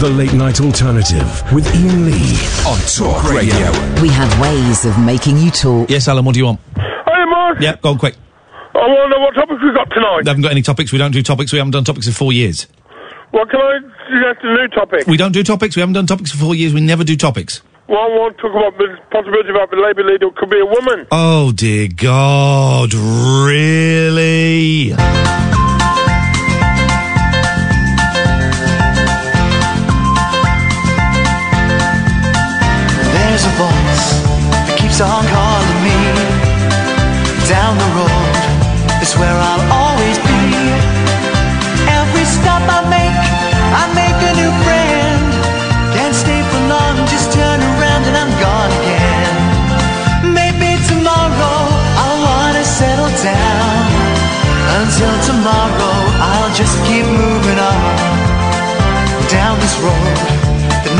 The Late Night Alternative with Iain Lee on Talk Radio. We have ways of making you talk. Yes, Alan, what do you want? Hey, Mark. Yeah, go on quick. I want to know what topics we've got tonight. We haven't got any topics. We don't do topics. We haven't done topics for four years. Well, can I suggest a new topic? We don't do topics. We haven't done topics for four years. We never do topics. Well, I want to talk about the possibility about the Labour leader who could be a woman. Oh, dear God. Really?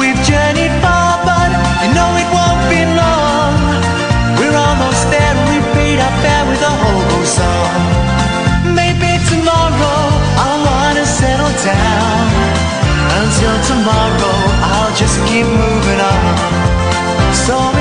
We've journeyed far, but you know it won't be long. We're almost there, we paid our fare with a hobo song. Maybe tomorrow I'll wanna settle down. Until tomorrow, I'll just keep moving on. So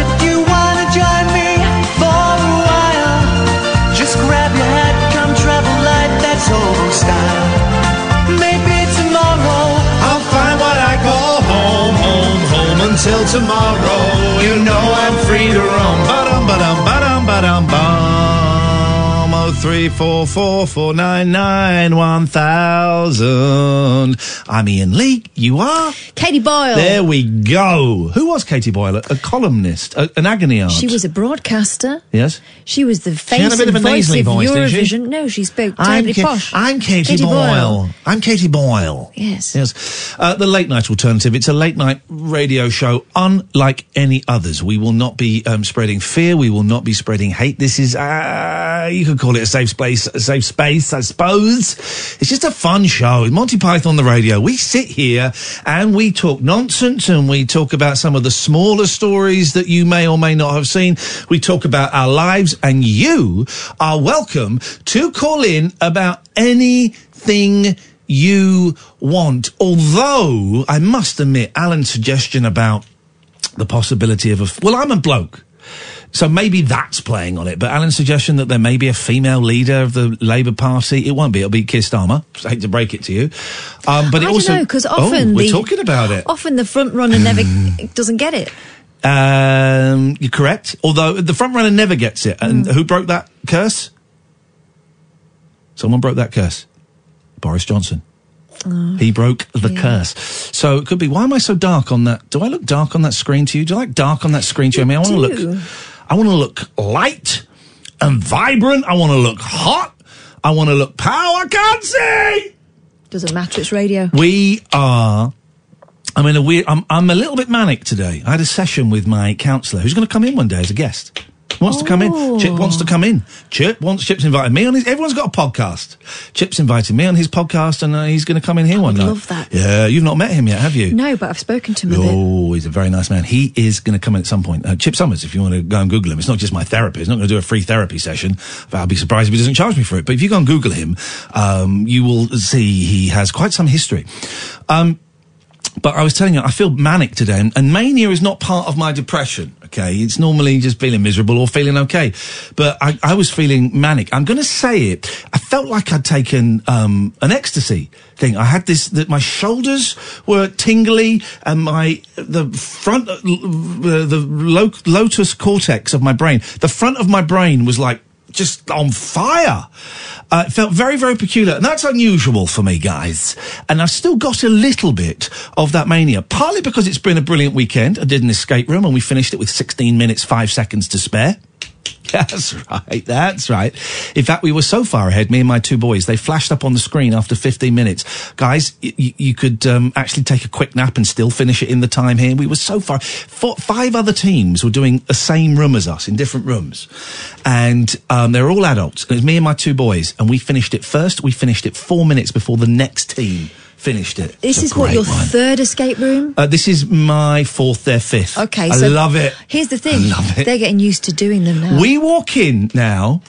tomorrow. You know I'm free to roam. Ba-dum, ba-dum, ba-dum, ba-dum, bum. Oh, three, four, four, four, nine, nine, one thousand. I'm Iain Lee. You are? Katie Boyle. There we go. Who was Katie Boyle? A, a columnist, a, an agony aunt. She was a broadcaster. Yes. She was the face had a bit and of a voice nasally of voice, didn't she? Eurovision. No, she spoke I'm, Ka- posh. I'm Katie, Katie Boyle. I'm Katie Boyle. Yes. Yes. Uh, the late night alternative. It's a late night radio show unlike any others. We will not be um, spreading fear. We will not be spreading hate. This is, uh, you could call it a safe space, a safe space, I suppose. It's just a fun show. Monty Python on the radio. We sit here and we talk nonsense and we talk about some of the smaller stories that you may or may not have seen. We talk about our lives and you are welcome to call in about anything you want. Although I must admit, Alan's suggestion about the possibility of a, well, I'm a bloke. So maybe that's playing on it. But Alan's suggestion that there may be a female leader of the Labour Party, it won't be. It'll be Keir Starmer. I hate to break it to you. Um, but it I also, don't know because often oh, we're the, talking about it. Often the front runner never doesn't get it. Um, you're correct. Although the front runner never gets it. And Hmm. who broke that curse? Someone broke that curse. Boris Johnson. Oh. He broke the curse. So it could be, why am I so dark on that? Do I look dark on that screen to you? Do I like dark on that screen to you? I mean, I want to look, I want to look light and vibrant. I want to look hot. I want to look power. I can't see. Doesn't matter. It's radio. We are. I'm in a weird. I'm. I'm a little bit manic today. I had a session with my counsellor, who's going to come in one day as a guest. Wants to come in. Chip wants to come in. Chip wants. Chip's invited me on his. Everyone's got a podcast. Chip's invited me on his podcast, and uh, he's going to come in here one night. love that. Yeah, you've not met him yet, have you? No, but I've spoken to him. Oh, he's a very nice man. He is going to come in at some point. Uh, Chip Summers, if you want to go and Google him, it's not just my therapist. He's not going to do a free therapy session. But I'll be surprised if he doesn't charge me for it. But if you go and Google him, um, you will see he has quite some history. Um, but I was telling you, I feel manic today, and, and mania is not part of my depression. Okay, it's normally just feeling miserable or feeling okay, but I, I was feeling manic. I'm going to say it. I felt like I'd taken um, an ecstasy thing. I had this that my shoulders were tingly, and my the front, uh, the lo- lotus cortex of my brain, the front of my brain was like just on fire. Uh, it felt very, very peculiar. And that's unusual for me, guys. And I've still got a little bit of that mania. Partly because it's been a brilliant weekend. I did an escape room and we finished it with 16 minutes, 5 seconds to spare. That's right. That's right. In fact, we were so far ahead, me and my two boys, they flashed up on the screen after 15 minutes. Guys, y- you could um, actually take a quick nap and still finish it in the time here. We were so far. Four, five other teams were doing the same room as us in different rooms. And um, they're all adults. And it was me and my two boys. And we finished it first. We finished it four minutes before the next team finished it. This is what your one. third escape room. Uh, this is my fourth, their fifth. Okay, so I so love it. Here's the thing: I love it. they're getting used to doing them now. We walk in now,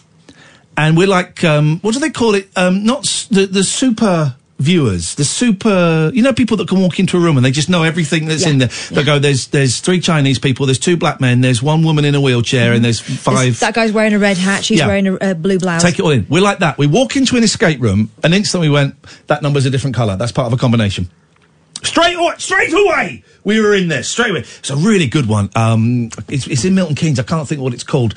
and we're like, um, what do they call it? Um, not s- the the super viewers, the super, you know, people that can walk into a room and they just know everything that's in there. They go, there's there's three Chinese people, there's two black men, there's one woman in a wheelchair, and there's five. that guy's wearing a red hat. She's Yeah. wearing a, a blue blouse. Take it all in. We're like that. We walk into an escape room, and instantly we went, that number's a different colour. That's part of a combination. Straight away, straight away, we were in there straight away. It's a really good one. Um, it's, it's in Milton Keynes. I can't think what it's called,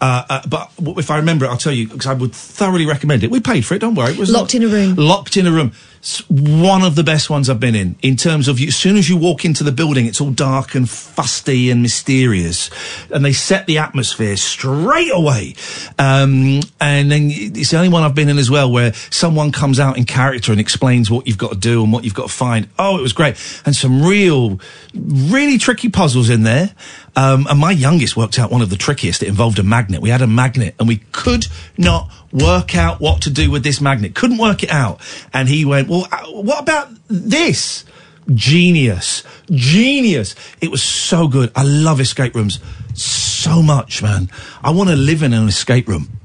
uh, uh, but if I remember it, I'll tell you because I would thoroughly recommend it. We paid for it. Don't worry. It was Locked in a room. Locked in a room. S- one of the best ones I've been in. In terms of, you, as soon as you walk into the building, it's all dark and fusty and mysterious, and they set the atmosphere straight away. Um, and then it's the only one I've been in as well where someone comes out in character and explains what you've got to do and what you've got to find. Oh, it was great, and some real, really tricky puzzles in there. Um, and my youngest worked out one of the trickiest. It involved a magnet. We had a magnet, and we could not work out what to do with this magnet. Couldn't work it out. And he went, "Well, uh, what about this?" Genius, genius. It was so good. I love escape rooms so much, man. I want to live in an escape room.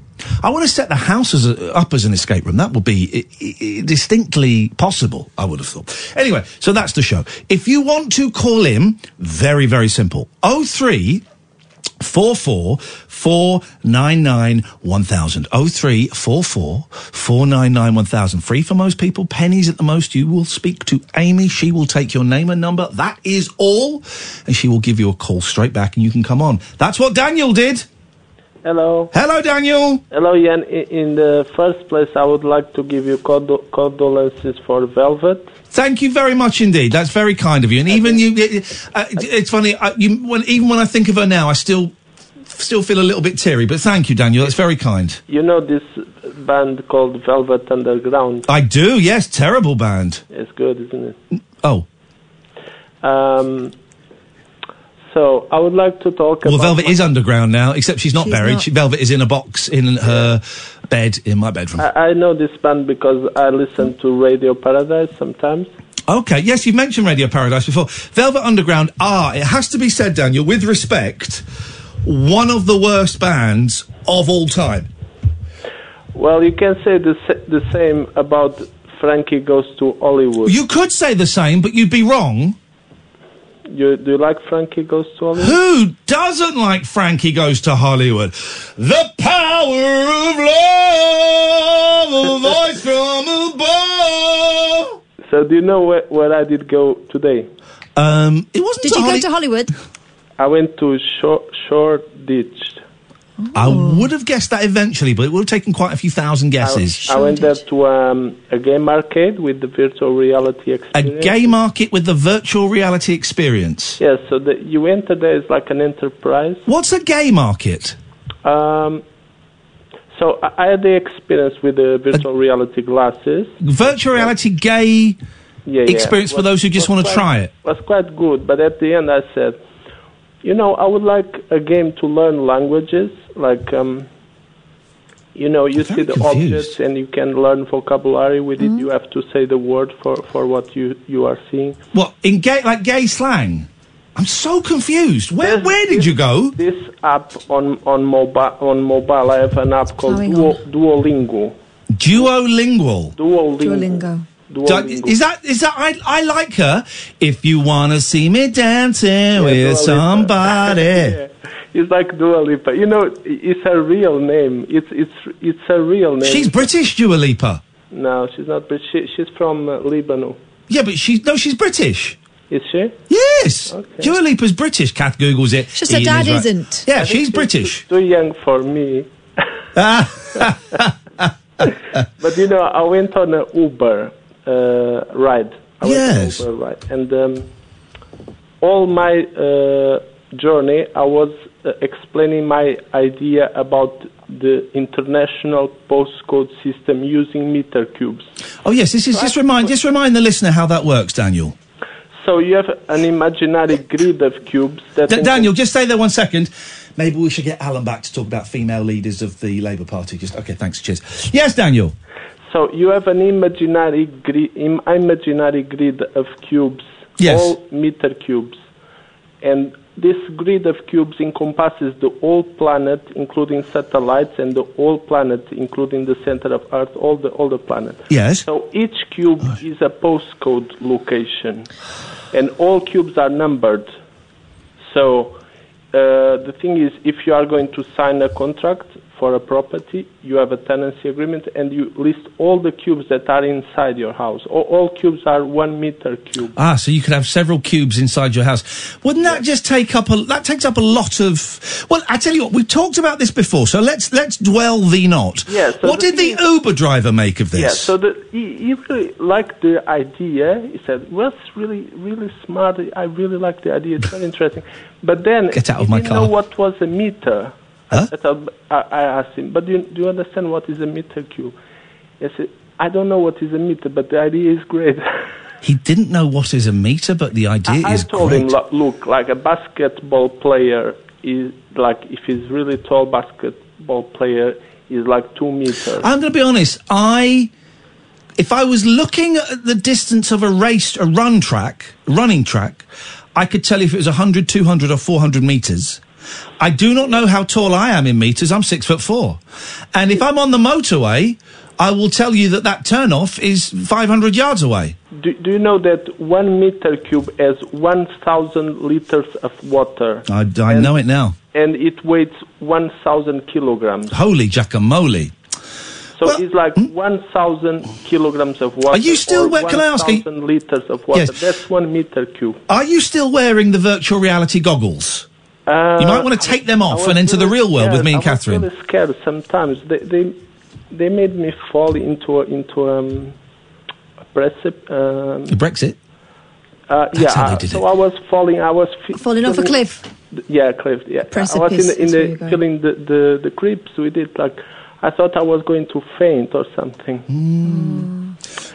I want to set the house as a, up as an escape room. That would be i- i- distinctly possible, I would have thought. Anyway, so that's the show. If you want to call in, very, very simple. 03 44 499 1000. 03 44 499 1000. Free for most people, pennies at the most. You will speak to Amy. She will take your name and number. That is all. And she will give you a call straight back and you can come on. That's what Daniel did. Hello. Hello, Daniel. Hello, Iain. I- In the first place, I would like to give you condo- condolences for Velvet. Thank you very much indeed. That's very kind of you. And even you, uh, it's funny. Uh, you, when, even when I think of her now, I still still feel a little bit teary. But thank you, Daniel. That's very kind. You know this band called Velvet Underground? I do. Yes, terrible band. It's good, isn't it? Oh, Um, so I would like to talk well, about. Velvet is underground now, except she's not She's buried. not. She, Velvet is in a box in her bed in my bedroom. I, I know this band because I listen to Radio Paradise sometimes. Okay, yes, you've mentioned Radio Paradise before. Velvet Underground are, it has to be said, Daniel, with respect, one of the worst bands of all time. Well, you can say the the same about Frankie Goes to Hollywood. You could say the same, but you'd be wrong. You, do you like Frankie Goes to Hollywood? Who doesn't like Frankie Goes to Hollywood? The power of love, a voice from above. So do you know where, where I did go today? Um, it wasn't Did to you go to Hollywood? I went to Short, Short Ditch. I would have guessed that eventually, but it would have taken quite a few thousand guesses. I went there to um, a game arcade with the virtual reality experience. A experience. gay market with the virtual reality experience. Yes, so the, you enter there is like an enterprise. What's a gay market? Um, so I, I had the experience with the virtual reality glasses. Virtual reality gay Yeah, yeah. experience for Was- those who just want to quite- try it. Was quite good, but at the end I said, You know, I would like a game to learn languages, like, um, you know, you see the confused. objects and you can learn vocabulary with it. You have to say the word for, for what you, you are seeing. What in gay like gay slang? I'm so confused. Where where did you go? This app on on mobile on mobile, I have an app called Plowing Duo, Duolingo. Duolingual. Duolingo. Duolingo. Do- Is that is that I I like her? If you wanna see me dancing with Dua somebody. Yeah. It's like Dua Lipa. You know, it's her real name. It's it's it's her real name. She's British, Dua Lipa. no, she's not. But she, she's from uh, Lebanon. Yeah, but she's no, she's British. Is she? Yes, Okay. Dua Lipa's British. Kath googles it. Just her dad is right. isn't. Yeah, I she's British. Too young for me. but you know, I went on a Uber uh, ride. I went on Yes. Uber ride, and um, all my uh, journey, I was uh, explaining my idea about the international postcode system using meter cubes. Oh yes, this is just remind just remind the listener how that works, Daniel. So you have an imaginary grid of cubes that. D- Daniel, just stay there one second. Maybe we should get Alan back to talk about female leaders of the Labour Party. Just okay, thanks. Cheers. Yes, Daniel. So you have an imaginary grid, imaginary grid of cubes, Yes. all meter cubes, and this grid of cubes encompasses the whole planet, including satellites, and the whole planet, including the center of Earth, all the all the planet. Yes. So each cube is a postcode location, and all cubes are numbered. So uh, the thing is, if you are going to sign a contract for a property, you have a tenancy agreement, and you list all the cubes that are inside your house. All, all cubes are one meter cube. Ah, so you could have several cubes inside your house. Wouldn't that just take up a that takes up a lot of Well, I tell you what, we've talked about this before, so let's let's dwell thee not. Yeah, so what the did the Uber driver make of this? Yeah, so the, he, he really liked the idea. He said, "Well, it's really, really smart. I really like the idea. It's very interesting." But then Get out of my car. know what was a meter. Huh? I, I, I asked him, "But do you, do you understand what is a meter cube?" He said, "I don't know what is a meter, but the idea is great." He didn't know what is a meter, but the idea is great. I told great. him, "Lo- "Look, like a basketball player is like if he's really tall basketball player is like two meters." I'm going to be honest. I, if I was looking at the distance of a race, a run track, running track, I could tell you if it was 100, 200, or 400 meters. I do not know how tall I am in meters. I'm six foot four, and if I'm on the motorway, I will tell you that that turnoff is 500 yards away. Do, do you know that one meter cube has 1,000 liters of water I, I know it now. and it weighs 1,000 kilograms? Holy jackamole! So it's like 1,000 kilograms of water. hmm? Are you still wa- can I ask you- 1,000 liters of water. Yes. That's one meter cube. Are you still wearing the virtual reality goggles? Uh, You might want to take them off was and enter the real world with me and I was Catherine. really scared sometimes. They, they, they made me fall into a, into um, a precipice. Um, Brexit. uh, That's yeah, how they uh, did so it. I was falling. I was fe- Falling off a feeling- cliff. Yeah, cliff. Yeah, I was in the, in the feeling the, the the creeps with it. Like I thought I was going to faint or something.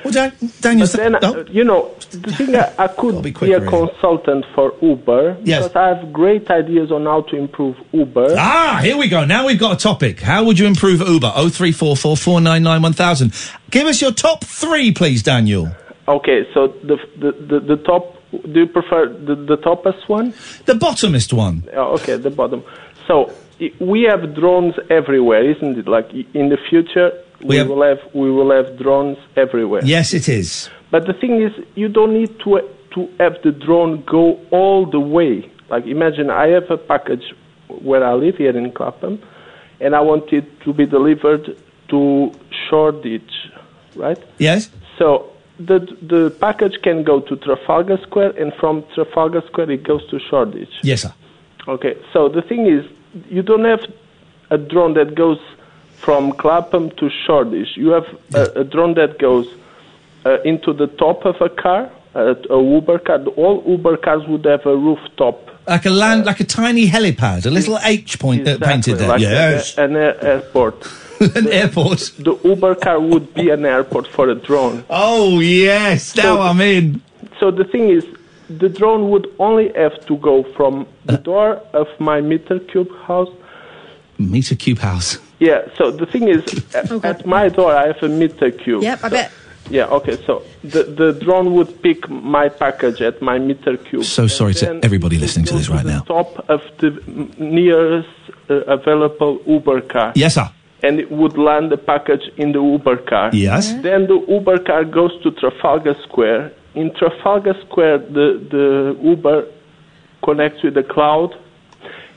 Well, Dan- Daniel, But then, uh, you know, the thing I, I could be be, a really. consultant for Uber Yes. because I have great ideas on how to improve Uber. Ah, here we go. Now we've got a topic. How would you improve Uber? Oh three four four four nine nine one thousand. Give us your top three, please, Daniel. Okay, so the the the, the top. Do you prefer the the toppest one? The bottomest one. Oh, okay, the bottom. So we have drones everywhere, isn't it? Like in the future, we, have- will have we will have drones everywhere. Yes, it is. But the thing is, you don't need to to have the drone go all the way. Like imagine I have a package where I live here in Clapham, and I want it to be delivered to Shoreditch, right? Yes. So the the package can go to Trafalgar Square, and from Trafalgar Square it goes to Shoreditch. Yes, sir. Okay, so the thing is, you don't have a drone that goes from Clapham to Shoreditch. You have a, a drone that goes uh, into the top of a car, uh, a Uber car. All Uber cars would have a rooftop. Like a land, like a tiny helipad, a little H point uh, painted there. like yes, a- an air- airport. an airport. The Uber car would be an airport for a drone. Oh yes, now So- I'm in. So the thing is, the drone would only have to go from Uh. the door of my meter cube house. Meter cube house. Yeah. So the thing is, at, Okay. at my door I have a meter cube. Yep, I bet. Yeah. Okay. So the the drone would pick my package at my meter cube. So sorry to everybody listening to this right the now. Top of the nearest uh, available Uber car. Yes, sir. And it would land the package in the Uber car. Yes. Then the Uber car goes to Trafalgar Square. In Trafalgar Square, the, the Uber connects with the cloud,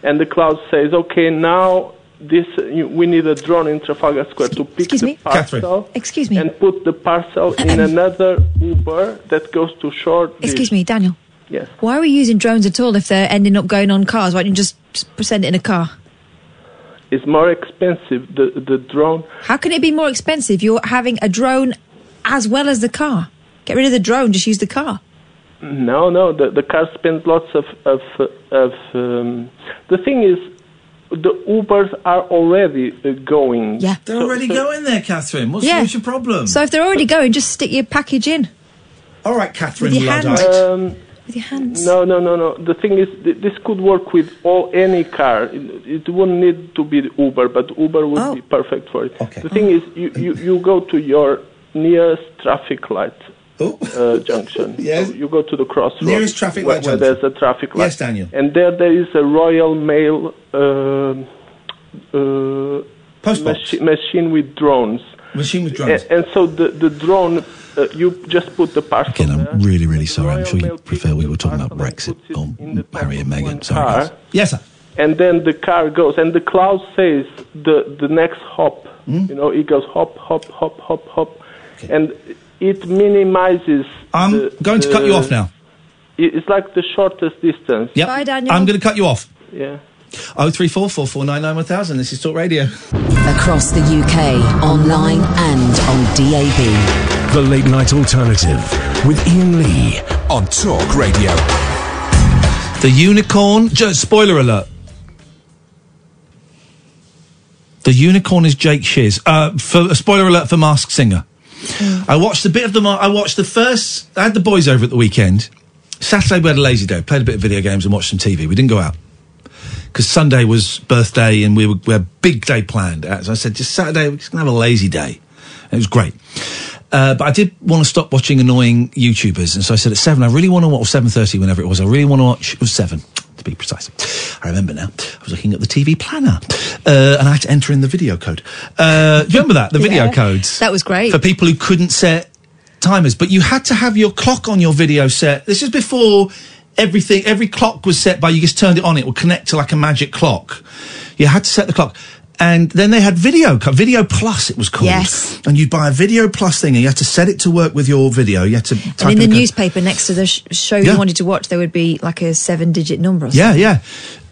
and the cloud says, "Okay, now this you, we need a drone in Trafalgar Square to pick Excuse the me? Catherine. parcel Excuse me. and put the parcel in another Uber that goes to short." Excuse me, Daniel. Yes. Why are we using drones at all if they're ending up going on cars? Why don't you just just send it in a car? It's more expensive. The the drone. How can it be more expensive? You're having a drone as well as the car. Get rid of the drone, just use the car. No, no. The the car spends lots of of of. Um, the thing is, the Ubers are already uh, going. Yeah. They're already going there, Catherine. What's, Yeah. what's your problem? So if they're already going, just stick your package in All right, Catherine With your hand. Luddite. Um, with your hands. no, no, no, no. The thing is, th- this could work with all any car. It, it wouldn't need to be the Uber, but Uber would Oh. be perfect for it. Okay. The thing is, you, you, you go to your nearest traffic light Oh. uh, junction. Yes. So you go to the crossroads. Nearest traffic where, light where there's a traffic light. Yes, Daniel. And there, there is a Royal Mail um uh, machi- machine with drones. Machine with drones. And, and so the, the drone, uh, you just put the parcel Again, I'm there. really, really sorry. I'm sure you prefer we were talking about Brexit or in the top Harry and Meghan. Sorry, guys. Yes, sir. and then the car goes, and the cloud says the the next hop. Hmm? You know, it goes hop, hop, hop, hop, hop, and it minimizes. I'm the- going to cut you off now. It's like the shortest distance. Yep. Bye, Daniel. I'm going to cut you off. Yeah. Oh three four four four nine nine one thousand. This is Talk Radio. Across the UK, online and on DAB. The Late Night Alternative with Iain Lee on Talk Radio. The unicorn. J- spoiler alert. The unicorn is Jake Shears. Uh, for a spoiler alert for Mask Singer. I watched a bit of the. I watched the first. I had the boys over at the weekend. Saturday we had a lazy day. Played a bit of video games and watched some TV. We didn't go out because Sunday was birthday and we were we had a big day planned. So I said, just Saturday we're just gonna have a lazy day. And it was great. Uh, but I did want to stop watching annoying YouTubers, and so I said at seven. I really want to watch seven thirty, whenever it was. I really want to watch. It was seven, to be precise. I remember now. I was looking at the TV planner, uh, and I had to enter in the video code. Uh, you remember that? The video Yeah. codes. That was great. for people who couldn't set timers. But you had to have your clock on your video set. This is before everything. Every clock was set by you just turned it on. It would connect to like a magic clock. You had to set the clock. And then they had video, video plus it was called. Yes. And you'd buy a video plus thing and you had to set it to work with your video. You had to type And in the newspaper next to the sh- show Yeah. you wanted to watch, there would be like a seven-digit number. Or something. Yeah,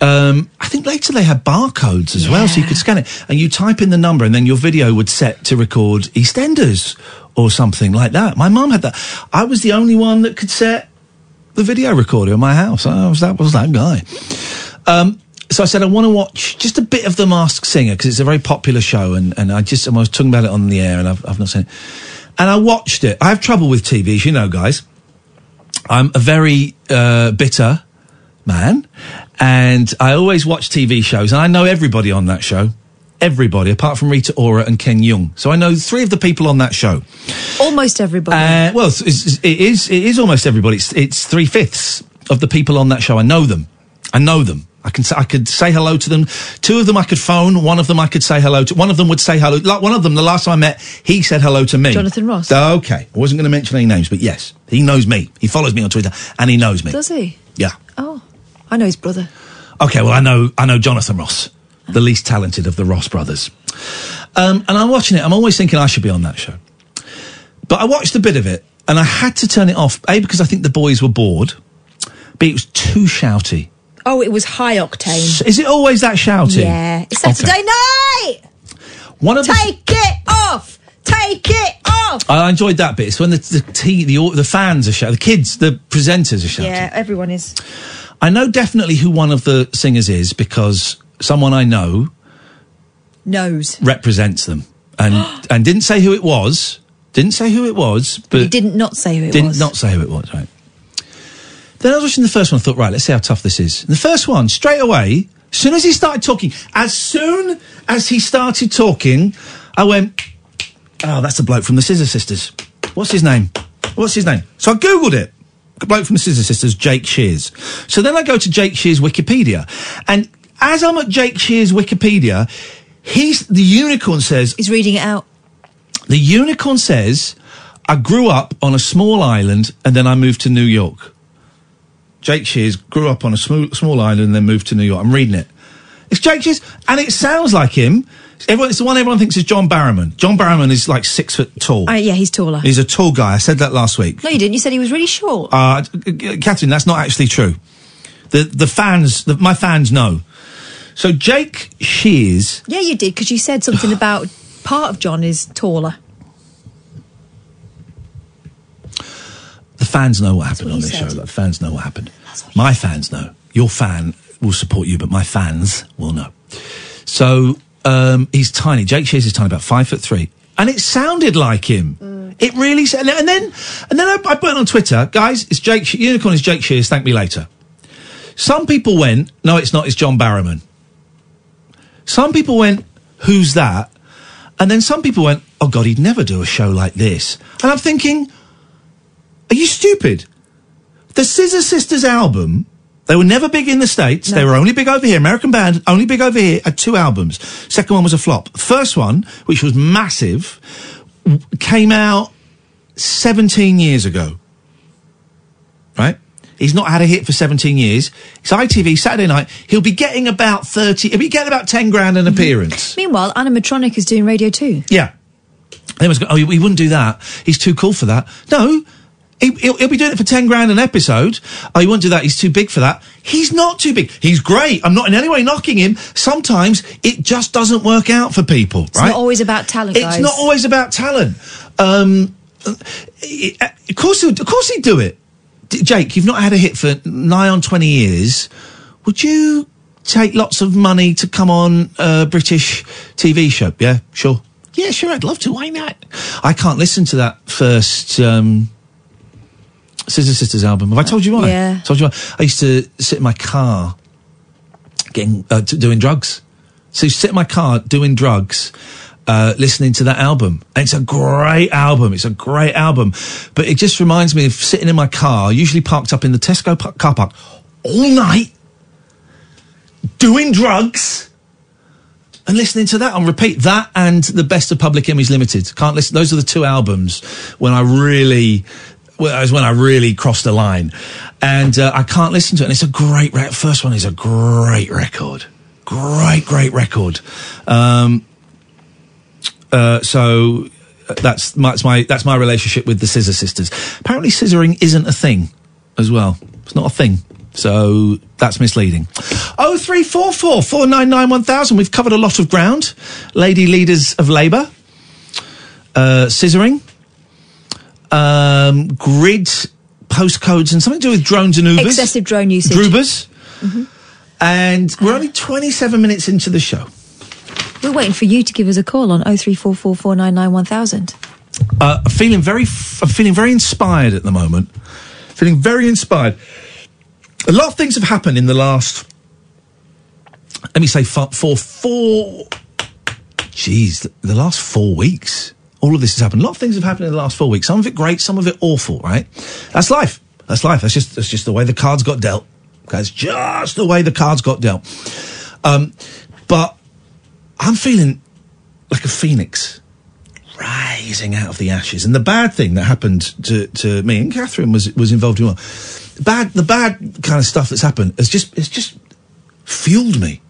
yeah. Um, I think later they had barcodes as well, so you could scan it. And you type in the number, and then your video would set to record EastEnders or something like that. My mum had that. I was the only one that could set the video recorder in my house. I was that was that guy. Um, so I said I want to watch just a bit of The Masked Singer because it's a very popular show, and, and I just and I was talking about it on the air, and I've, I've not seen it. And I watched it. I have trouble with TV, as you know, guys. I'm a very uh, bitter man, and I always watch TV shows, and I know everybody on that show. Everybody, apart from Rita Ora and Ken Jeong. So I know three of the people on that show. Almost everybody. Uh, well, it's, it's, it is. It is almost everybody. It's, it's three fifths of the people on that show. I know them. I know them. I can. I could say hello to them. Two of them I could phone. One of them I could say hello to. One of them would say hello. Like one of them, the last time I met, he said hello to me. Jonathan Ross. Okay, I wasn't going to mention any names, but yes, he knows me. He follows me on Twitter, and he knows me. Does he? Yeah. Oh, I know his brother. Okay, well, I know, I know Jonathan Ross, the least talented of the Ross brothers. Um, and I'm watching it. I'm always thinking I should be on that show. But I watched a bit of it, and I had to turn it off. A because I think the boys were bored. B it was too shouty. Oh, it was high octane. Is it always that shouty? Yeah, it's Okay. Saturday night. One of the, Take it off. Take it off. I enjoyed that bit. It's when the the, t- the the fans are shouting, the kids, the presenters are shouting. Yeah, everyone is. I know definitely who one of the singers is because someone I know Knows. represents them and and didn't say who it was. Didn't say who it was, but He didn't not say who it did was. not say who it was. Right. Then I was watching the first one. I thought, right, let's see how tough this is. And the first one, straight away, as soon as he started talking, as soon as he started talking, I went, oh, that's the bloke from the Scissor Sisters. What's his name? What's his name? So I googled it. The bloke from the Scissor Sisters, Jake Shears. So then I go to Jake Shears' Wikipedia, and as I'm at Jake Shears' Wikipedia, he's the unicorn says He's reading it out. the unicorn says, I grew up on a small island and then I moved to New York. Jake Shears grew up on a small, small island and then moved to New York. I'm reading it. It's Jake Shears, and it sounds like him. Everyone, it's the one everyone thinks is John Barrowman. John Barrowman is like six foot tall. Uh, yeah, he's taller. He's a tall guy. I said that last week. no, you didn't. You said he was really short. Uh, Catherine, that's not actually true. The the fans, the, my fans know. So Jake Shears yeah, you did because you said something about part of John is taller. The fans know what happened what on this said. show. The fans know what happened. My fans know. Your fan will support you, but my fans will know. So um, he's tiny. Jake Shears is tiny, about five foot three, and it sounded like him. Mm. It really said. And then, and then I, I put it on Twitter, guys. It's Jake. She- Unicorn is Jake Shears. Thank me later. Some people went, no, it's not. It's John Barrowman. Some people went, who's that? And then some people went, oh God, he'd never do a show like this. And I'm thinking, are you stupid? The Scissor Sisters album, they were never big in the States. They were only big over here. American band, only big over here, had two albums. Second one was a flop. First one, which was massive, came out 17 years ago. Right? He's not had a hit for 17 years. It's ITV, Saturday night. He'll be getting about 30, he'll be getting about 10 grand an mm-hmm. appearance. Meanwhile, animatronic is doing radio too. Yeah. They must go, oh, he wouldn't do that. He's too cool for that. No. He, he'll, he'll be doing it for 10 grand an episode. Oh, he won't do that. He's too big for that. He's not too big. He's great. I'm not in any way knocking him. Sometimes it just doesn't work out for people, It's right? It's not always about talent, It's guys. not always about talent. Um, uh, of course, he'd, of course he'd do it. Jake, you've not had a hit for nigh on 20 years. Would you take lots of money to come on a British TV show? Yeah, sure. Yeah, sure, I'd love to. Why not? I can't listen to that first um, Scissor Sisters album. Have I told you why? Yeah. Told you why? I used to sit in my car getting uh, doing drugs. So you sit in my car doing drugs, uh, listening to that album. And it's a great album. It's a great album. But it just reminds me of sitting in my car, usually parked up in the Tesco car park, all night, doing drugs. And listening to that on repeat, that and the best of Public Image Limited. Can't listen. Those are the two albums when I really, was when I really crossed the line, and uh, I can't listen to it. And it's a great. Re- first one is a great record, great, great record. Um, uh, so uh, that's my, that's my that's my relationship with the Scissor Sisters. Apparently, scissoring isn't a thing as well. It's not a thing. So that's misleading. Oh three four four four nine nine one thousand. We've covered a lot of ground. Lady leaders of Labour, uh, scissoring, um, grid postcodes, and something to do with drones and Ubers. Excessive drone usage. Drubers. And we're only 27 minutes into the show. We're waiting for you to give us a call on 0344 499 1000. Uh, feeling very, f- I'm feeling very inspired at the moment. Feeling very inspired. A lot of things have happened in the last, let me say, for, for four, geez, the last four weeks. All of this has happened. A lot of things have happened in the last four weeks. Some of it great, some of it awful, right? That's life. That's life. That's just, that's just the way the cards got dealt. That's just the way the cards got dealt. Um, but I'm feeling like a phoenix rising out of the ashes. And the bad thing that happened to, to me and Catherine was was involved in. The bad the bad kind of stuff that's happened has just it's just fueled me.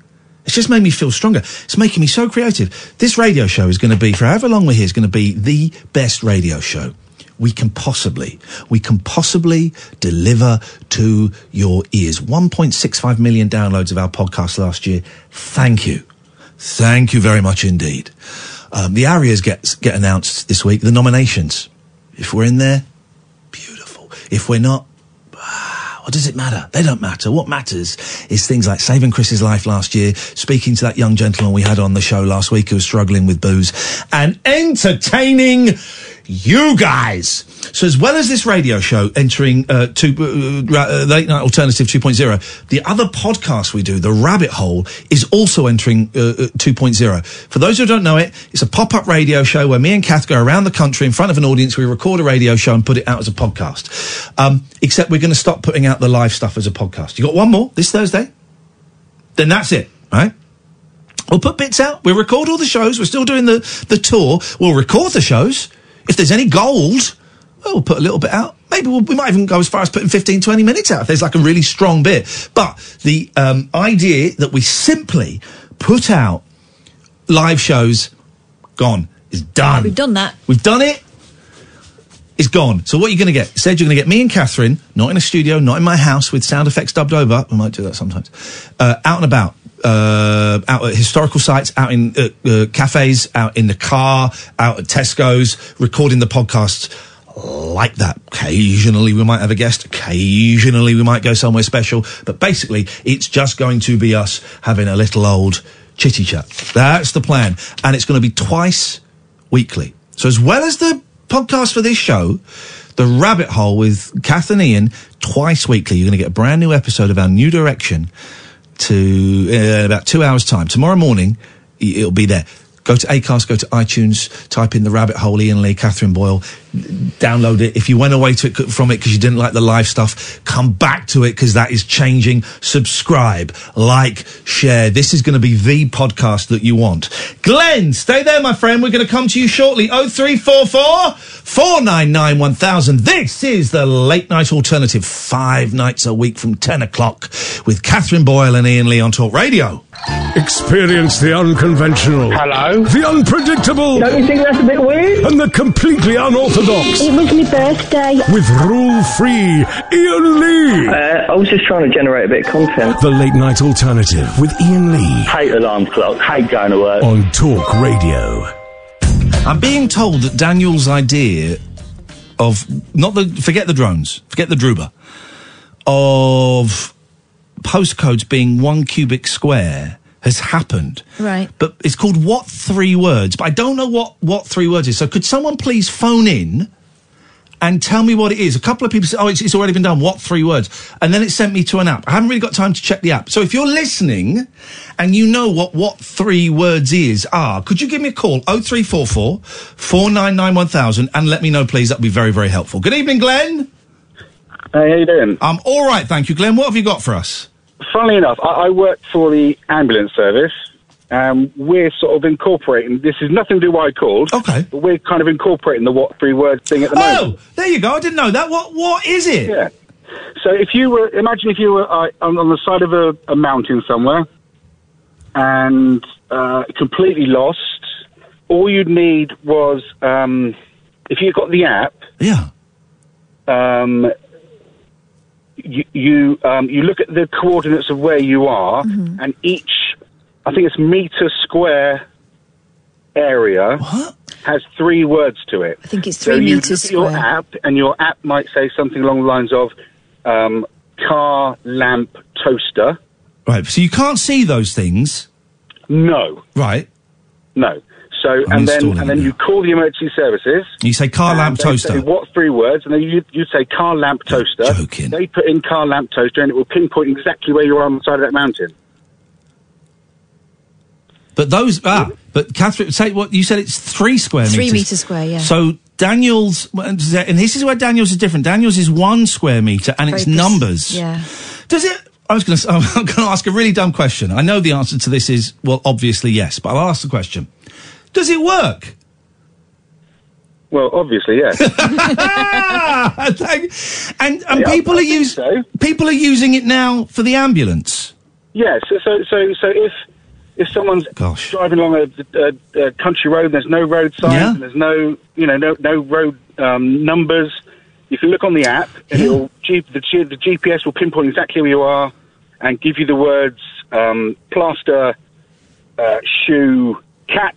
It's just made me feel stronger. It's making me so creative. This radio show is going to be, for however long we're here, is going to be the best radio show we can possibly, we can possibly deliver to your ears. 1.65 million downloads of our podcast last year. Thank you. Thank you very much indeed. Um, the ARIAs get, get announced this week, the nominations. If we're in there, beautiful. If we're not, ah, what does it matter? They don't matter. What matters is things like saving Chris's life last year, speaking to that young gentleman we had on the show last week who was struggling with booze, and entertaining you guys. So as well as this radio show entering uh, two, uh, uh, late night alternative 2.0, the other podcast we do, the Rabbit Hole, is also entering uh, uh, 2.0. For those who don't know it, it's a pop-up radio show where me and Kath go around the country in front of an audience. We record a radio show and put it out as a podcast. Um, except we're going to stop putting out the live stuff as a podcast. You got one more this Thursday? Then that's it, right? We'll put bits out. We'll record all the shows. We're still doing the, the tour. We'll record the shows. If there's any gold, well, we'll put a little bit out. Maybe we'll, we might even go as far as putting 15, 20 minutes out if there's like a really strong bit. But the um, idea that we simply put out live shows, gone, is done. We've done that. We've done it. It's gone. So what are you going to get? Said you're going to get me and Catherine, not in a studio, not in my house with sound effects dubbed over. We might do that sometimes. Uh, out and about. Uh, out at historical sites, out in uh, uh, cafes, out in the car, out at Tesco's, recording the podcasts like that. Occasionally we might have a guest. Occasionally we might go somewhere special. But basically, it's just going to be us having a little old chitty chat. That's the plan. And it's going to be twice weekly. So as well as the podcast for this show, the rabbit hole with Kath and Iain, twice weekly, you're going to get a brand new episode of our new direction to uh, about two hours time. Tomorrow morning, it'll be there. Go to Acast, go to iTunes, type in the rabbit hole, Iain Lee, Catherine Boyle, download it. If you went away it from it because you didn't like the live stuff, come back to it because that is changing. Subscribe, like, share. This is going to be the podcast that you want. Glenn, stay there, my friend. We're going to come to you shortly. 0344 499 1000. This is the late night alternative, five nights a week from 10 o'clock with Catherine Boyle and Iain Lee on Talk Radio. Experience the unconventional. Hello? The unpredictable. Don't you think that's a bit weird? And the completely unorthodox. It was my birthday. With rule free Iain Lee. Uh, I was just trying to generate a bit of content. The late night alternative with Iain Lee Hate alarm clock. Hate going to work. on Talk Radio. I'm being told that Daniel's idea of not the forget the drones, forget the Druba, of postcodes being one cubic square has happened. Right. But it's called what three words? But I don't know what what three words is. So could someone please phone in and tell me what it is? A couple of people said, "Oh, it's, it's already been done." What three words? And then it sent me to an app. I haven't really got time to check the app. So if you're listening and you know what what three words is are, could you give me a call? Oh three four four four nine nine one thousand and let me know, please. That'd be very very helpful. Good evening, Glenn. Hey, how you doing? I'm all right, thank you, Glenn. What have you got for us? Funnily enough, I, I work for the ambulance service. Um, we're sort of incorporating. This is nothing to do with why I called. Okay. But we're kind of incorporating the what three words thing at the moment. Oh, there you go. I didn't know that. What what is it? Yeah. So if you were, imagine if you were uh, on, on the side of a, a mountain somewhere and uh, completely lost. All you'd need was um, if you got the app. Yeah. Um, you you, um, you look at the coordinates of where you are, and each, I think it's meter square area has three words to it. I think it's So three you meters look at your square. app, and your app might say something along the lines of um, car, lamp, toaster. Right. So you can't see those things. No, Right. no. So I'm and then and then it you call the emergency services. You say car, lamp, toaster. Say, what three words? And then you you say car, lamp, toaster. joking. They put in car, lamp, toaster, and it will pinpoint exactly where you are on the side of that mountain. But those ah, but Catherine, say what you said. It's three square Three meters. metres square, yeah. So Daniel's, and this is where Daniel's is different. Daniel's is one square meter, and it's numbers. Yeah. Does it? I was going to. I'm going to ask a really dumb question. I know the answer to this is well, obviously yes, but I'll ask the question. Does it work? Well, obviously, yes. And and Yeah, people I are use so. people are using it now for the ambulance. yeah. So so so so if if someone's Gosh. driving along a, a, a country road, and there's no road signs, Yeah. and there's no you know no no road um, numbers. You can look on the app, and it'll G, the, G, the GPS will pinpoint exactly where you are, and give you the words um, plaster, uh, shoe, cat,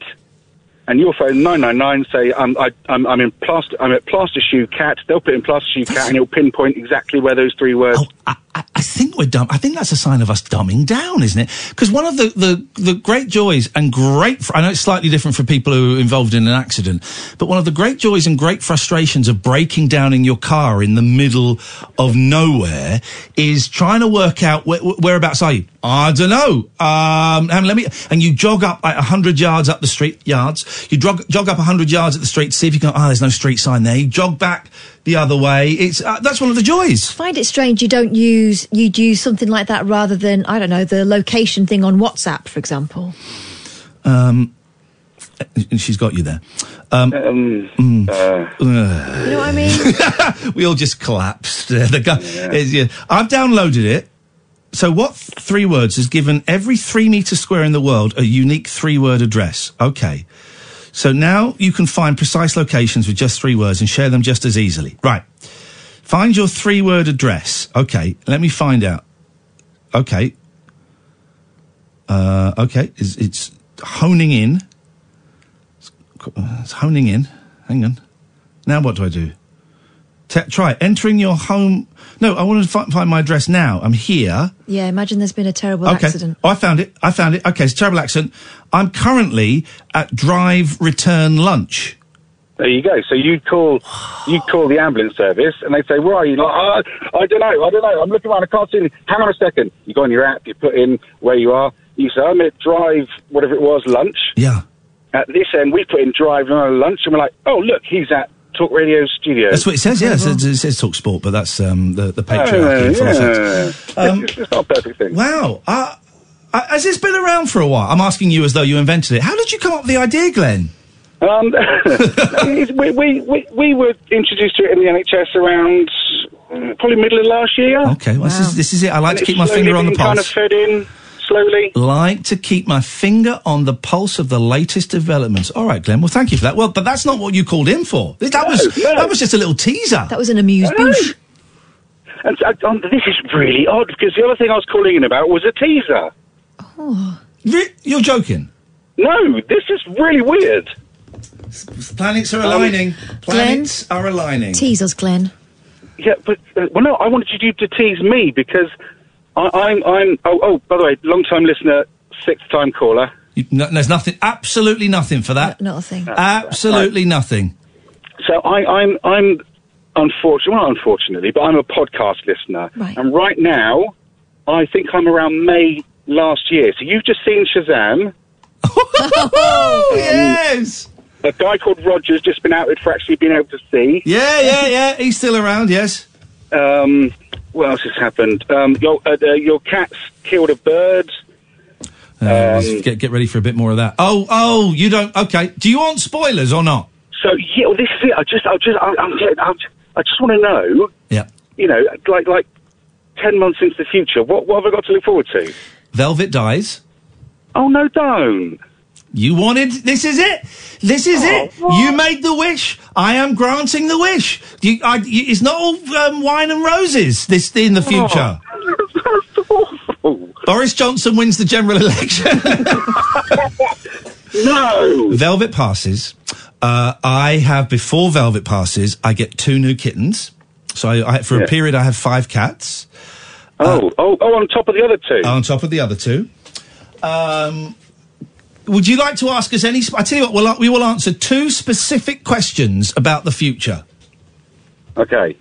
and your phone 999, say, um, I'm, I, am i am in plaster, I'm at Plaster Shoe Cat. They'll put in Plaster Shoe Cat and it'll pinpoint exactly where those three words. Oh, I, I, think we're dumb. I think that's a sign of us dumbing down, isn't it? Because one of the, the, the great joys and great, fr- I know it's slightly different for people who are involved in an accident, but one of the great joys and great frustrations of breaking down in your car in the middle of nowhere is trying to work out whereabouts are you? I don't know. Um, and let me, and you jog up like 100 yards up the street, yards you jog, jog up 100 yards at the street to see if you can, oh, there's no street sign there. You jog back the other way. It's uh, That's one of the joys. I find it strange you don't use, you'd use something like that rather than, I don't know, the location thing on WhatsApp, for example. Um, eh, she's got you there. Um, um, mm, uh, you know what I mean? we all just collapsed. the guy, yeah. yeah. I've downloaded it. So, what three words has given every three meter square in the world a unique three word address? Okay. So now you can find precise locations with just three words and share them just as easily. Right. Find your three word address. Okay, let me find out. Okay. Uh, okay, it's, it's honing in. It's honing in. Hang on. Now what do I do? T- try. Entering your home. No, I want to fi- find my address now. I'm here. Yeah, imagine there's been a terrible okay. accident. Oh, I found it. I found it. Okay, it's a terrible accident. I'm currently at drive return lunch. There you go. So you call, you call the ambulance service, and they say, "Where are you?" Like, oh, I don't know. I don't know. I'm looking around. I can't see. Anything. Hang on a second. You go on your app. You put in where you are. You say, "I'm at drive, whatever it was, lunch." Yeah. At this end, we put in drive and lunch, and we're like, "Oh, look, he's at Talk Radio Studio. That's what it says. Yeah, it says, it says Talk Sport, but that's um, the the patriarchy. Oh, yeah. um, it's, it's, not a perfect thing. Wow. Uh, has this been around for a while? I'm asking you as though you invented it. How did you come up with the idea, Glenn? Um, we, we, we, we, were introduced to it in the NHS around uh, probably middle of last year. Okay, well, wow. this, is, this is it. I like and to keep my finger on the pulse. Kind of fed in slowly. Like to keep my finger on the pulse of the latest developments. All right, Glenn. Well, thank you for that. Well, but that's not what you called in for. That no, was no. that was just a little teaser. That was an amuse-bouche. And, and, this is really odd because the other thing I was calling in about was a teaser. Oh. Re- you're joking? No, this is really weird. Planets are aligning. Um, planets Glenn, are aligning. Teasers, Glenn. Yeah, but uh, well, no, I wanted you to tease me because I, am I'm, I'm oh, oh, by the way, long time listener, sixth time caller. You, no, there's nothing, absolutely nothing for that. No, nothing. Absolutely right. nothing. So I, I'm, I'm unfortunately, well, unfortunately, but I'm a podcast listener. Right. And right now, I think I'm around May last year. So you've just seen Shazam. oh, yes. A guy called Roger's just been outed for actually being able to see. Yeah, yeah, yeah. He's still around, yes. Um, what else has happened? Um, your, uh, your cat's killed a bird. Uh, um, get get ready for a bit more of that. Oh oh, you don't. Okay, do you want spoilers or not? So yeah, well, this is it. I just I just I, I'm, I'm, i just want to know. Yeah. You know, like like ten months into the future, what what have I got to look forward to? Velvet dies. Oh no, don't. You wanted, this is it. This is oh, it. What? You made the wish. I am granting the wish. You, I, you, it's not all um, wine and roses this in the future. Oh, that's awful. Boris Johnson wins the general election. no. Velvet passes. Uh, I have before Velvet passes. I get two new kittens. So I, I, for yeah. a period, I have five cats. Oh, uh, oh, oh! On top of the other two. On top of the other two. Um, would you like to ask us any? Sp- I tell you what, we'll, we will answer two specific questions about the future. Okay.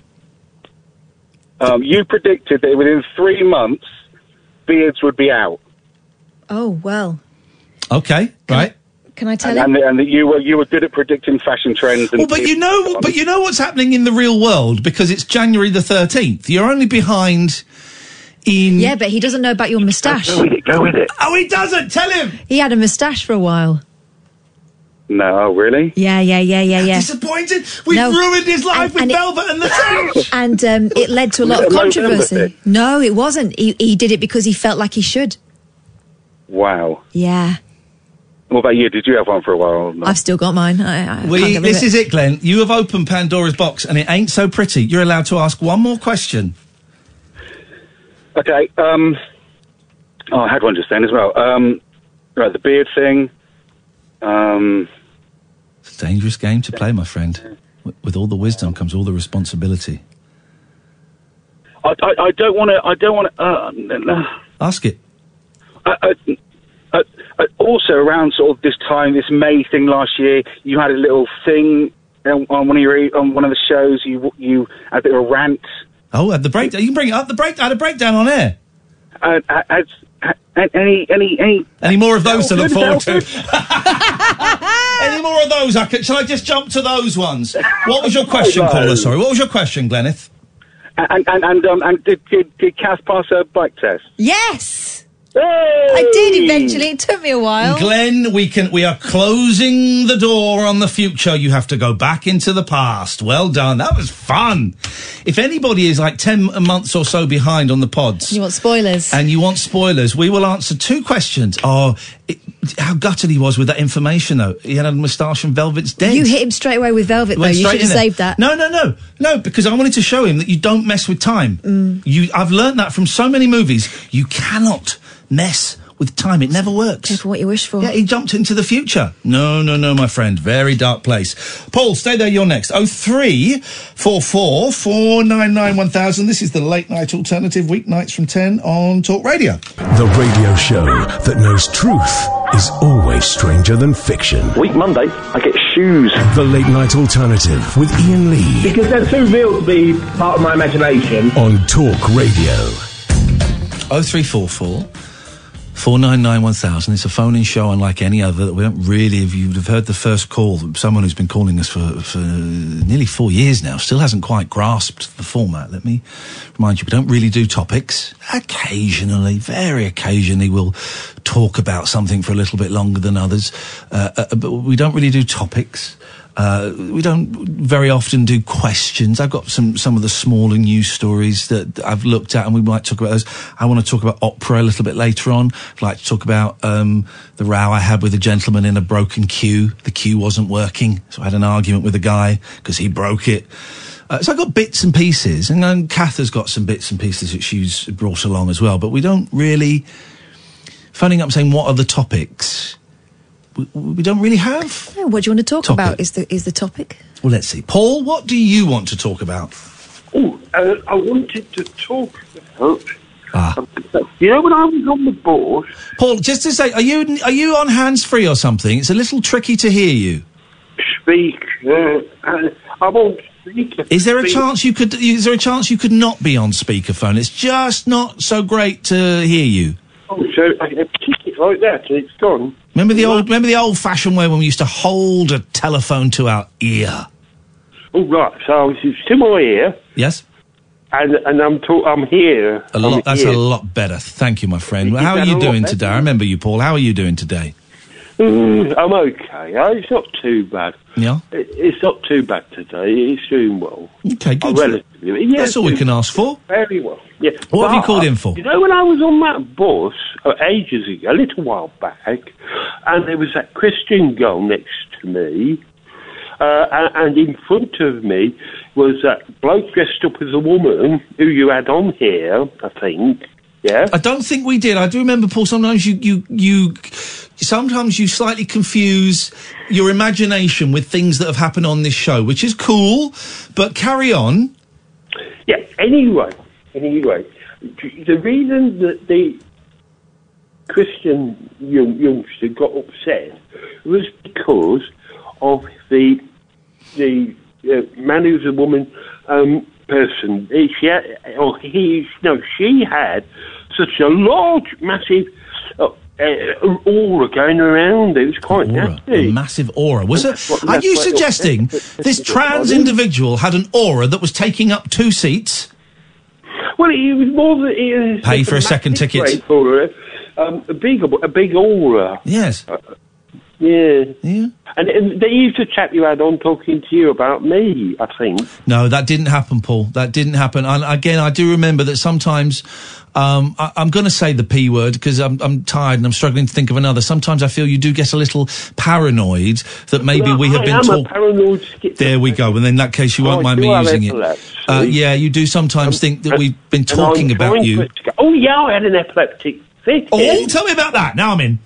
Um, you predicted that within three months, beards would be out. Oh well. Okay. Right. Can I tell and, you? And, that you were you were good at predicting fashion trends. well, but you know, but you know what's happening in the real world because it's January the thirteenth. You're only behind in. Yeah, but he doesn't know about your moustache. Go with it. Go with it. Oh, he doesn't. Tell him. He had a moustache for a while. No, oh, really? Yeah, yeah, yeah, yeah, yeah. Disappointed. We've no. ruined his life and, with and Velvet it, and the Touch. And um, it led to a lot of controversy. No, it wasn't. He, he did it because he felt like he should. Wow. Yeah. What about you? Did you have one for a while? No. I've still got mine. I, I we, this it. is it, Glenn. You have opened Pandora's box, and it ain't so pretty. You're allowed to ask one more question. Okay. Um, oh, I had one just then as well. Um, right, the beard thing. Um, it's a dangerous game to play, my friend. With all the wisdom comes all the responsibility. I, I, I don't want to. I don't want to. Uh, no. Ask it. I, I, also, around sort of this time, this May thing last year, you had a little thing on one of your on one of the shows. You you had a bit of a rant Oh, at the break. You can bring it up. The break. I had a breakdown on air. Uh, has, ha- any any any Any more of those to look forward to? Any more of those? I could, shall I just jump to those ones? What was your question, No. caller? Sorry, what was your question, Gleneth? and and and, um, and did, did did Cass pass her bike test? Yes, I did eventually. It took me a while. Glenn, we can. We are closing the door on the future. You have to go back into the past. Well done. That was fun. If anybody is like ten months or so behind on the pods, you want spoilers? and you want spoilers, we will answer two questions. Oh, it, how gutted he was with that information, though. He had a moustache and Velvet's dead. you hit him straight away with Velvet, though. You should have there. saved that. No, no, no, no. Because I wanted to show him that you don't mess with time. Mm. You, I've learned that from so many movies. You cannot mess with time. It never works. Careful what you wish for. Yeah, he jumped into the future. No, no, no, my friend. Very dark place. Paul, stay there. You're next. Oh three four four four nine nine one thousand. This is the late night alternative weeknights from ten on Talk Radio. The radio show that knows truth is always stranger than fiction. Week Monday, I get shoes. The late night alternative with Iain Lee Because they're too real to be part of my imagination. on Talk Radio. Oh three four four. 499 1000. It's a phone in show unlike any other. We don't really, if you'd have heard the first call, someone who's been calling us for, for nearly four years now still hasn't quite grasped the format. Let me remind you, we don't really do topics. Occasionally, very occasionally, we'll talk about something for a little bit longer than others. Uh, uh, but we don't really do topics. Uh, we don't very often do questions. I've got some some of the smaller news stories that I've looked at, and we might talk about those. I want to talk about opera a little bit later on. I'd like to talk about um, the row I had with a gentleman in a broken queue. The queue wasn't working, so I had an argument with a guy because he broke it. Uh, so I got bits and pieces, and then Kath has got some bits and pieces that she's brought along as well. But we don't really phoning up saying what are the topics. We, we don't really have. Oh, what do you want to talk Topic. about? Is the is the topic? Well, let's see. Paul, what do you want to talk about? Oh, uh, I wanted to talk about. Ah. You know, when I was on the board, Paul, just to say, are you are you on hands free or something? It's a little tricky to hear you. speak. Uh, uh, I won't speak. Is there a speak- chance you could? Is there a chance you could not be on speakerphone? It's just not so great to hear you. Oh, so I I kick it like that and it's gone. Remember the old, remember the old-fashioned way when we used to hold a telephone to our ear. Oh, right. So it's to my ear, Yes, and and I'm I'm here. a lot. I'm That's here. a lot better. Thank you, my friend. Is How are that a you lot doing better? today? I remember you, Paul. How are you doing today? Mm, I'm okay. Uh, It's not too bad. Yeah. It, it's not too bad today. It's doing well. Okay, Oh, good. relatively. Yeah, That's all we can ask for. Very well. Yeah. What have you But, called in for? You know, when I was on that bus uh, ages ago, a little while back, and there was that Christian girl next to me, uh, and, and in front of me was that bloke dressed up as a woman who you had on here, I think. Yeah. I don't think we did. I do remember, Paul. Sometimes you, you, you, sometimes you slightly confuse your imagination with things that have happened on this show, which is cool. But carry on. Yeah. Anyway, anyway, the reason that the Christian young, youngster got upset was because of the the uh, man who's a woman um, person. Uh, She had, or he, no, she had such a large, massive. Uh, uh, aura going around. It was quite Aura, nasty. a massive aura. Was it? Well, Are you suggesting this trans individual had an aura that was taking up two seats? Well, it was more than it was Pay for a second ticket. For a, um, a big, a big aura. Yes. Yeah. Yeah. And, and they used to chat you had on talking to you about me, I think. No, that didn't happen, Paul. That didn't happen. And again, I do remember that sometimes. Um, I, I'm going to say the p word because I'm, I'm tired and I'm struggling to think of another. Sometimes I feel you do get a little paranoid that maybe Well, we have I been talking. There we go. And in that case, you won't I mind me using it. Uh, yeah, you do sometimes think that we've been talking about you. Oh, yeah, I had an epileptic fit. Oh, tell me about that. Now I'm in.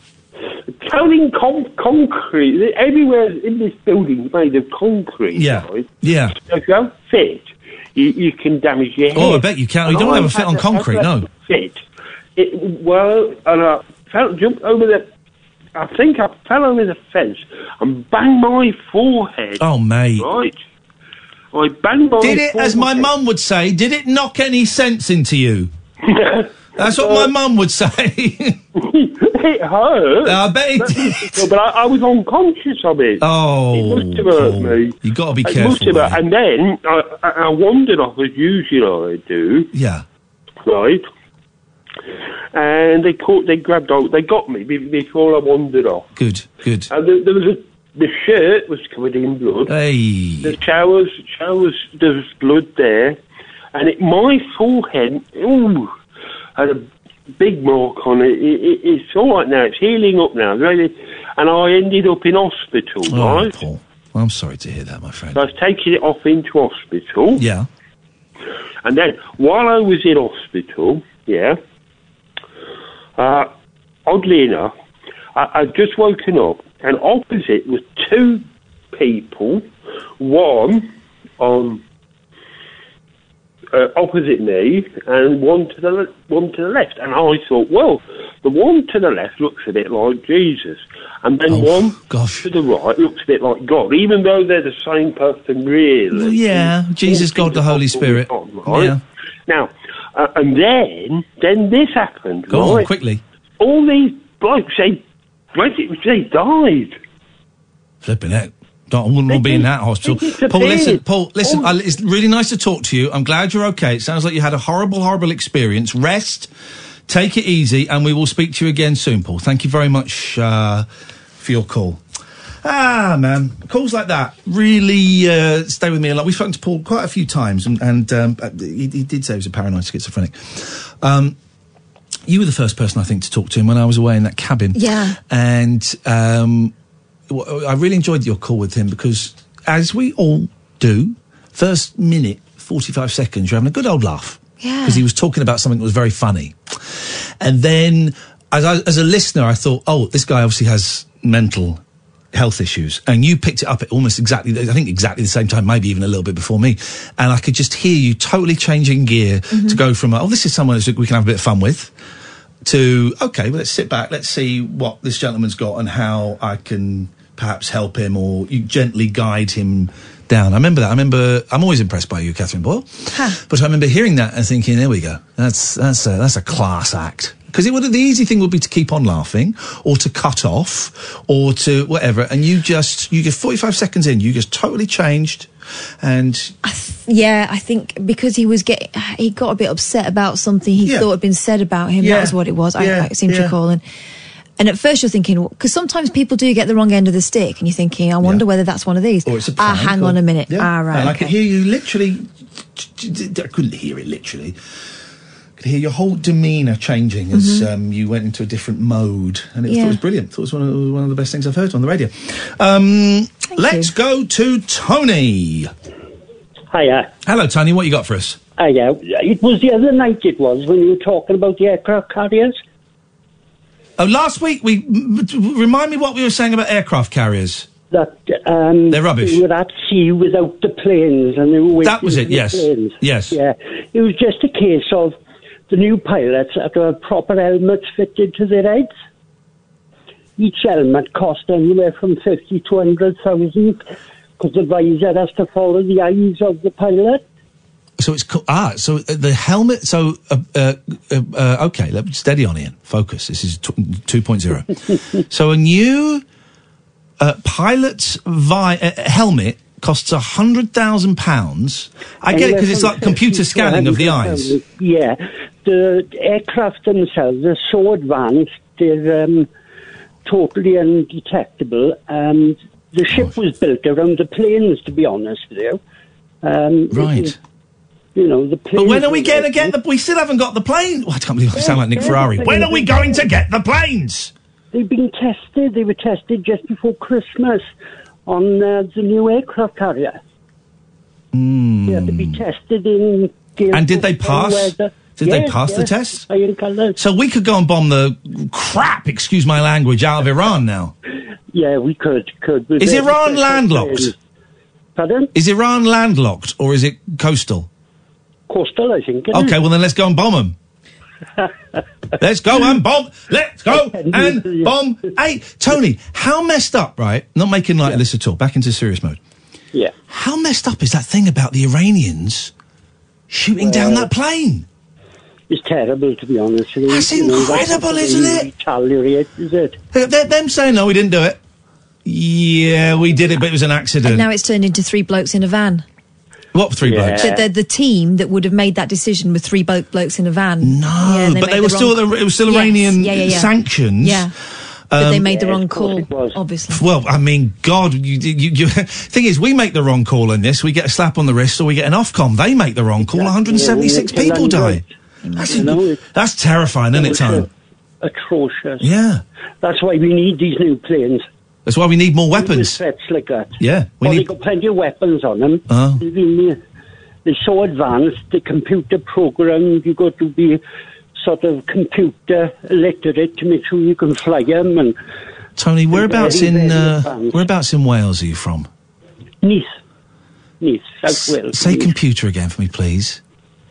Only con- concrete. Everywhere in this building is made of concrete. Yeah. right? Yeah. So if you don't fit, you, you can damage your head. Oh, I bet you can. You don't And have a I fit on concrete, no. Fit. It, well, and I fell, jumped over the. I think I fell over the fence and banged my forehead. Oh, mate. Right. I banged my. Did it, as my mum would say, did it knock any sense into you? That's what uh, my mum would say. it hurt. I bet it did. But I, I was unconscious of it. Oh, it must have hurt me. you got to be It careful. must have hurt. And then I, I, I wandered off as usual I do. Yeah. Right. And they caught, they grabbed out, they got me be- before I wandered off. Good, good. And there, there was a, the shirt was covered in blood. Hey. The showers, showers, there was blood there, and it, my forehead, ooh, had a big mark on it. it, it it's all right now. It's healing up now, really. And I ended up in hospital, Oh, right? Paul. I'm sorry to hear that, my friend. So I was taking it off into hospital. Yeah. And then, while I was in hospital, yeah, uh, oddly enough, I, I'd just woken up, and opposite was two people, one on uh, opposite me, and one to the le- one to the left. And I thought, well, the one to the left looks a bit like Jesus, and then one to the right looks a bit like God, even though they're the same person, really. Well, yeah, Jesus, God, the Holy Spirit. right? Yeah. Now, uh, and then, then this happened. Go on, quickly. All these blokes, they, they died. Flipping it. Don't, I wouldn't want to be in that hospital. disappeared. Paul, listen, Paul, listen. Oh. I, it's really nice to talk to you. I'm glad you're okay. It sounds like you had a horrible, horrible experience. Rest, take it easy, and we will speak to you again soon, Paul. Thank you very much uh, for your call. Ah, man, calls like that really uh, stay with me a lot. We've spoken to Paul quite a few times, and, and um, uh, he, he did say he was a paranoid schizophrenic. Um, you were the first person, I think, to talk to him when I was away in that cabin. Yeah. And um, w- I really enjoyed your call with him because, as we all do, first minute, 45 seconds, you're having a good old laugh. Yeah. Because he was talking about something that was very funny. And then, as, I, as a listener, I thought, oh, this guy obviously has mental health issues. And you picked it up at almost exactly, I think exactly the same time, maybe even a little bit before me. And I could just hear you totally changing gear mm-hmm. to go from, oh, this is someone we can have a bit of fun with to okay, well, let's sit back, let's see what this gentleman's got and how I can perhaps help him or you gently guide him down. I remember that. I remember. I'm always impressed by you, Catherine Boyle. But I remember hearing that and thinking, there we go. That's that's a, that's a class act. Because it would the easy thing would be to keep on laughing, or to cut off, or to whatever. And you just you get 45 seconds in, you just totally changed, and Yeah, I think because he was getting, he got a bit upset about something he Yeah. thought had been said about him. Yeah. That was what it was. Yeah, I, I seem to recall. And, and at first you're thinking, because sometimes people do get the wrong end of the stick, and you're thinking, I wonder whether that's one of these. Or it's a ah, hang or- on a minute. Ah, right. And I okay. could hear you literally. I couldn't hear it literally. I could hear your whole demeanour changing as Mhm. um, you went into a different mode, and it, Yeah. thought it was brilliant. Thought it was one of, one of the best things I've heard on the radio. Um, let's go to Tony. Hiya. Hello, Tony. What you got for us? Hiya. It was the other night it was when you were talking about the aircraft carriers. Oh, last week we m- m- remind me what we were saying about aircraft carriers. That um, They're rubbish. They were at sea without the planes, and they were waiting That was it, yes. planes. Yes. Yeah. It was just a case of the new pilots had to have proper helmets fitted to their heads. Each helmet cost anywhere from fifty to hundred thousand, because the visor has to follow the eyes of the pilot. So it's co- ah. So uh, the helmet. So uh, uh, uh, uh, okay. Let steady on, Iain. Focus. This is two point zero. so a new uh, pilot's vi- uh, helmet costs a hundred thousand pounds. I get it because it's like computer scanning of the eyes. Yeah, the aircraft themselves are so advanced, they're um, totally undetectable. And the ship was built around the planes, to be honest with you. Um, Right. You know, the planes. But when are we going to get the? We still haven't got the plane. Oh, I can't believe I sound like Nick Ferrari. When are we going to get the planes? They've been tested. They were tested just before Christmas on uh, the new aircraft carrier. They had to be tested in. And did they pass? Weather. Did they Yes, pass the yes. test? Iron colours. So we could go and bomb the crap, excuse my language, out of Iran now. Yeah, we could. could with Is Iran landlocked? Pardon? Is Iran landlocked or is it coastal? Coastal, I think. Okay, well then let's go and bomb them. Let's go and bomb. Let's go and bomb. Hey, Tony, how messed up, right? Not making light of this at all. Back into serious mode. Yeah. How messed up is that thing about the Iranians shooting down that plane? It's terrible, to be honest. with you. That's You know, incredible, isn't they it? Retaliate, is it? They- they- them saying no, we didn't do it. Yeah, we did it, but it was an accident. And now it's turned into three blokes in a van. What three blokes? The, the, the team that would have made that decision with three bloke, blokes in a van. No, Yeah, and but they the were still wrong- it was still Yes, Iranian yeah, yeah, yeah. sanctions. Yeah. But they Um, made the wrong call, obviously. Well, I mean, God, you, you, you, thing is, we make the wrong call in this. We get a slap on the wrist or we get an Ofcom. They make the wrong call. 176 Yeah, people die. That's, You that's terrifying, isn't it, It's, uh, Atrocious. Yeah. That's why we need these new planes. That's why we need more weapons. threats like that. Yeah, we well, need. they've got plenty of weapons on them. Oh. They're they're so advanced, the computer program, you've got to be sort of computer literate to make sure you can fly them. And Tony, whereabouts very, in very uh, whereabouts in Wales are you from? Nice. Nice, South Wales. Say computer again for me, please.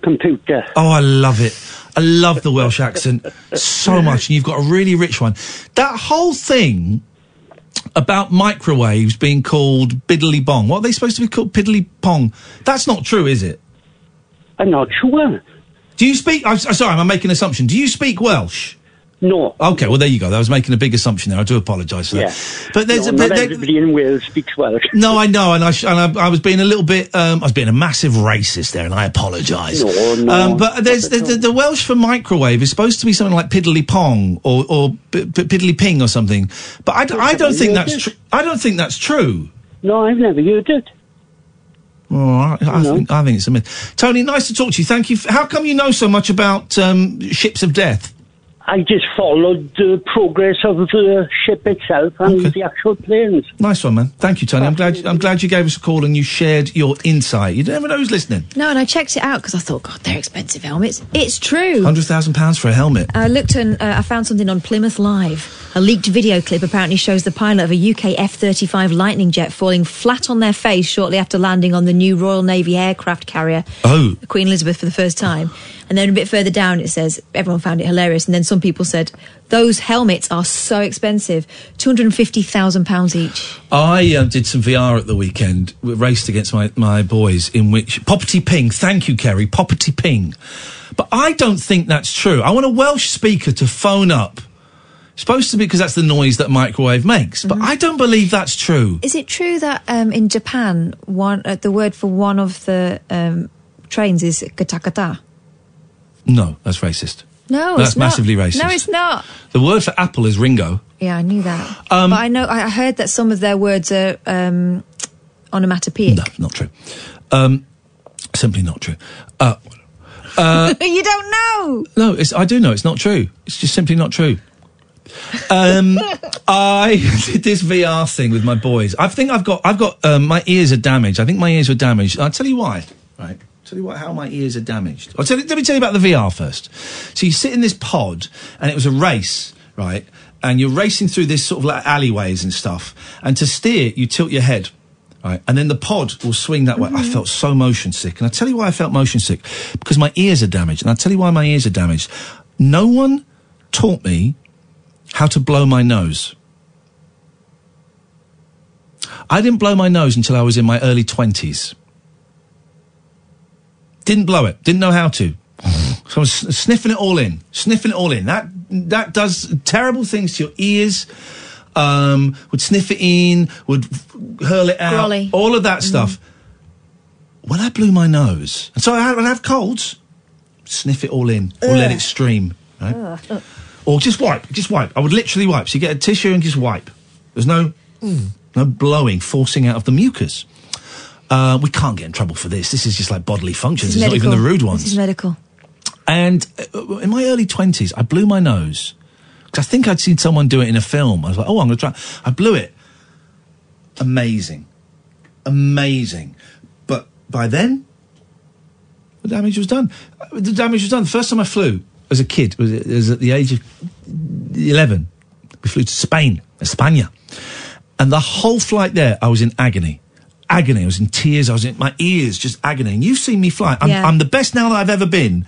Computer. Oh, I love it. I love the Welsh accent so much, and you've got a really rich one. That whole thing about microwaves being called biddly bong. What are they supposed to be called? Piddly pong. That's not true, is it? I'm not sure. Do you speak? I'm sorry, I'm making an assumption. Do you speak Welsh? No. Okay, well there you go. I was making a big assumption there. I do apologise for Yeah. that. But there's no, a there- everybody in Wales speaks Welsh. No, I know, and I sh- and I, I was being a little bit, um, I was being a massive racist there, and I apologise. No, no, Um, but there's the, the, the Welsh for microwave is supposed to be something like piddly pong or or p- p- piddly ping or something. But I, d- I don't think that's true. I don't think that's true. No, I've never heard it. Oh, I, I, think, I think it's a myth. Tony, nice to talk to you. Thank you. f- How come you know so much about um, ships of death? I just followed the progress of the ship itself and the actual planes. Nice one, man. Thank you, Tony. I'm glad. I'm glad you gave us a call and you shared your insight. You never know who's listening. No, and I checked it out because I thought, God, they're expensive helmets. It's true. Hundred thousand pounds for a helmet. I looked and uh, I found something on Plymouth Live. A leaked video clip apparently shows the pilot of a UK F 35 Lightning jet falling flat on their face shortly after landing on the new Royal Navy aircraft carrier, Oh. Queen Elizabeth, for the first time. And then a bit further down it says, everyone found it hilarious. And then some people said, those helmets are so expensive £250,000 each. I uh, did some VR at the weekend, we raced against my, my boys, in which Popty Ping, thank you, Kerry, Popty Ping. But I don't think that's true. I want a Welsh speaker to phone up. Supposed to be because that's the noise that microwave makes, but I don't believe that's true. Is it true that um, in Japan, one uh, the word for one of the um, trains is katakata? No, that's racist. No, That's it's not. massively racist. No, it's not. The word for apple is Ringo. Yeah, I knew that. Um, but I know I I heard that some of their words are um, onomatopoeic. No, not true. Um, simply not true. Uh, uh, you don't know. No, it's, I do know it's not true. It's just simply not true. Um, I did this VR thing with my boys. I think I've got, I've got, um, my ears are damaged. I think my ears were damaged. I'll tell you why. Right. Tell you what, how my ears are damaged. I'll tell you, let me tell you about the VR first. So you sit in this pod, and it was a race, right? And you're racing through this sort of like alleyways and stuff. And to steer, you tilt your head. Right, and then the pod will swing that way. I mm-hmm. felt so motion sick, and I tell you why I felt motion sick because my ears are damaged, and I tell you why my ears are damaged. No one taught me how to blow my nose. I didn't blow my nose until I was in my early twenties. Didn't blow it. Didn't know how to. So I was sniffing it all in, sniffing it all in. That that does terrible things to your ears. Um, would sniff it in, would hurl it out, Grolly. all of that stuff. When I blew my nose, and so I had, I'd have colds, sniff it all in, or let it stream, right? Or just wipe, just wipe. I would literally wipe. So you get a tissue and just wipe. There's no no blowing, forcing out of the mucus. Uh, we can't get in trouble for this. This is just like bodily functions. It's is not even the rude ones. This is medical. And uh, in my early 20s, I blew my nose. Because I think I'd seen someone do it in a film. I was like, oh, I'm going to try. I blew it. Amazing. Amazing. But by then, The damage was done. Uh, The damage was done. The first time I flew as a kid was, was at the age of 11. We flew to Spain, España. And the whole flight there, I was in agony. Agony. I was in tears. I was in my ears, just agony. And you've seen me fly. I'm, Yeah. I'm the best now that I've ever been.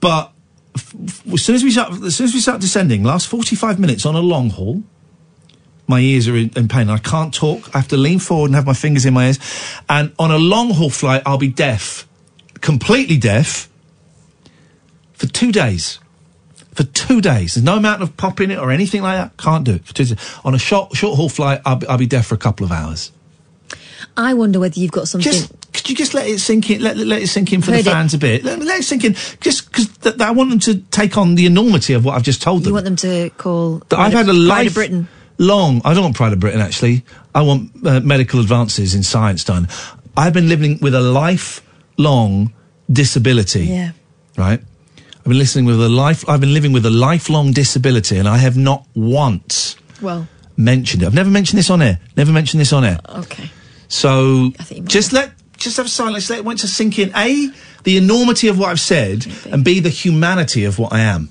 But f- f- as soon as we start, as soon as we start descending, last 45 minutes on a long haul, my ears are in, in pain. I can't talk. I have to lean forward and have my fingers in my ears. And on a long haul flight, I'll be deaf, completely deaf, for two days. For two days. There's no amount of popping it or anything like that. Can't do it. For two days. On a short, short haul flight, I'll, be- I'll be deaf for a couple of hours. I wonder whether you've got something. Could you just let it sink in? Let, let it sink in for Heard the it. fans a bit. Let, let it sink in, just because th- th- I want them to take on the enormity of what I've just told them. you want them to call. That I've Pride had a of- life of Britain. long. I don't want Pride of Britain actually. I want uh, medical advances in science done. I've been living with a lifelong disability. Yeah. Right. I've been listening with a life. I've been living with a lifelong disability, and I have not once Well, mentioned it. I've never mentioned this on air. Never mentioned this on air. okay. So just let just have a silence. Let it want to sink in. A the enormity of what I've said, and B the humanity of what I am.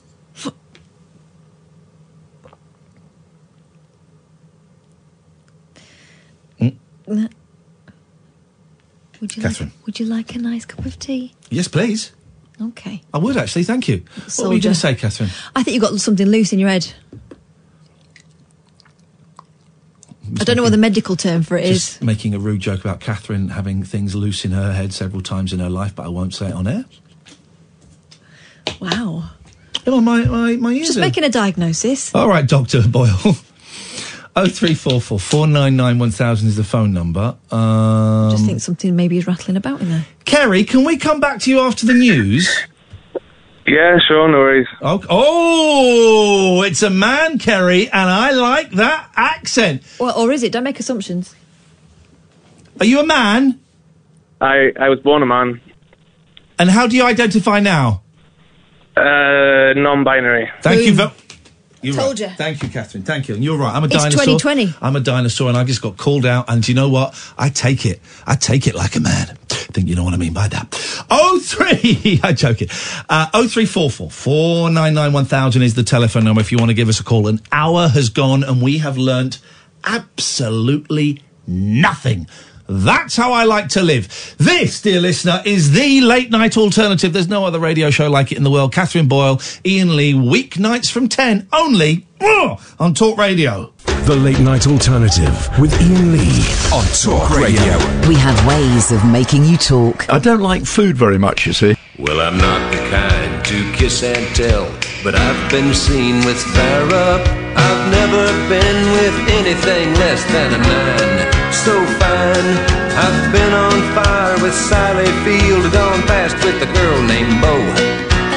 N- Would you Catherine. like? Would you like a nice cup of tea? Yes, please. Okay. I would actually. Thank you. What were you going to say, Catherine? I think you've got something loose in your head. I don't know what the medical term for it is. Making a rude joke about Catherine having things loose in her head several times in her life, but I won't say it on air. Wow. Oh, my my my ears Just are- making a diagnosis. All right, Doctor Boyle. Oh three four four four nine nine one thousand is the phone number. Um, Just think something maybe is rattling about in there. Kerry, can we come back to you after the news? Yeah, sure, no worries. Oh, oh, it's a man, Kerry, and I like that accent. Or, or is it? Don't make assumptions. Are you a man? I I was born a man. And how do you identify now? Uh, non-binary. Thank you. Vo- you're Told right. ya. Thank you, Catherine. Thank you. And you're right. I'm a It's dinosaur. 2020. I'm a dinosaur, and I just got called out. And do you know what? I take it. I take it like a man. Think you know what I mean by that. Oh three. I'm joking. Uh, oh three four four four nine nine one thousand is the telephone number if you want to give us a call. An hour has gone, and we have learnt absolutely nothing. That's how I like to live. This, dear listener, is the late night alternative. There's no other radio show like it in the world. Catherine Boyle, Iain Lee, weeknights from 10, only on Talk Radio. The Late Night Alternative with Iain Lee on Talk Radio. We have ways of making you talk. I don't like food very much, you see. Well, I'm not the kind to kiss and tell, but I've been seen with Farrah. I've never been with anything less than a nine. So fine, I've been on fire with Sally Field, gone past with a girl named Bo.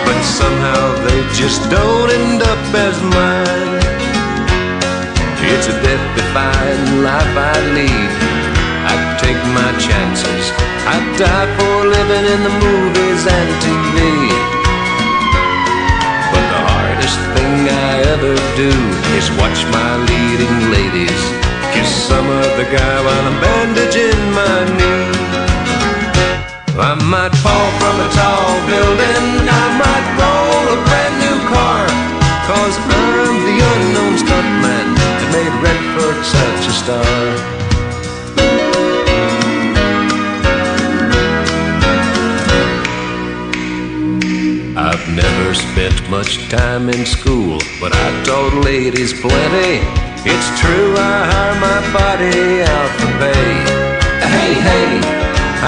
But somehow they just don't end up as mine. It's a death-defying life I lead. I take my chances. I die for living in the movies and TV. But the hardest thing I ever do is watch my leading ladies kiss some other guy while I'm bandaging my knee. I might fall from a tall building. I might roll a brand new car. Cause I'm the unknown stuntman made Redford such a star. I've never spent much time in school, but I taught ladies plenty. It's true, I hire my body out for pay. Hey, hey,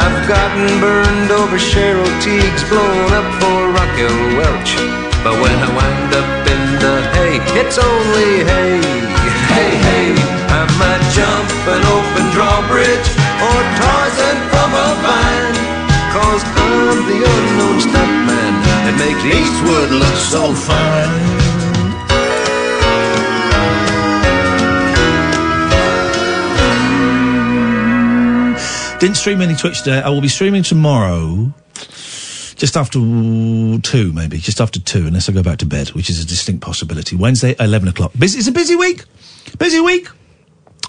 I've gotten burned over Cheryl Tiegs, blown up for Raquel Welch. But when I wind up in the hay, it's only hay. Hey, hey, I might jump an open drawbridge or Tarzan from a vine. Cause I'm the unknown stuntman that makes Eastwood look so fine. Didn't stream any Twitch today. I will be streaming tomorrow. Just after two, maybe. Just after two, unless I go back to bed, which is a distinct possibility. Wednesday, 11 o'clock. Busy, it's a busy week. Busy week.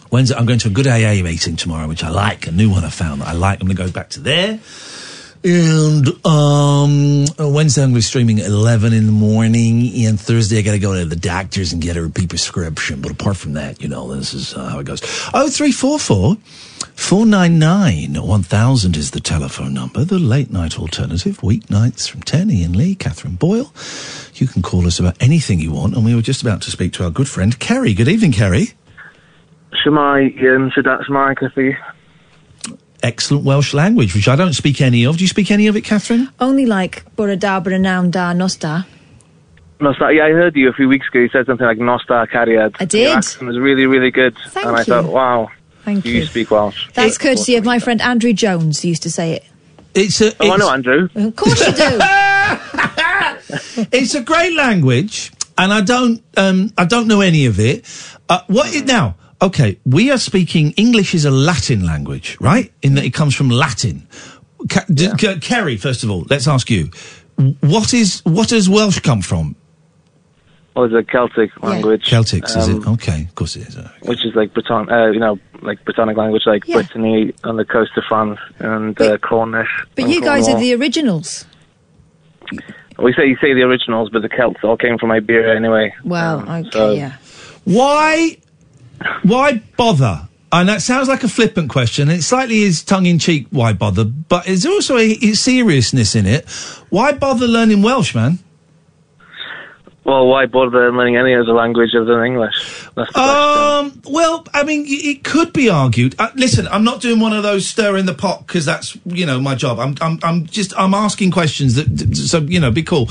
Wednesday, I'm going to a good AA meeting tomorrow, which I like. A new one I found that I like. I'm going to go back to there. And uh, um, Wednesday I'm going to be streaming at 11 in the morning. And Thursday I got to go to the doctors and get a repeat prescription. But apart from that, you know, this is uh, how it goes. Oh, 0344 499 1000 is the telephone number. The late night alternative, weeknights from 10. Iain Lee, Catherine Boyle. You can call us about anything you want. And we were just about to speak to our good friend, Kerry. Good evening, Kerry. Shemai, Iain, Shadat Shemai, Kathy. Excellent Welsh language, which I don't speak any of. Do you speak any of it, Catherine? Only like Bore da, Bora Nawn da, Nosta. Nostar, yeah, I heard you a few weeks ago. You said something like Nostar Cariad. I did. Your accent was really, really good. Thank and I you. thought, wow, Thank you you. speak Welsh. That's courtesy of my friend Andrew Jones, who used to say it. It's a. Oh, I know Andrew. Of course you do. it's a great language, and I don't, um, I don't know any of it. Uh, what is now? Okay, we are speaking English is a Latin language, right? In that it comes from Latin. Ca- d- K- Kerry, first of all, let's ask you, what is what does Welsh come from? Well, it's a Celtic language. Celtics, is it? um, Okay, of course it is. uh, Which is like Breton, uh, you know, like Britannic language, like Yeah. Brittany on the coast of France and uh, Cornish. But and you guys are the originals. We say you say the originals, but the Celts all came from Iberia anyway. Well, okay, so- yeah. Why, why bother? And that sounds like a flippant question. and It slightly is tongue in cheek. Why bother? But there's also a, a seriousness in it. Why bother learning Welsh, man? Well, why bother learning any other language other than English? Um, well, I mean, it could be argued. Uh, listen, I'm not doing one of those stir in the pot because that's you know my job. I'm I'm I'm just I'm asking questions that so you know be cool.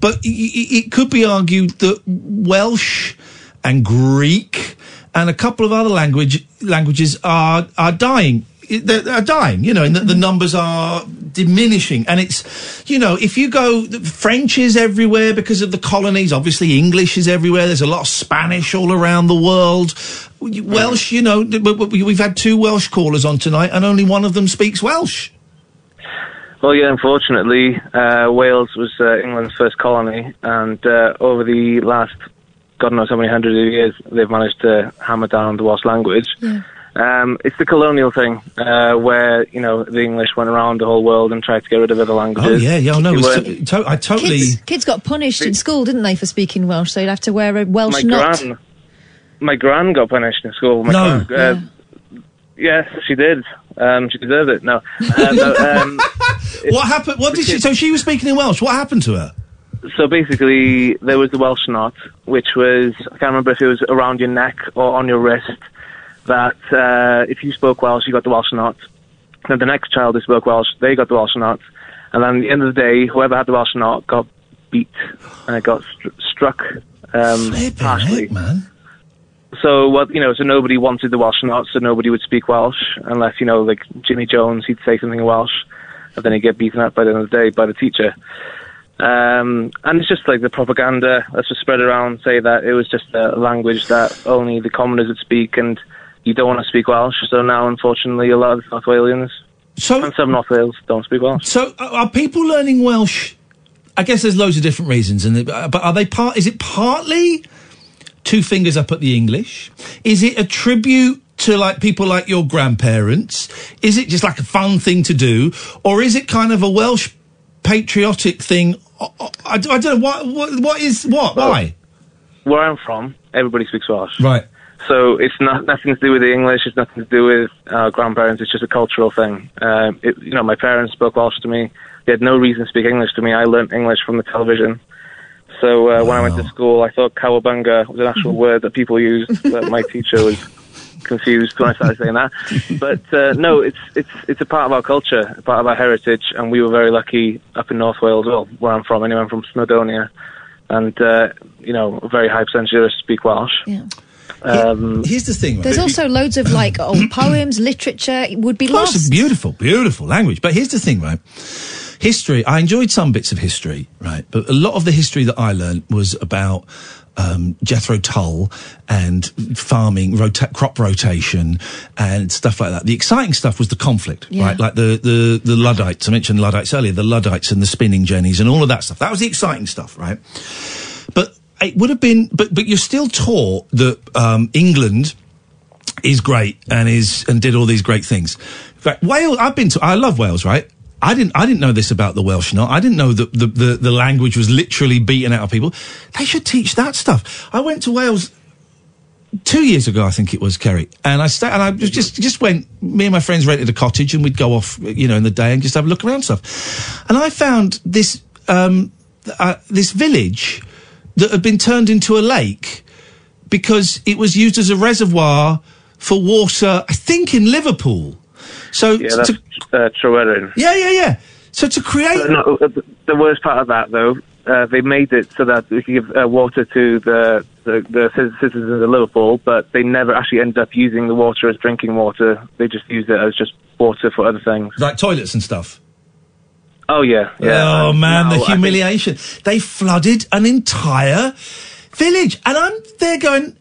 But y- it could be argued that Welsh and Greek and a couple of other language languages are are dying. They're, are dying, you know, and that the numbers are diminishing. And it's, you know, if you go, French is everywhere because of the colonies. Obviously, English is everywhere. There's a lot of Spanish all around the world. Welsh, you know, th- w- w- we've had two Welsh callers on tonight, and only one of them speaks Welsh. Well, yeah, unfortunately, uh, Wales was uh, England's first colony, and uh, over the last, God knows how many hundreds of years, they've managed to hammer down the Welsh language. Um, it's the colonial thing, uh, where, you know, the English went around the whole world and tried to get rid of other languages. Oh, yeah, yeah, I know. They It's weren't- to- to- I totally. Kids, kids got punished in school, didn't they, for speaking Welsh? So you'd have to wear a Welsh my knot. gran, my gran got punished in school. My No. gran, uh, Yes, she did. Um, she deserved it. No. Uh, no um, what happened? What did she? So she was speaking in Welsh. What happened to her? So basically, there was the Welsh knot, which was I can't remember if it was around your neck or on your wrist. That uh, if you spoke Welsh, you got the Welsh knot. Then the next child who spoke Welsh, they got the Welsh knot. And then at the end of the day, whoever had the Welsh knot got beat and it got str- struck um, harshly. man. So what you know, so nobody wanted the Welsh knot, so nobody would speak Welsh unless you know, like Jimmy Jones, he'd say something in Welsh, and then he'd get beaten up by the end of the day by the teacher. Um, and it's just like the propaganda that's just spread around, say that it was just a language that only the commoners would speak, and you don't want to speak Welsh. So now, unfortunately, a lot of North Walians so, and some North Wales don't speak Welsh. So are people learning Welsh? I guess there's loads of different reasons, and uh, but are they part? Is it partly two fingers up at the English? Is it a tribute to like people like your grandparents? Is it just like a fun thing to do, or is it kind of a Welsh patriotic thing? I, I, I don't know what what what is what why Where I'm from, everybody speaks Welsh. right. So it's not nothing to do with the English. It's nothing to do with our grandparents. It's just a cultural thing. Um, it, you know, my parents spoke Welsh to me. They had no reason to speak English to me. I learnt English from the television. So uh, when I went to school, I thought cowabunga was an actual word that people used. But my teacher was confused when I started saying that. But uh, no, it's it's it's a part of our culture, a part of our heritage, and we were very lucky up in North Wales, well, where I'm from. Anyway, I'm from Snowdonia, and uh, you know, a very high percentage of us speak Welsh. Yeah. Um, Here's the thing. Right? There's also loads of like old poems, literature would be Of course, it's lost. beautiful, beautiful language. But here's the thing, right? History. I enjoyed some bits of history, right? But a lot of the history that I learned was about um, Jethro Tull and farming, rota- crop rotation, and stuff like that. The exciting stuff was the conflict, Yeah. right? Like the, the the Luddites. I mentioned Luddites earlier. The Luddites and the spinning jennies and all of that stuff. That was the exciting stuff, right? But it would have been. But but you're still taught that um, England is great and is and did all these great things. In fact, Wales. I've been to. I love Wales, right? I didn't. I didn't know this about the Welsh. Not. I didn't know that the, the the language was literally beaten out of people. They should teach that stuff. I went to Wales two years ago, I think it was, Kerry, and I sta- and I just just went. Me and my friends rented a cottage, and we'd go off, you know, in the day and just have a look around stuff. And I found this um, uh, this village that had been turned into a lake because it was used as a reservoir for water. I think in Liverpool. So Yeah, that's to, uh, Tryweryn. yeah, yeah, yeah. So to create no, uh, the worst part of that, though, uh, they made it so that we could give uh, water to the, the the citizens of Liverpool, but they never actually ended up using the water as drinking water. They just used it as just water for other things. like toilets and stuff. Oh yeah, yeah. Oh And man, now the I think- humiliation. They flooded an entire village. And I'm there going,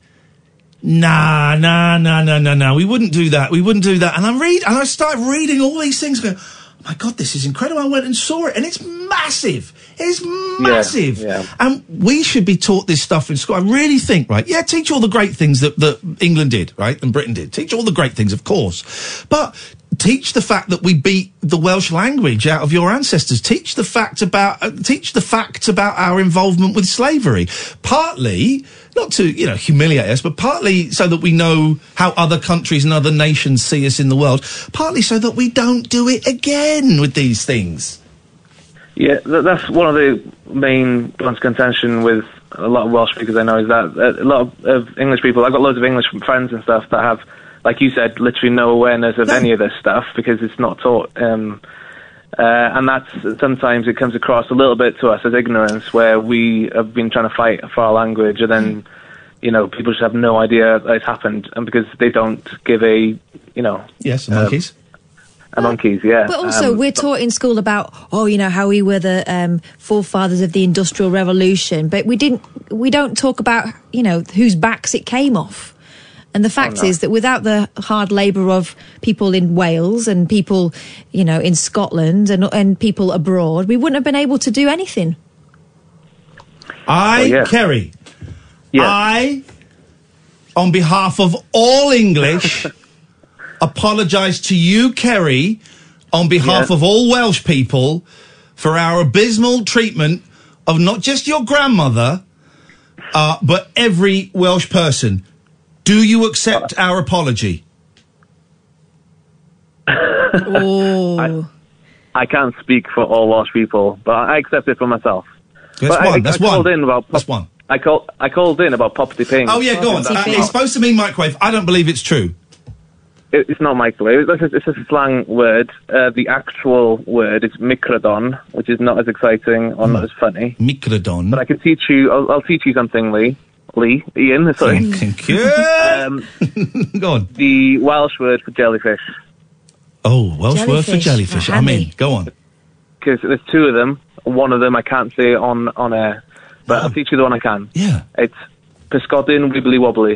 nah, nah, nah, nah, nah, nah. We wouldn't do that. We wouldn't do that. And I read, and I start reading all these things going, oh my God, this is incredible. I went and saw it and it's massive. It's massive. yeah. And we should be taught this stuff in school. I really think, right? Yeah, teach all the great things that, that England did, right? And Britain did. Teach all the great things, of course. But teach the fact that we beat the Welsh language out of your ancestors. Teach the fact about, uh, teach the facts about our involvement with slavery. Partly, not to, you know, humiliate us, but partly so that we know how other countries and other nations see us in the world. Partly so that we don't do it again with these things. Yeah, that's one of the main points of contention with a lot of Welsh speakers I know is that uh, a lot of, of English people, I've got loads of English friends and stuff that have, like you said, literally no awareness of any of this stuff because it's not taught. Um, uh, and that's sometimes it comes across a little bit to us as ignorance, where we have been trying to fight for our language, and then you know people just have no idea that it's happened, and because they don't give a you know Yes, uh, monkeys. a monkeys, yeah. But also, Um, we're taught in school about, oh, you know, how we were the um, forefathers of the Industrial Revolution, but we didn't. We don't talk about, you know, whose backs it came off. And the fact Oh, no. is that without the hard labour of people in Wales and people, you know, in Scotland and and people abroad, we wouldn't have been able to do anything. I, Oh, yeah. Kerry, I, on behalf of all English, apologise to you, Kerry, on behalf Yeah. of all Welsh people, for our abysmal treatment of not just your grandmother, uh, but every Welsh person. Do you accept our apology? Oh, I can't speak for all Welsh people, but I accept it for myself. That's but I, one. I, That's I called one. in about That's one. I called. I called in about Popty Ping. Oh yeah, go on. Uh, it's supposed to mean microwave. I don't believe it's true. It, it's not microwave. It's a, it's a slang word. Uh, the actual word is microdon, which is not as exciting or not as funny. Microdon. But I can teach you. I'll, I'll teach you something, Lee. Lee, Iain. Sorry. Thank you. um, go on. The Welsh word for jellyfish. Oh, Welsh word for Jellyfish. jellyfish. Oh, I mean, handy. go on. Because there's two of them. One of them I can't say on on air, but I'll teach you the one I can. Yeah. It's Piscodin Wibbly Wobbly.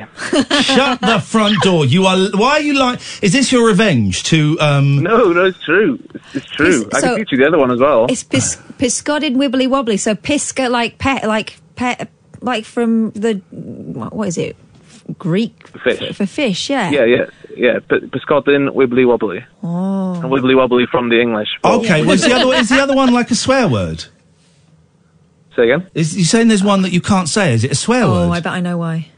Shut the front door. You are. Why are you like? Is this your revenge to? um No, no, it's true. It's, it's true. It's- I so- can teach you the other one as well. it's pis- piscodid wibbly wobbly. So pisca like pet like pet like from the what is it? Greek Fish. for, for fish. Yeah. Yeah, yeah, yeah. P- Piscodin Wibbly Wobbly. Oh. And Wibbly Wobbly from the English. Okay. Was the other is the other one like a swear word? Say again. Is you saying there's one that you can't say? Is it a swear word? Oh. I bet I know why.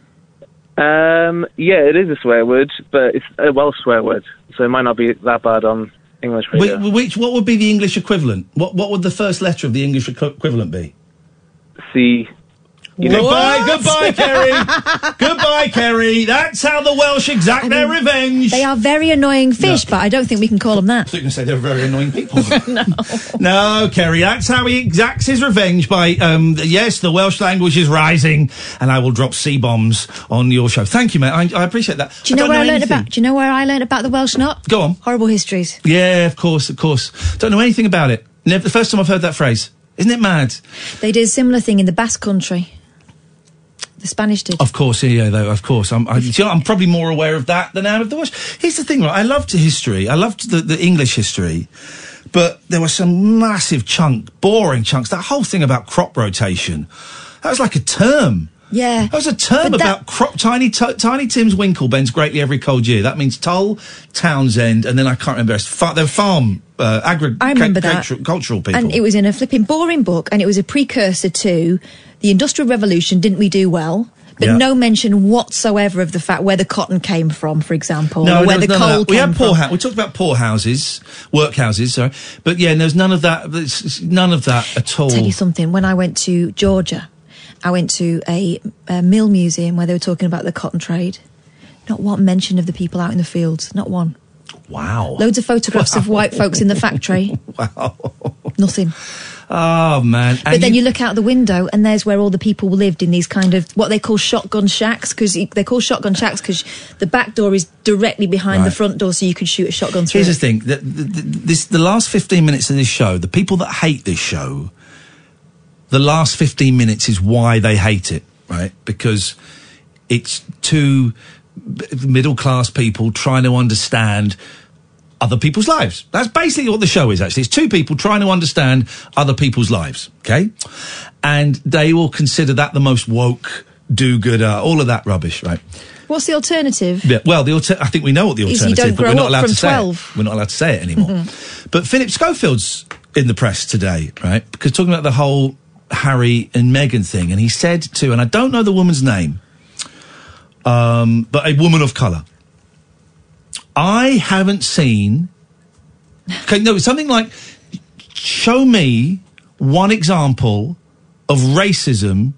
Um, yeah, it is a swear word, but it's a Welsh swear word, so it might not be that bad on English radio. Which, which what would be the English equivalent? What what would the first letter of the English equ- equivalent be? C. You know- goodbye, goodbye, Kerry. goodbye, Kerry. That's how the Welsh exact their revenge. They are very annoying fish, but I don't think we can call them that. I was going to say they're very annoying people. no. No, Kerry, that's how he exacts his revenge by, um, yes, the Welsh language is rising, and I will drop C bombs on your show. Thank you, mate. I, I appreciate that. Do you know don't where I learned anything. about? Do you know where I learned about the Welsh knot? Go on. Horrible histories. Yeah, of course, of course. Don't know anything about it. Never, the first time I've heard that phrase. Isn't it mad? They did a similar thing in the Basque Country. The Spanish did. Of course, yeah, yeah, though, of course. I'm, I, you know, I'm probably more aware of that than I am of the Welsh. Here's the thing, right? I loved history. I loved the, the English history. But there were some massive chunk, boring chunks. That whole thing about crop rotation, that was like a term. Yeah. That was a term But that- about crop, tiny, t- tiny Tim's winkle bends greatly every cold year. That means Tull, Townshend, and then I can't remember. It's Fa- they're farm, uh, agri- I remember that. cultural, cultural people. And it was in a flipping boring book, and it was a precursor to the Industrial Revolution. Didn't we do well? But Yeah. no mention whatsoever of the fact where the cotton came from, for example, no, or where the was none of coal. We came had poor from. hou- We talked about poor houses, workhouses, sorry. But yeah, there's none of that. none of that at all. tell you something. When I went to Georgia, I went to a, a mill museum where they were talking about the cotton trade. Not one mention of the people out in the fields. Not one. Wow. Loads of photographs of white folks in the factory. Wow. Nothing. Oh man. But then you, look out the window, and there's where all the people lived in these kind of what they call shotgun shacks because they call shotgun shacks because the back door is directly behind the front door, so you could shoot a shotgun through. Here's the it. thing: the, the, the- this the last fifteen minutes of this show. The people that hate this show, the last fifteen minutes is why they hate it, right? Because it's two middle class people trying to understand other people's lives. That's basically what the show is. Actually, it's two people trying to understand other people's lives. Okay, and they will consider that the most woke, do-gooder, all of that rubbish, right? What's the alternative? Yeah, well, the alter- I think we know what the Is alternative, don't but we're not allowed to say 12. it. We're not allowed to say it anymore. Mhm. But Philip Schofield's in the press today, right? Because talking about the whole Harry and Meghan thing, and he said to, and I don't know the woman's name, um, but a woman of colour. I haven't seen. Okay, no, something like, show me one example of racism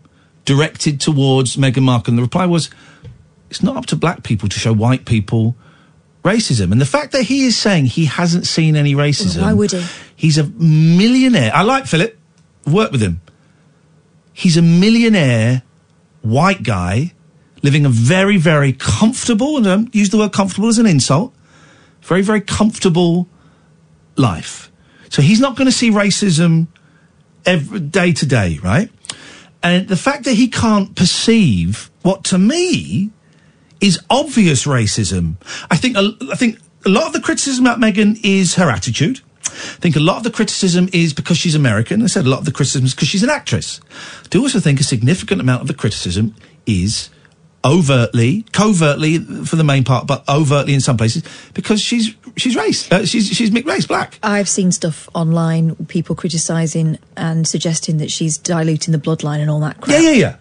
directed towards Meghan Markle. And the reply was, it's not up to black people to show white people racism. And the fact that he is saying he hasn't seen any racism. Why would he? He's a millionaire. I like Philip. I've worked with him. He's a millionaire white guy living a very, very comfortable, and I don't use the word comfortable as an insult, very, very comfortable life. So he's not going to see racism every day to day, right? And the fact that he can't perceive what to me is obvious racism. I think I think a lot of the criticism about Meghan is her attitude. I think a lot of the criticism is because she's American. I said a lot of the criticism is because she's an actress. I do also think a significant amount of the criticism is overtly, covertly for the main part, but overtly in some places because she's she's race. Uh, she's she's mixed race, black. I've seen stuff online, people criticising and suggesting that she's diluting the bloodline and all that crap. Yeah, yeah, yeah.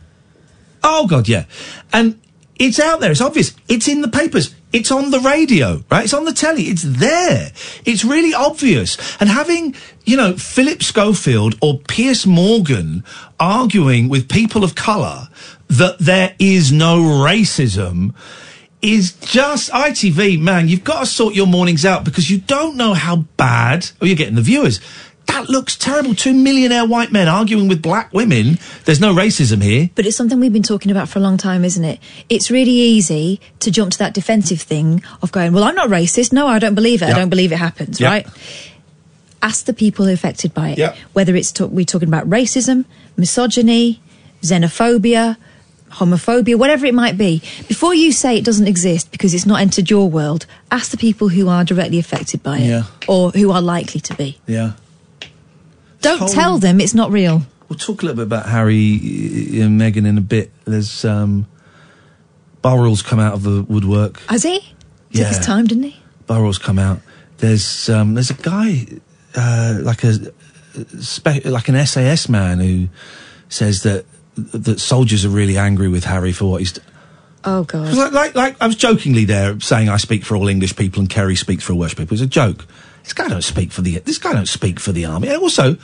Oh god, yeah. And it's out there. It's obvious. It's in the papers. It's on the radio, right? It's on the telly. It's there. It's really obvious. And having, you know, Philip Schofield or Piers Morgan arguing with people of colour that there is no racism is just ITV, man. You've got to sort your mornings out because you don't know how bad, or you're getting the viewers. That looks terrible. Two millionaire white men arguing with black women. There's no racism here. But it's something we've been talking about for a long time, isn't it? It's really easy to jump to that defensive thing of going, well, I'm not racist. No, I don't believe it. Yeah. I don't believe it happens, Yeah. right? Ask the people affected by it. Yeah. Whether it's we're talking about racism, misogyny, xenophobia, homophobia, whatever it might be. Before you say it doesn't exist because it's not entered your world, ask the people who are directly affected by it Yeah. or who are likely to be. Yeah. Don't Totally. tell them it's not real. We'll talk a little bit about Harry uh, and Meghan in a bit. There's um, Burrell's come out of the woodwork. Has he? Took Yeah. his time, didn't he? Burrell's come out. There's um, there's a guy uh, like a spe- like an SAS man who says that that soldiers are really angry with Harry for what he's. D- Oh, God. like, like like I was jokingly there saying I speak for all English people and Kerry speaks for all Welsh people. It's a joke. This guy don't speak for the this guy don't speak for the army. And also.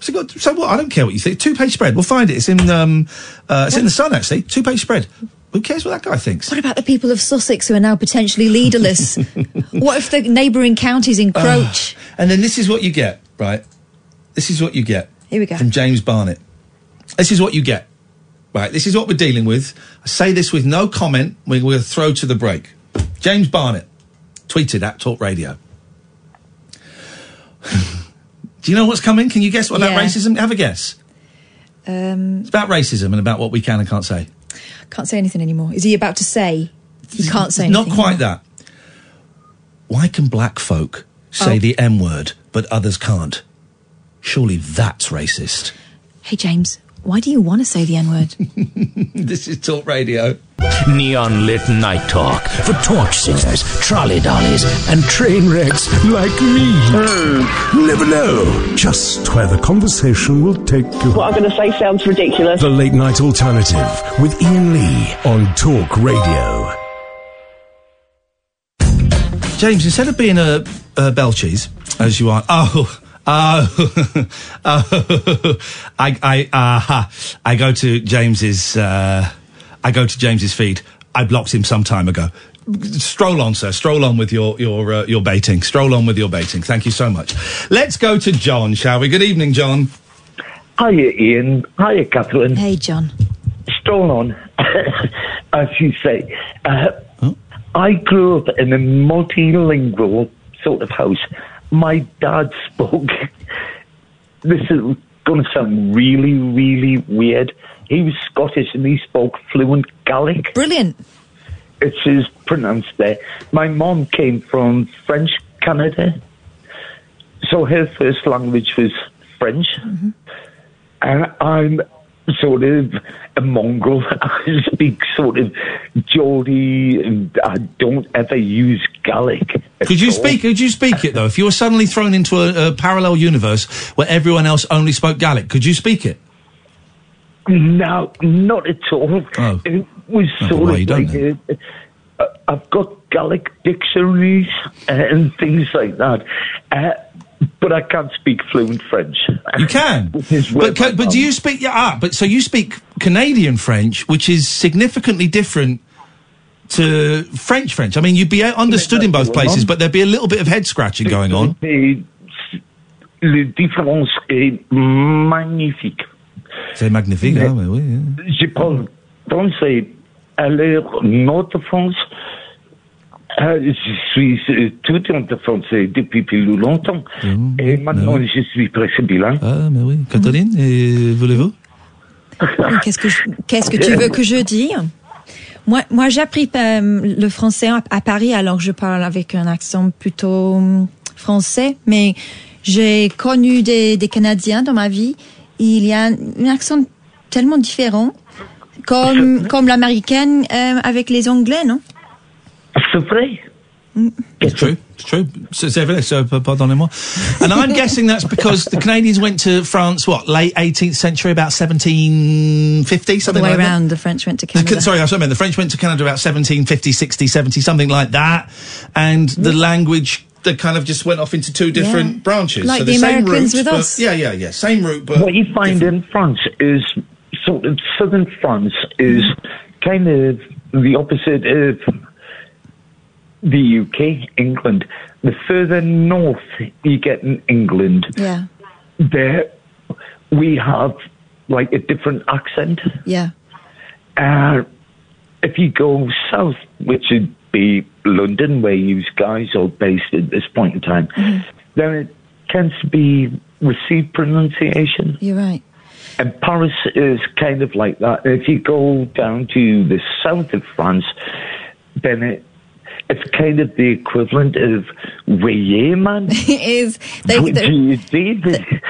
So, so what? I don't care what you think. Two page spread. We'll find it. It's in um, uh, it's in the Sun actually. Two page spread. Who cares what that guy thinks? What about the people of Sussex who are now potentially leaderless? what if the neighbouring counties encroach? And then this is what you get, right? This is what you get. Here we go. From James Barnett. This is what you get. Right, this is what we're dealing with. I say this with no comment. We're going to throw to the break. James Barnett tweeted at Talk Radio. Do you know what's coming? Can you guess what Yeah. about racism? Have a guess. Um, It's about racism and about what we can and can't say. can't say anything anymore. Is he about to say? He can't say Not anything. quite that. Why can black folk say Oh. the M word, but others can't? Surely that's racist. Hey, James, Why do you want to say the N word? this is Talk Radio. Neon lit night talk for torch singers, trolley dollies, and train wrecks like me. Hmm. Never know just where the conversation will take you. What I'm going to say sounds ridiculous. The Late Night Alternative with Iain Lee on Talk Radio. James, instead of being a, a bell cheese, as you are, oh, oh, oh, I, I, uh, I go to James's, uh, I go to James's feed. I blocked him some time ago. Stroll on, sir. Stroll on with your your uh, your baiting. Stroll on with your baiting. Thank you so much. Let's go to John, shall we? Good evening, John. Hiya, Iain. Hiya, Catherine. Hey, John. Stroll on, as you say. Uh, I grew up in a multilingual sort of house. My dad spoke. this is going to sound really, really weird. He was Scottish and he spoke fluent Gaelic. Brilliant. It's his pronounced there. My mom came from French Canada, so her first language was French, mm-hmm. and I'm sort of a mongrel. I speak sort of Geordie, and I don't ever use Gaelic. Could you all. speak? Could you speak it though? If you were suddenly thrown into a, a parallel universe where everyone else only spoke Gaelic, could you speak it? No, not at all. Oh. It was Oh, sort well, of like a, uh, I've got Gaelic dictionaries and things like that, uh, but I can't speak fluent French. You can, but ca- but do you speak? Yeah, ah, but so you speak Canadian French, which is significantly different to French French. I mean, you'd be understood in both places, but there'd be a little bit of head scratching going on. Le différence est magnifique. C'est magnifique, hein, mais oui. Je parle français l'heure nord France. Euh, je suis étudiant de français depuis plus longtemps. Et maintenant, je suis presque bilingue. Ah, mais oui. Catherine, et voulez-vous? Qu'est-ce que, je- qu'est-ce que tu veux que je dise? Moi, moi j'ai appris euh, le français à, à Paris, alors je parle avec un accent plutôt hum, français, mais j'ai connu des, des Canadiens dans ma vie. Il y a un, un accent tellement différent, comme, comme l'américaine euh, avec les Anglais, non? C'est vrai It's true. It's true. So, c'est vrai, so, p- pardonnez-moi. And I'm guessing that's because the Canadians went to France, what, late 18th century, about 1750, All the something way like around, the French went to? Canada. The, sorry, that's what I meant. The French went to Canada about 1750, 60, 70, something like that. And the language, that kind of just went off into two different Yeah. branches. Like so the same Americans route, with us. Yeah, yeah, yeah. Same route, but. what you find in France is sort of southern France is kind of the opposite of the UK, England. The further north you get in England, Yeah, there we have like a different accent. yeah. Uh, if you go south, which would be London, where you guys are based at this point in time, then it tends to be received pronunciation. You're right. And Paris is kind of like that. If you go down to the south of France, then it, it's kind of the equivalent of "Voyez, man." it is. They, What do you see?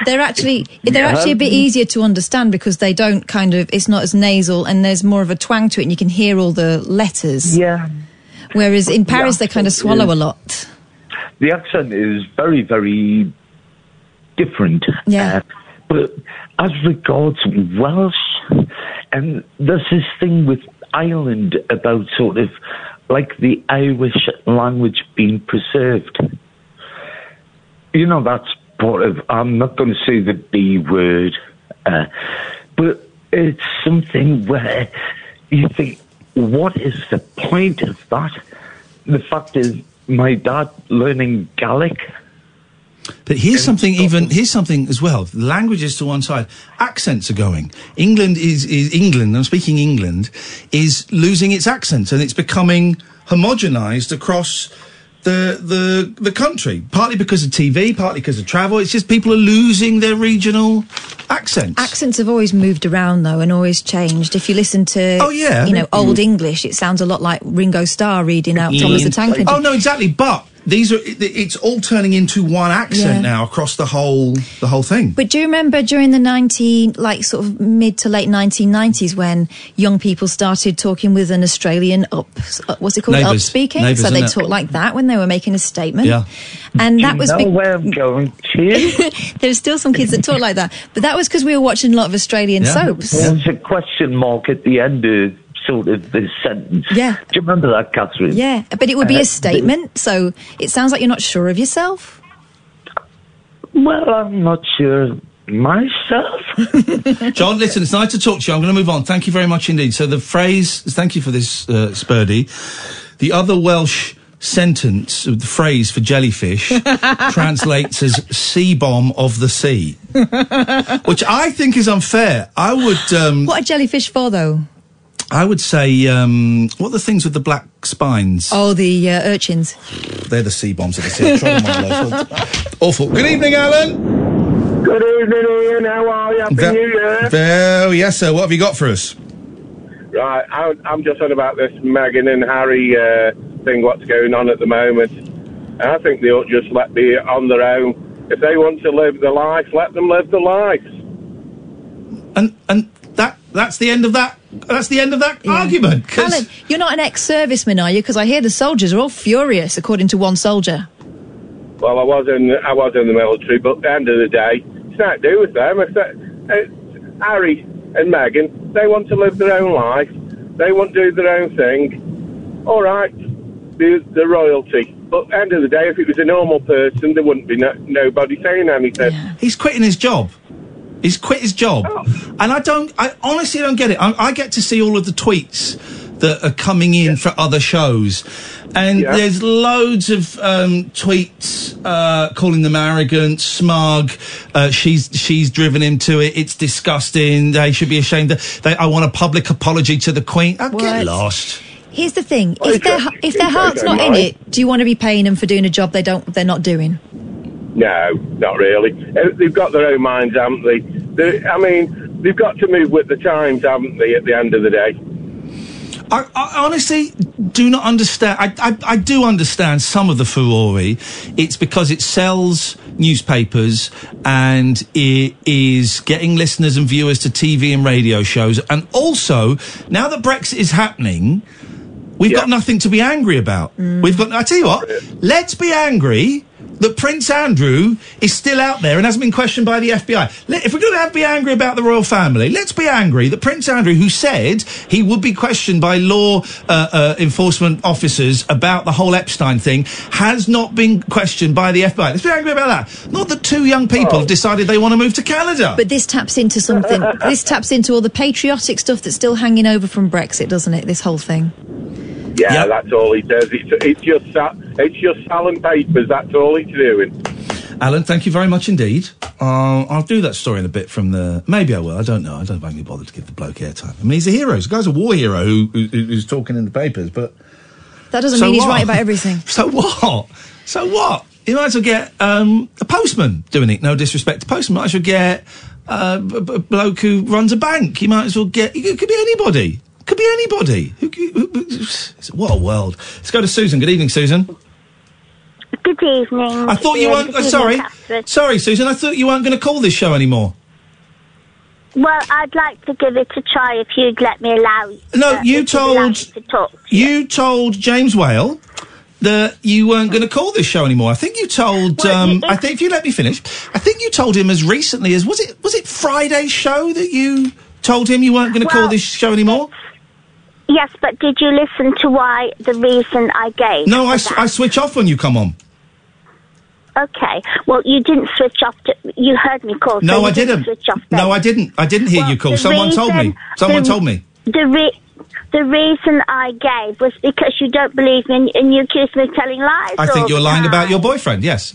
they're actually they're Yeah. actually a bit easier to understand because they don't kind of it's not as nasal and there's more of a twang to it and you can hear all the letters. Yeah. Whereas in The Paris they kind of swallow a lot. the accent is very, very different. Yeah. Uh, but as regards Welsh, and there's this thing with Ireland about sort of like the Irish language being preserved. You know, that's part of, I'm not going to say the B word, uh, but it's something where you think, what is the point of that? The fact is, my dad learning Gaelic. But here's something even here's something as well. Languages to one side, accents are going. England is is England. I'm speaking England is losing its accents and it's becoming homogenized across the the the country. Partly because of TV, partly because of travel. It's just people are losing their regional accents. Accents have always moved around though and always changed. If you listen to Oh, yeah. you know old English, it sounds a lot like Ringo Starr reading out Thomas the Tank Engine. Oh no, exactly. But these are it's all turning into one accent Yeah. now across the whole the whole thing. But do you remember during the 19, like sort of mid to late 1990s when young people started talking with an Australian up, what's it called? Neighbours. Up speaking. Neighbours, so they isn't talked like that when they were making a statement. Yeah. And that was know bec- where I'm going to? There's still some kids that talk like that. But that was because we were watching a lot of Australian soaps. There's a question mark at the end of sort of this sentence. Yeah. Do you remember that, Catherine? Yeah, but it would be Uh, a statement, so it sounds like you're not sure of yourself. Well, I'm not sure myself. John, listen, it's nice to talk to you. I'm going to move on. Thank you very much indeed. So the phrase, thank you for this, uh, Spurdy. The other Welsh sentence, the phrase for jellyfish, translates as sea bomb of the sea, which I think is unfair. I would, um, What are jellyfish for, though? I would say, um, what are the things with the black spines? Oh, the uh, urchins. They're the sea bombs of the sea. I've tried one of. Awful. Good evening, Alan. Good evening, Iain. How are you? Happy Ve- New Year. Well, yes, sir. What have you got for us? Right, I, I'm just on about this Meghan and Harry uh, thing, what's going on at the moment. And I think they ought to just let be on their own. If they want to live their life, let them live their life. And and that that's the end of that. That's the end of that argument. 'cause- Alan, you're not an ex-serviceman, are you? Because I hear the soldiers are all furious, according to one soldier. Well, I was in I was in the military, but at the end of the day, it's not to do with them. If they, uh, Harry and Meghan, they want to live their own life. They want to do their own thing. All right, the the royalty. But at the end of the day, if it was a normal person, there wouldn't be no, nobody saying anything. He's quitting his job. He's quit his job, and I don't. I honestly don't get it. I, I get to see all of the tweets that are coming in for other shows, and there's loads of um, tweets uh, calling them arrogant, smug. Uh, she's she's driven him to it. It's disgusting. They should be ashamed. They, I want a public apology to the Queen. Oh, What? get lost. Here's the thing: Well, if their it's- if their heart's okay, not in it, do you want to be paying them for doing a job they don't they're not doing? No, not really. Uh, They've got their own minds, haven't they? they? I mean, they've got to move with the times, haven't they? At the end of the day. I, I honestly do not understand. I, I, I do understand some of the furore. It's because it sells newspapers and it is getting listeners and viewers to TV and radio shows. And also, now that Brexit is happening, we've got nothing to be angry about. We've got, I tell you what, let's be angry that Prince Andrew is still out there and hasn't been questioned by the FBI. If we're going to be angry about the royal family, let's be angry that Prince Andrew, who said he would be questioned by law uh, uh, enforcement officers about the whole Epstein thing, has not been questioned by the FBI. Let's be angry about that. Not that two young people have decided they want to move to Canada. But this taps into something. this taps into all the patriotic stuff that's still hanging over from Brexit, doesn't it? This whole thing. Yeah, that's all he does. It's, it's just sa- it's just selling papers. That's all he's doing. Alan, thank you very much indeed. Uh, I'll do that story in a bit from the. Maybe I will. I don't know. I don't know if I can be bothered to give the bloke airtime. I mean, he's a hero. The guy's a war hero who, who, who's talking in the papers, but. That doesn't So mean he's what? right about everything. So what? So what? You might as well get um, a postman doing it. No disrespect to postman. Might as well get uh, a, b- a bloke who runs a bank. You might as well get. It could be anybody. Could be anybody. Who, who, who, what a world. Let's go to Susan. Good evening, Susan. Good evening. I thought you weren't. Uh, evening, sorry, Catherine. sorry, Susan. I thought you weren't going to call this show anymore. Well, I'd like to give it a try if you'd let me allow. No, uh, you allow me told to you told James Whale that you weren't going to call this show anymore. I think you told. um, I think if you let me finish, I think you told him as recently as was it was it Friday's show that you told him you weren't going to call this show anymore. Yes, but did you listen to why the reason I gave? No, I, I switch off when you come on. Okay. Well, you didn't switch off. To, you heard me call. No, you I didn't. Switch off. No, I didn't. I didn't hear you call. Someone told me. Someone the- told me. The re- the reason I gave was because you don't believe me and, and you accuse me of telling lies. I think you're lying about your boyfriend. Yes.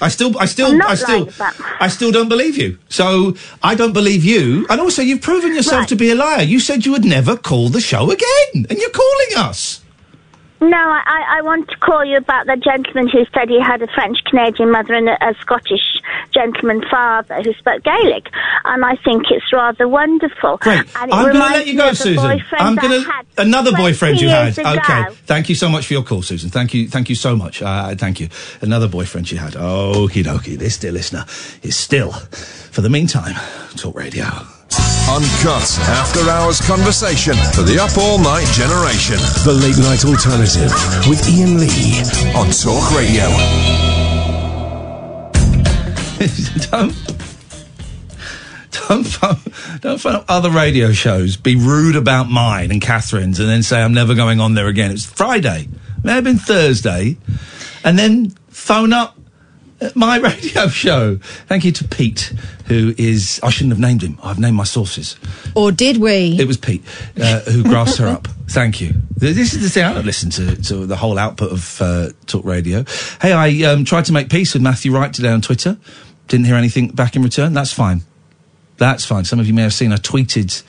I still, I still, I still, I still don't believe you. So I don't believe you, and also you've proven yourself to be a liar. You said you would never call the show again, and you're calling us. No, I, I want to call you about the gentleman who said he had a French Canadian mother and a, a Scottish gentleman father who spoke Gaelic, and I think it's rather wonderful. Great. And it I'm going to let you go, Susan. I'm going to another boyfriend you had. ago. Okay. Thank you so much for your call, Susan. Thank you. Thank you so much. Uh, thank you. Another boyfriend you had. Okie dokie. This dear listener is still, for the meantime, Talk Radio. Uncut after hours conversation for the up all night generation. The Late Night Alternative with Iain Lee on Talk Radio. don't don't don't phone up other radio shows, be rude about mine and Catherine's, and then say I'm never going on there again. It's Friday, may have been Thursday, and then phone up my radio show. Thank you to Pete, who is I shouldn't have named him. I've named my sources. Or did we? It was Pete uh, who grassed her up. Thank you. This is the thing. I don't listen to, to the whole output of uh, talk radio. Hey, I um, tried to make peace with Matthew Wright today on Twitter. Didn't hear anything back in return. That's fine. That's fine. Some of you may have seen I tweeted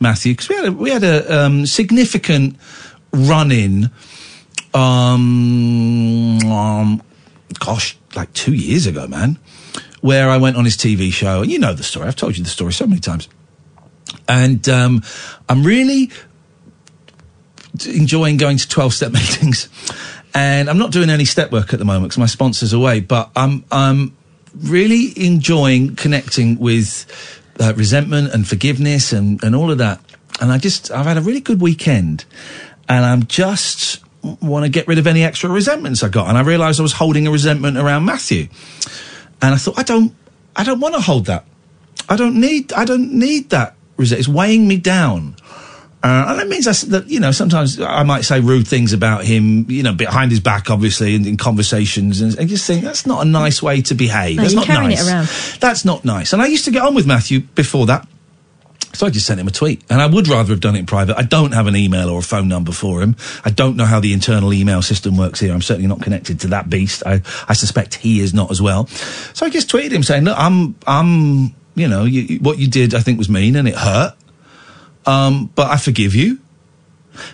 Matthew because we had a, we had a um, significant run in. Um, um, gosh, like two years ago, man, where I went on his TV show, and you know the story. I've told you the story so many times. And um, I'm really enjoying going to 12 step meetings. And I'm not doing any step work at the moment because my sponsor's away, but I'm, I'm really enjoying connecting with uh, resentment and forgiveness and, and all of that. And I just, I've had a really good weekend and I'm just want to get rid of any extra resentments I got. And I realised I was holding a resentment around Matthew. And I thought, I don't, I don't want to hold that. I don't need, I don't need that resentment. It's weighing me down. Uh, and that means I that, you know, sometimes I might say rude things about him, you know, behind his back, obviously, in, in conversations, and, and just think that's not a nice way to behave. No, that's not nice. That's not nice. And I used to get on with Matthew before that. So I just sent him a tweet, and I would rather have done it in private. I don't have an email or a phone number for him. I don't know how the internal email system works here. I'm certainly not connected to that beast. I, I suspect he is not as well. So I just tweeted him saying, "Look, I'm, I'm, you know, you, what you did, I think was mean and it hurt, um, but I forgive you."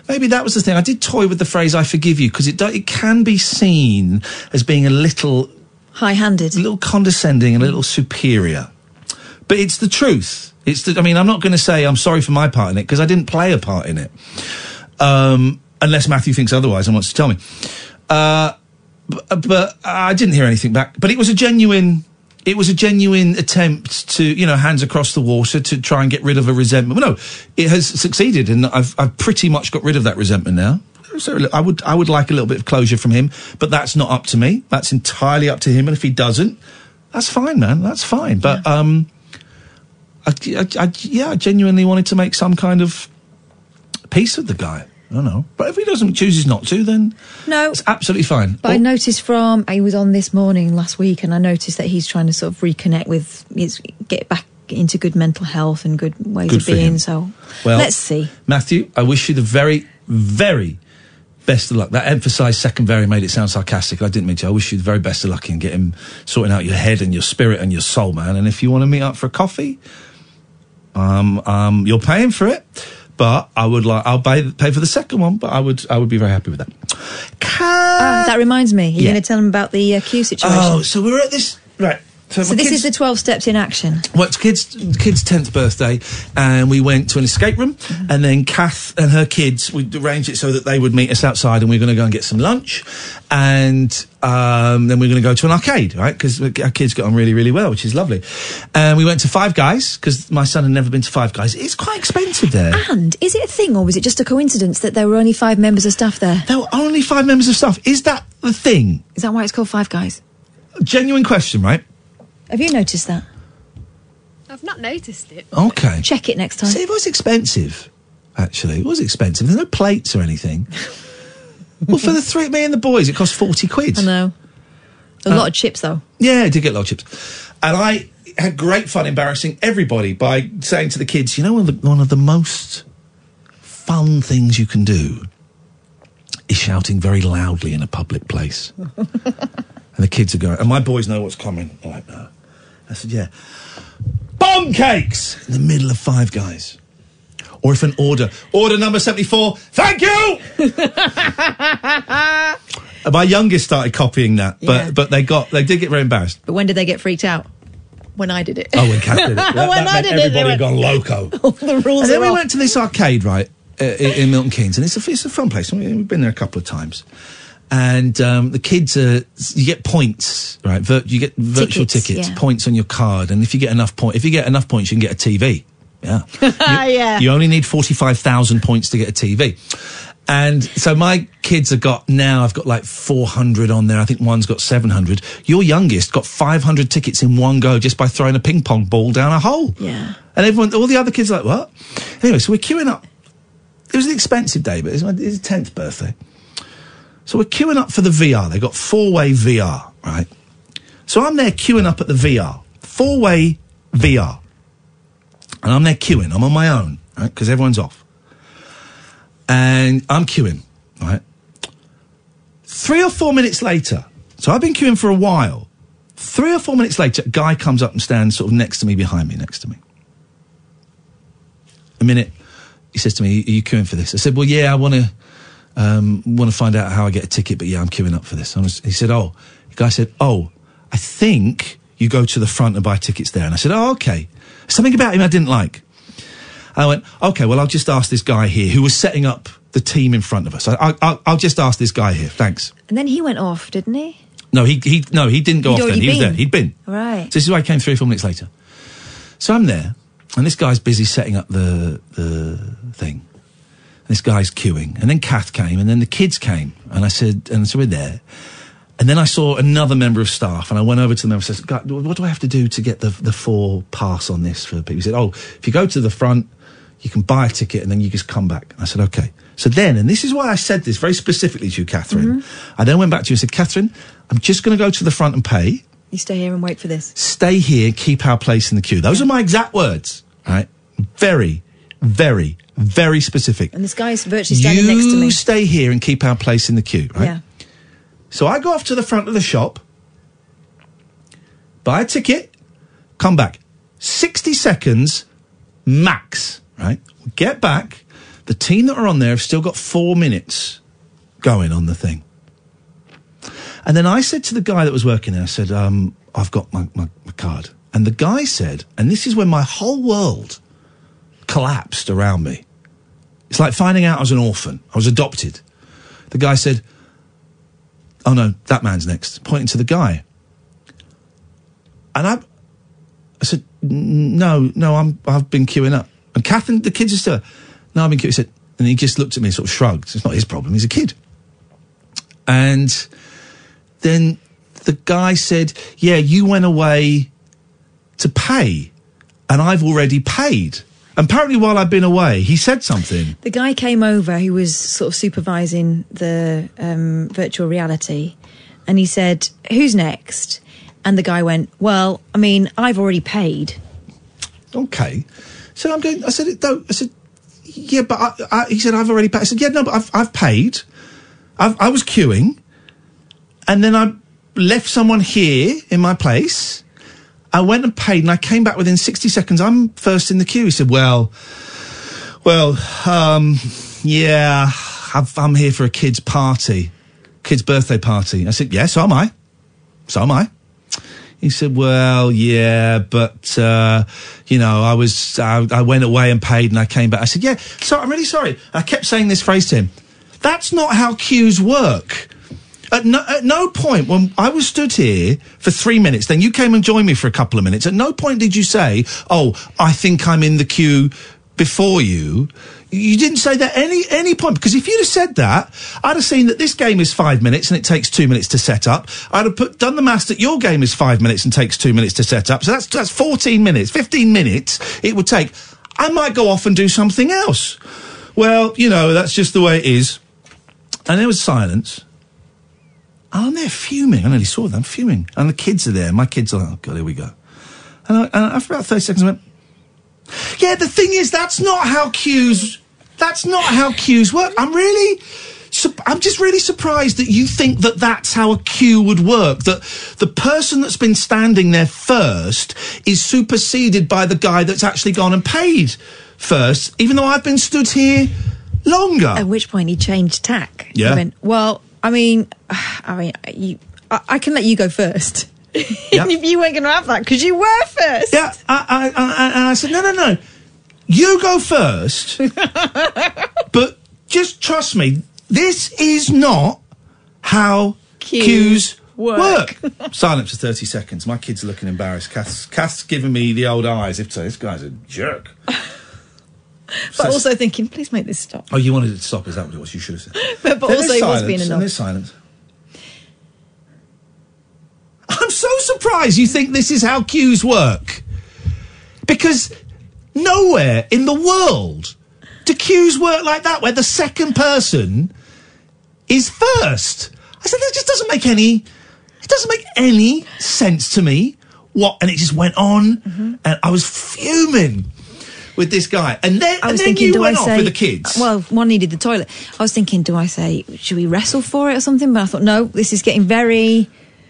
Maybe that was the thing. I did toy with the phrase "I forgive you" because it do, it can be seen as being a little high-handed, a little condescending, and a little superior. But it's the truth. It's the. I mean, I'm not going to say I'm sorry for my part in it because I didn't play a part in it. Um, unless Matthew thinks otherwise and wants to tell me. Uh, but, but I didn't hear anything back. But it was a genuine. It was a genuine attempt to, you know, hands across the water to try and get rid of a resentment. Well, no, it has succeeded, and I've I've pretty much got rid of that resentment now. So I would I would like a little bit of closure from him, but that's not up to me. That's entirely up to him. And if he doesn't, that's fine, man. That's fine. But um, I, I, I, yeah, I genuinely wanted to make some kind of peace with the guy. I don't know, but if he doesn't chooses not to, then No. it's absolutely fine. But I oh. noticed from I was on this morning last week, and I noticed that he's trying to sort of reconnect with, his, get back into good mental health and good ways Good of being. him. So Well, let's see. Matthew, I wish you the very, very best of luck. That emphasised second very made it sound sarcastic. I didn't mean to. I wish you the very best of luck in getting sorting out your head and your spirit and your soul, man. And if you want to meet up for a coffee, um, um, you're paying for it. But I would like, I'll pay, pay for the second one, but I would, I would be very happy with that. Ah, that reminds me. You're Yeah. going to tell him about the uh, queue situation. Oh, so we're at this, right. So, so this kids- is the 12 steps in action. Well, it's kids' kids' tenth birthday, and we went to an escape room, and then Kath and her kids we arranged it so that they would meet us outside, and we are going to go and get some lunch, and um, then we're going to go to an arcade, right? Because our kids get on really, really well, which is lovely. And we went to Five Guys because my son had never been to Five Guys. It's quite expensive there. And is it a thing, or was it just a coincidence that there were only five members of staff there? There were only five members of staff. Is that the thing? Is that why it's called Five Guys? Genuine question, right? Have you noticed that? I've not noticed it. Okay. Check it next time. See, it was expensive. Actually, it was expensive. There's no plates or anything. well, for the three, me and the boys, it cost forty quid. I know. A Uh, lot of chips, though. Yeah, I did get a lot of chips, and I had great fun embarrassing everybody by saying to the kids, "You know, one of the, one of the most fun things you can do is shouting very loudly in a public place." and the kids are going, and my boys know what's coming. They're like, no. I said, "Yeah, bomb cakes in the middle of Five Guys." Or if an order, order number 74, thank you! My youngest started copying that, but Yeah. but they got they did get very embarrassed. But when did they get freaked out? When I did it. Oh, when Kath did it. That, when that I meant did it, they everybody went, gone loco. The rules and then are we off. went to this arcade, right, uh, in, in Milton Keynes, and it's a, it's a fun place. We- We've been there a couple of times. And um, the kids, are, you get points, right? Vir- you get virtual Tickets, tickets, yeah. points on your card, and if you get enough point, if you get enough points, you can get a TV. Yeah, yeah. you only need forty five thousand points to get a TV. And so my kids have got now. I've got like four hundred on there. I think one's got seven hundred. Your youngest got five hundred tickets in one go just by throwing a ping pong ball down a hole. Yeah. And everyone, all the other kids are like, what? Anyway, so we're queuing up. It was an expensive day, but it's my 10th birthday. So we're queuing up for the VR. They got four way VR, right? So I'm there queuing up at the VR, four way VR. And I'm there queuing. I'm on my own, right? Because everyone's off. And I'm queuing, right? Three or four minutes later, so I've been queuing for a while. Three or four minutes later, a guy comes up and stands sort of next to me, behind me, next to me. A minute, he says to me, "Are you queuing for this?" I said, "Well, yeah, I want to um, want to find out how I get a ticket, but yeah, I'm queuing up for this." I was, he said, "Oh," the guy said, "Oh, I think you go to the front and buy tickets there." And I said, "Oh, okay." Something about him I didn't like. I went, "Okay, well, I'll just ask this guy here who was setting up the team in front of us. I, I, I'll, I'll just ask this guy here. Thanks." And then he went off, didn't he? No, he he no, he didn't go He'd off then. He was there. He'd been. Right. So this is why I came three or four minutes later. So I'm there, and this guy's busy setting up the the thing. This guy's queuing, and then Kath came, and then the kids came, and I said, and so we're there. And then I saw another member of staff, and I went over to them and said, "What do I have to do to get the the four pass on this for people?" He said, "Oh, if you go to the front, you can buy a ticket, and then you just come back." And I said, "Okay." So then, and this is why I said this very specifically to you, Catherine. Mm-hmm. I then went back to you and said, "Catherine, I'm just going to go to the front and pay." You stay here and wait for this. stay here, keep our place in the queue. Those are my exact words, right? Very, very, very specific. And this guy's virtually standing next to me. You me. stay here and keep our place in the queue, right? Yeah. So I go off to the front of the shop, buy a ticket, come back. 60 seconds max, right? Get back. The team that are on there have still got four minutes going on the thing. And then I said to the guy that was working there, I said, um, I've got my, my, my card. And the guy said, and this is when my whole world collapsed around me. It's like finding out I was an orphan. I was adopted. The guy said, Oh no, that man's next, pointing to the guy. And I, I said, No, no, I'm, I've been queuing up. And Catherine, the kids are still, No, I've been queuing. He said, and he just looked at me and sort of shrugged. It's not his problem. He's a kid. And then the guy said, Yeah, you went away to pay, and I've already paid. Apparently, while I've been away, he said something. The guy came over who was sort of supervising the um, virtual reality, and he said, "Who's next?" And the guy went, "Well, I mean, I've already paid." Okay. So I'm going, I said, no, I said, yeah, but I, I, he said, I've already paid. I said, yeah, no, but I've, I've paid. I've, I was queuing. And then I left someone here in my place. I went and paid and I came back within 60 seconds. I'm first in the queue. He said, well, well, um, yeah, I've, I'm here for a kid's party, kid's birthday party. I said, yeah, so am I. So am I. He said, "Well, yeah, but uh, you know, I was I, I went away and paid, and I came back." I said, "Yeah, so I'm really sorry." I kept saying this phrase to him. That's not how queues work. At no, at no point when I was stood here for three minutes, then you came and joined me for a couple of minutes. At no point did you say, "Oh, I think I'm in the queue before you." You didn't say that any any point because if you'd have said that, I'd have seen that this game is five minutes and it takes two minutes to set up. I'd have put done the maths that your game is five minutes and takes two minutes to set up. So that's that's fourteen minutes, fifteen minutes it would take. I might go off and do something else. Well, you know that's just the way it is. And there was silence. Oh, and I'm there fuming. I nearly saw them fuming, and the kids are there. My kids are like, "Oh God, here we go." And, I, and after about thirty seconds, I went. Yeah, the thing is, that's not how queues, That's not how queues work. I'm really. I'm just really surprised that you think that that's how a queue would work. That the person that's been standing there first is superseded by the guy that's actually gone and paid first, even though I've been stood here longer. At which point he changed tack. He Yeah. went, well, I mean, I mean, you, I, I can let you go first. if you weren't going to have that, because you were first. Yeah, I, I, I, and I said, no, no, no. You go first. but just trust me, this is not how queues, work. Silence for 30 seconds. My kid's are looking embarrassed. Kath's, Kath's giving me the old eyes. If so, this guy's a jerk. But also thinking, please make this stop. Oh, you wanted it to stop? Is that what it was? You should have said. But, but also he was being and enough. there's silence. I'm so surprised you think this is how queues work. Because nowhere in the world do queues work like that, where the second person is first. I said, that just doesn't make any, it doesn't make any sense to me. What? And it just went on, Mm-hmm. and I was fuming with this guy. And then, I was then thinking, you do went I off say? with the kids. Well, one needed the toilet. I was thinking, do I say, should we wrestle for it or something? But I thought, no, this is getting very,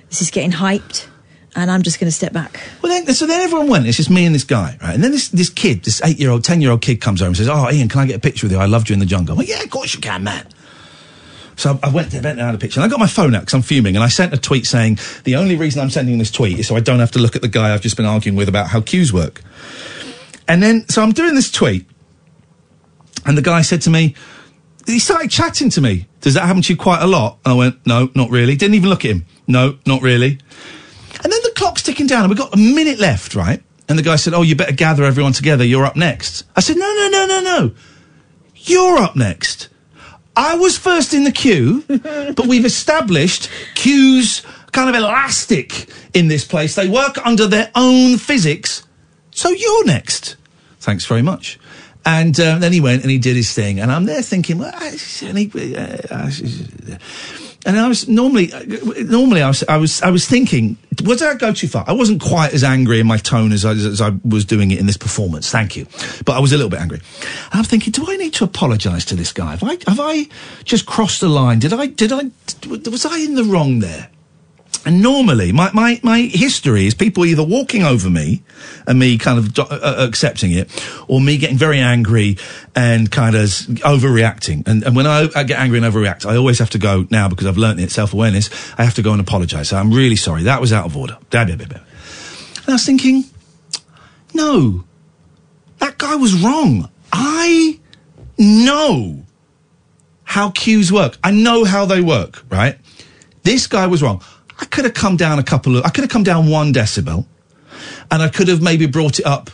this is getting hyped, and I'm just going to step back. Well, then, so then everyone went. It's just me and this guy, right? And then this this kid, this eight year old, ten year old kid, comes over and says, "Oh, Iain, can I get a picture with you? I loved you in the jungle." I'm like, "Yeah, of course you can, man." So I went to went down a picture, and I got my phone out because I'm fuming, and I sent a tweet saying the only reason I'm sending this tweet is so I don't have to look at the guy I've just been arguing with about how queues work. And then, so I'm doing this tweet, and the guy said to me, he started chatting to me. Does that happen to you quite a lot? And I went, no, not really. Didn't even look at him. No, not really. And then the clock's ticking down, and we've got a minute left, right? And the guy said, oh, you better gather everyone together. You're up next. I said, no, no, no, no, no. You're up next. I was first in the queue, but we've established queues kind of elastic in this place. They work under their own physics. So you're next. Thanks very much. And uh, then he went and he did his thing, and I'm there thinking, well, and, he, uh, and I was normally, uh, normally I was, I was, I was thinking, was I go too far? I wasn't quite as angry in my tone as I, as I was doing it in this performance. Thank you, but I was a little bit angry. And I'm thinking, do I need to apologise to this guy? Have I, have I just crossed the line? Did I, did I, was I in the wrong there? And normally, my, my, my history is people either walking over me and me kind of do- uh, accepting it, or me getting very angry and kind of overreacting. And, and when I, I get angry and overreact, I always have to go now because I've learnt it, self awareness. I have to go and apologise. So I'm really sorry. That was out of order. And I was thinking, no, that guy was wrong. I know how queues work. I know how they work, right? This guy was wrong. I could have come down a couple of, I could have come down one decibel and I could have maybe brought it up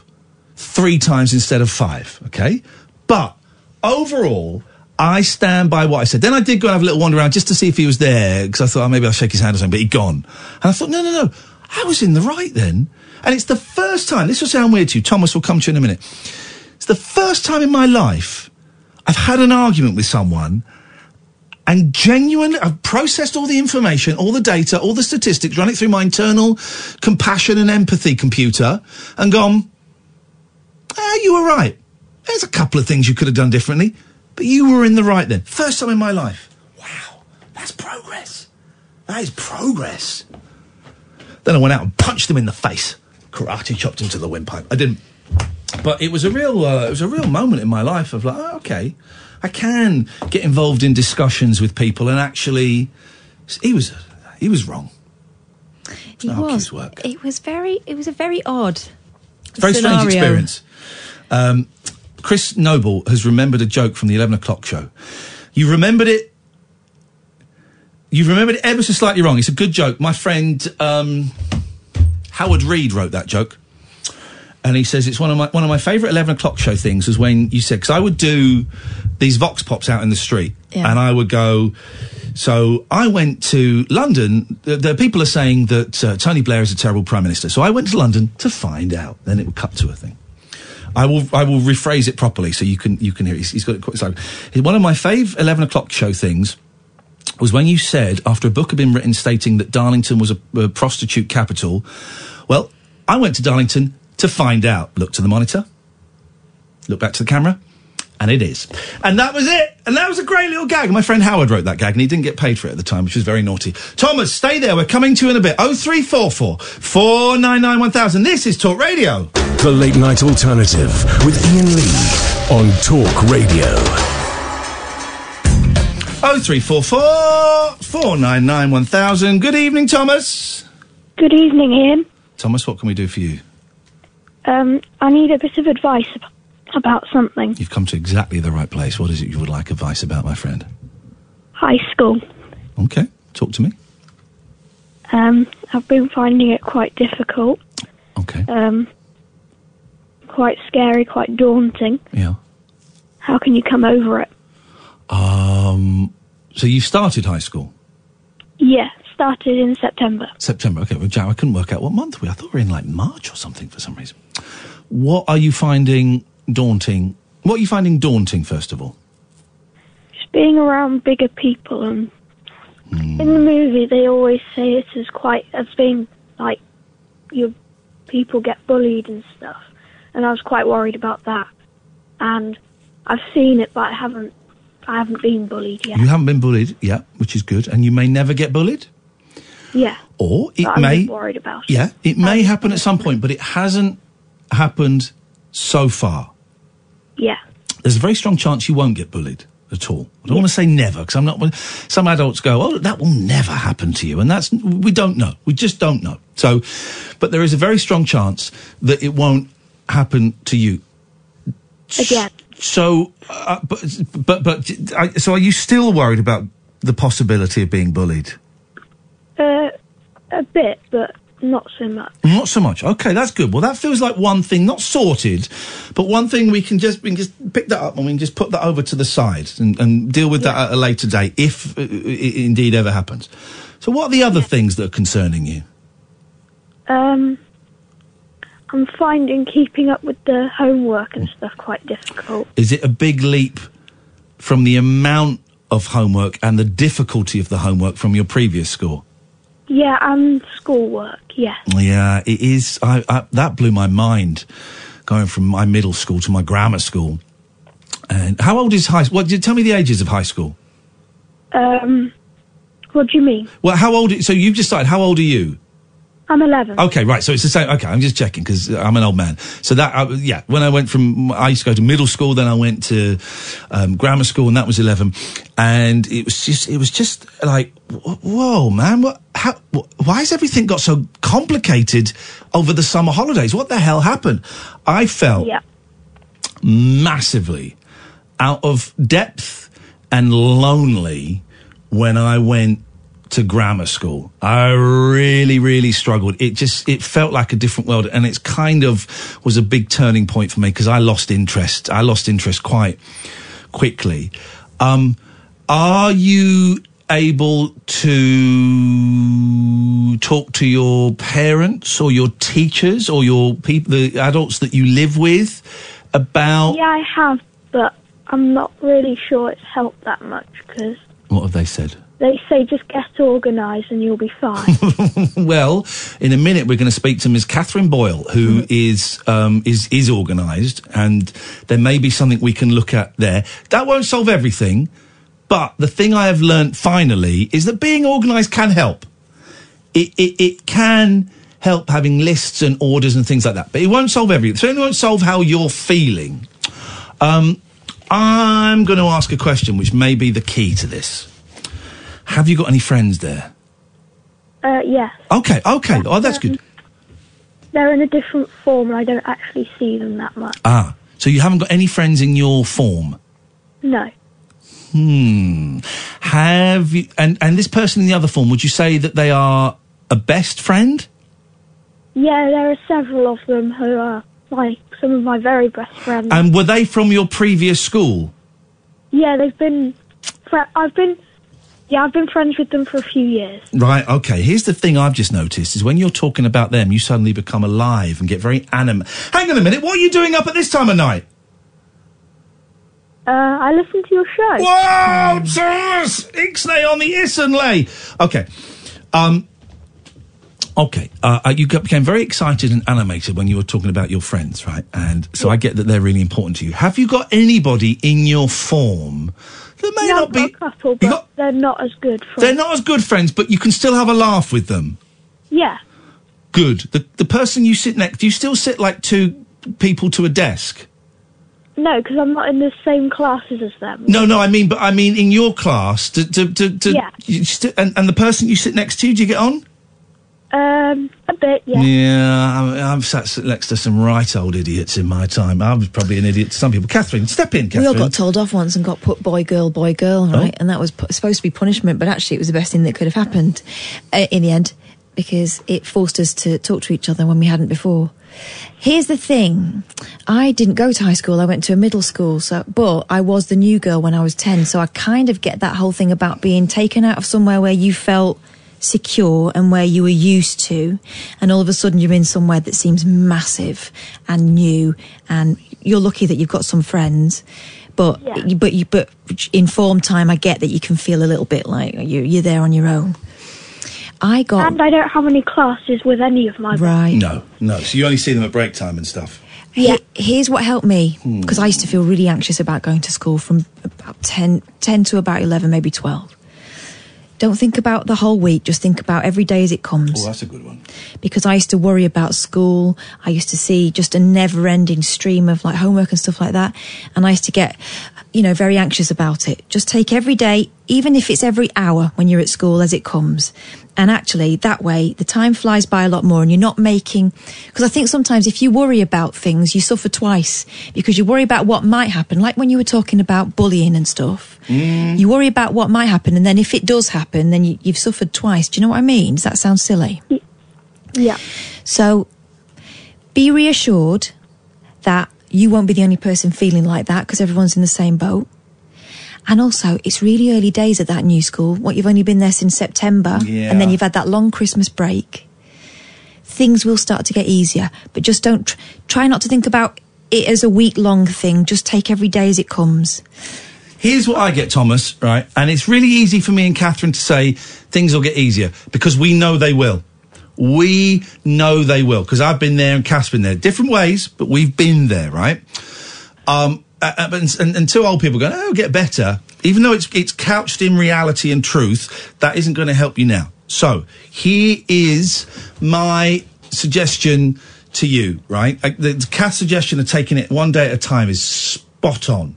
three times instead of five, okay? But overall, I stand by what I said. Then I did go and have a little wander around just to see if he was there because I thought oh, maybe I'll shake his hand or something, but he'd gone. And I thought, no, no, no, I was in the right then. And it's the first time, this will sound weird to you, Thomas will come to you in a minute. It's the first time in my life I've had an argument with someone and genuinely, I've processed all the information, all the data, all the statistics, run it through my internal compassion and empathy computer, and gone, ah, you were right. There's a couple of things you could have done differently, but you were in the right then. First time in my life. Wow, that's progress. That is progress. Then I went out and punched him in the face. Karate chopped him to the windpipe. I didn't. But it was a real, uh, it was a real moment in my life of like, oh, okay, I can get involved in discussions with people and actually, he was, he was wrong. It was. work. It was very. It was a very odd. Very strange experience. Um, Chris Noble has remembered a joke from the 11 o'clock show. You remembered it. You've remembered it ever so slightly wrong. It's a good joke. My friend um, Howard Read wrote that joke. And he says it's one of my one of my favourite eleven o'clock show things was when you said because I would do these vox pops out in the street Yeah. and I would go. So I went to London. The, the people are saying that uh, Tony Blair is a terrible prime minister. So I went to London to find out. Then it would cut to a thing. I will I will rephrase it properly so you can you can hear. It. He's, he's got it quite so. One of my fave eleven o'clock show things was when you said after a book had been written stating that Darlington was a, a prostitute capital. Well, I went to Darlington to find out. Look to the monitor. Look back to the camera. And it is. And that was it. And that was a great little gag. My friend Howard wrote that gag and he didn't get paid for it at the time, which was very naughty. Thomas, stay there. We're coming to you in a bit. 0344 499 1000. This is Talk Radio. The Late Night Alternative with Iain Lee on Talk Radio. 0344 499 1000. Good evening, Thomas. Good evening, Iain. Thomas, what can we do for you? Um, I need a bit of advice ab- about something. You've come to exactly the right place. What is it you would like advice about, my friend? High school. Okay, talk to me. Um, I've been finding it quite difficult. Okay. Um, quite scary, quite daunting. Yeah. How can you come over it? Um, so you started high school? Yeah, started in September. September. Okay, well, Joe, I couldn't work out what month we. I thought we were in like March or something for some reason. What are you finding daunting? What are you finding daunting, first of all? Just being around bigger people and Hmm. in the movie they always say it as quite as being like your people get bullied and stuff. And I was quite worried about that. And I've seen it but I haven't I haven't been bullied yet. You haven't been bullied, yeah, which is good, and you may never get bullied, Yeah. or it may. worried about it. Yeah, it may happen at some point, but it hasn't happened so far. Yeah. There's a very strong chance you won't get bullied at all. I don't want to say never because I'm not. Some adults go, "Oh, that will never happen to you," and that's we don't know. We just don't know. So, but there is a very strong chance that it won't happen to you. Again. So, uh, but but but I, so are you still worried about the possibility of being bullied? Uh, a bit, but not so much. Not so much. Okay, that's good. Well, that feels like one thing, not sorted, but one thing we can just we can just pick that up and we can just put that over to the side and, and deal with that at a later date, if uh, it indeed ever happens. So, what are the other things that are concerning you? Um, I'm finding keeping up with the homework and stuff quite difficult. Is it a big leap from the amount of homework and the difficulty of the homework from your previous school? Yeah, and schoolwork. Yeah. Yeah, it is. I, I, that blew my mind, going from my middle school to my grammar school. And how old is high? What? Tell me the ages of high school. Um, what do you mean? Well, how old? So you've just started. How old are you? I'm 11. Okay, right. So it's the same. Okay, I'm just checking because I'm an old man. So that, uh, yeah, when I went from, I used to go to middle school, then I went to um, grammar school, and that was 11. And it was just, it was just like, whoa, man, what? How? Wh- why has everything got so complicated over the summer holidays? What the hell happened? I felt Yeah. massively out of depth and lonely when I went to grammar school. I really, really struggled. It just, it felt like a different world and it's kind of was a big turning point for me because I lost interest. I lost interest quite quickly. Um, are you able to talk to your parents or your teachers or your people, the adults that you live with about Yeah, I have, but I'm not really sure it's helped that much because what have they said? They say just get organised and you'll be fine. well, in a minute we're going to speak to Ms. Catherine Boyle, who is um, is is organised, and there may be something we can look at there. That won't solve everything, but the thing I have learnt finally is that being organised can help. It, it it can help having lists and orders and things like that, but it won't solve everything. So it won't solve how you're feeling. Um, I'm going to ask a question which may be the key to this. Have you got any friends there? uh, yeah, Okay, okay. Oh, that's good. they're in a different form and I don't actually see them that much. Ah, so you haven't got any friends in your form? No. Hmm. Have you? And and this person in the other form, would you say that they are a best friend? Yeah, there are several of them who are like some of my very best friends. And were they from your previous school? yeah, they've been. I've been. Yeah, I've been friends with them for a few years. Right. Okay. Here's the thing I've just noticed is when you're talking about them, you suddenly become alive and get very anim. Hang on a minute. What are you doing up at this time of night? Uh, I listen to your show. Whoa, Thomas! Ixnay on the Isenlay. Okay. Um, Okay, uh, uh, you got, became very excited and animated when you were talking about your friends, right? And so I get that they're really important to you. Have you got anybody in your form that may not be? couple, but they're not as good. Friends. They're not as good friends, but you can still have a laugh with them. Yeah. Good. The the person you sit next, do you still sit like two people to a desk? No, because I'm not in the same classes as them. No, no, I mean, but I mean in your class. To, to, to, to Yeah. you sti- and, and the person you sit next to, do you get on? Um, a bit, yeah. Yeah, I'm, I've sat next to some right old idiots in my time. I was probably an idiot to some people. Catherine, step in, Catherine. We all got told off once and got put boy, girl, boy, girl, Oh. right? And that was pu- supposed to be punishment, but actually it was the best thing that could have happened uh, in the end because it forced us to talk to each other when we hadn't before. Here's the thing. I didn't go to high school. I went to a middle school. So, but I was the new girl when I was 10. So I kind of get that whole thing about being taken out of somewhere where you felt secure and where you were used to. And all of a sudden you're in somewhere that seems massive and new. And you're lucky that you've got some friends. But, but you, but in form time, I get that you can feel a little bit like you, you're there on your own. I got And I don't have any classes with any of my right. No, no. So you only see them at break time and stuff. Yeah. here's what helped me Hmm. because I used to feel really anxious about going to school from about 10, 10 to about 11, maybe 12. Don't think about the whole week, just think about every day as it comes. Oh, that's a good one. Because I used to worry about school. I used to see just a never ending stream of like homework and stuff like that. And I used to get, you know, very anxious about it. Just take every day, even if it's every hour when you're at school as it comes. And actually, that way, the time flies by a lot more and you're not making, because I think sometimes if you worry about things, you suffer twice because you worry about what might happen. Like when you were talking about bullying and stuff, mm. you worry about what might happen. And then if it does happen, then you, you've suffered twice. Do you know what I mean? Does that sound silly? Yeah. So be reassured that you won't be the only person feeling like that because everyone's in the same boat. And also, it's really early days at that new school. What you've only been there since September, Yeah. and then you've had that long Christmas break. Things will start to get easier, but just don't tr- try not to think about it as a week long thing. Just take every day as it comes. Here's what I get, Thomas, right? And it's really easy for me and Catherine to say things will get easier because we know they will. We know they will because I've been there and Cath's been there. Different ways, but we've been there, right? Um, uh, uh, but- and, and two old people going, oh, get better. Even though it's, it's couched in reality and truth, that isn't going to help you now. So here is my suggestion to you, right? Uh, The, the Cath's suggestion of taking it one day at a time is spot on.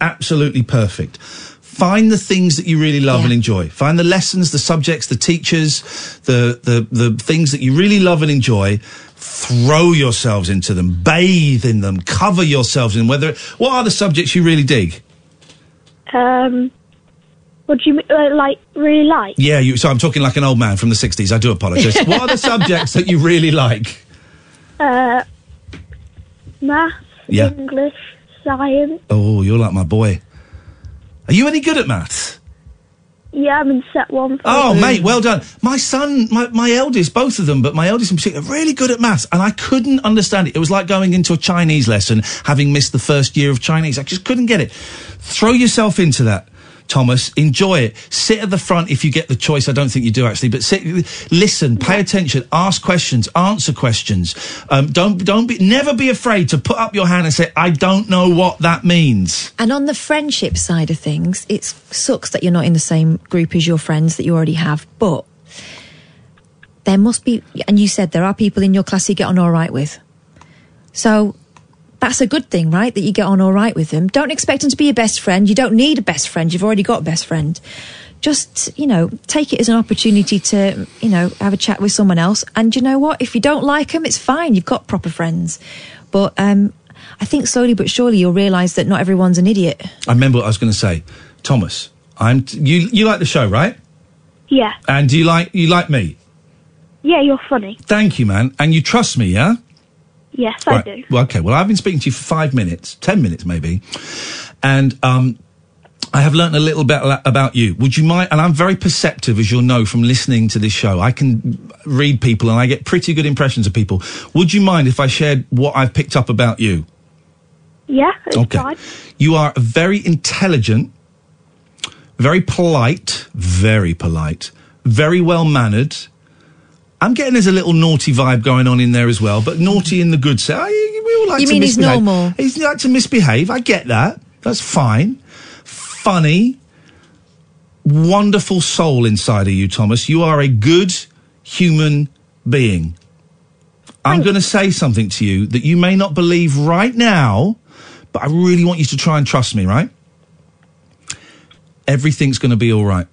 Absolutely perfect. Find the things that you really love and enjoy. Find the lessons, the subjects, the teachers, the, the, the things that you really love and enjoy. Throw yourselves into them, bathe in them, cover yourselves in whether, what are the subjects you really dig? Um, what do you mean, uh, like, really like? Yeah, you, so I'm talking like an old man from the 60s. I do apologise. what are the subjects that you really like? Uh, maths, Yeah. English, science. Oh, you're like my boy. Are you any good at maths? Yeah, I'm in set one. For Oh, mate, well done. My son, my, my eldest, both of them, but my eldest in particular, really good at maths, and I couldn't understand it. It was like going into a Chinese lesson, having missed the first year of Chinese. I just couldn't get it. Throw yourself into that. Thomas, enjoy it. Sit at the front if you get the choice. I don't think you do actually, but sit, listen, pay attention, ask questions, answer questions. Um, don't, don't be, never be afraid to put up your hand and say, I don't know what that means. And on the friendship side of things, it sucks that you're not in the same group as your friends that you already have, but there must be, and you said there are people in your class you get on all right with. So that's a good thing, right? That you get on all right with them. Don't expect them to be your best friend. You don't need a best friend. You've already got a best friend. Just, you know, take it as an opportunity to, you know, have a chat with someone else. And you know what? If you don't like them, it's fine. You've got proper friends. But, um, I think slowly but surely you'll realise that not everyone's an idiot. I remember what I was going to say. Thomas, I'm, t- you, you like the show, right? Yeah. And do you like, you like me? Yeah, you're funny. Thank you, man. And you trust me, yeah? Yes, I do. Well, okay. Well, I've been speaking to you for five minutes, ten minutes maybe, and um, I have learnt a little bit about you. Would you mind? And I'm very perceptive, as you'll know from listening to this show. I can read people, and I get pretty good impressions of people. Would you mind if I shared what I've picked up about you? Yeah, Okay. fine. You are very intelligent, very polite, very polite, very well mannered, I'm getting there's a little naughty vibe going on in there as well, but naughty in the good sense. We all like You to mean he's normal? He's like to misbehave. I get that. That's fine. Funny, wonderful soul inside of you, Thomas. You are a good human being. I'm going to say something to you that you may not believe right now, but I really want you to try and trust me, right? Everything's going to be all right.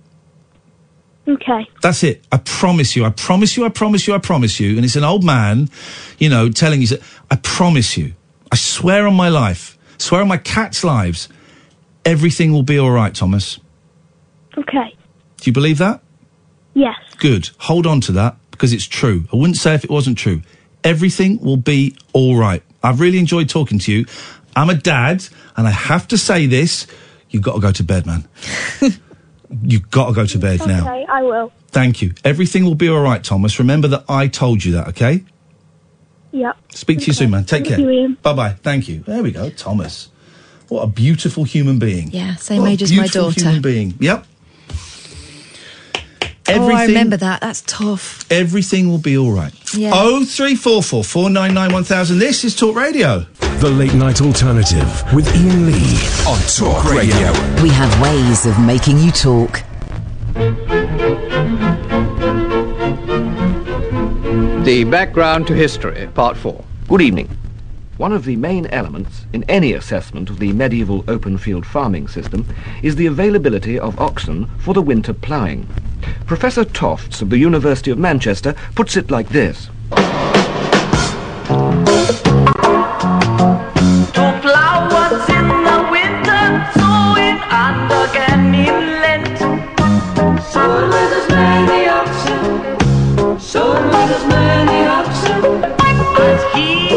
Okay. That's it. I promise you. I promise you. I promise you. I promise you. And it's an old man, you know, telling you that I promise you. I swear on my life, swear on my cat's lives, everything will be all right, Thomas. Okay. Do you believe that? Yes. Good. Hold on to that because it's true. I wouldn't say if it wasn't true. Everything will be all right. I've really enjoyed talking to you. I'm a dad, and I have to say this: you've got to go to bed, man. you've got to go to bed now. Okay, I will. Thank you. Everything will be all right, Thomas. Remember that I told you that, okay? Yep. Speak to you soon, man. Take Thank care. Bye bye. Thank you. There we go, Thomas. What a beautiful human being. Yeah, same What a age as my beautiful daughter. Human being. Yep. Oh, I Everything- remember that. That's tough. Everything will be all right. Yeah. Oh three four four four nine nine one thousand. This is Talk Radio. The Late Night Alternative with Iain Lee on Talk Radio. We have ways of making you talk. The background to history, part four. Good evening. One of the main elements in any assessment of the medieval open field farming system is the availability of oxen for the winter ploughing. Professor Tofts of the University of Manchester puts it like this. As many oxen, as many oxen, he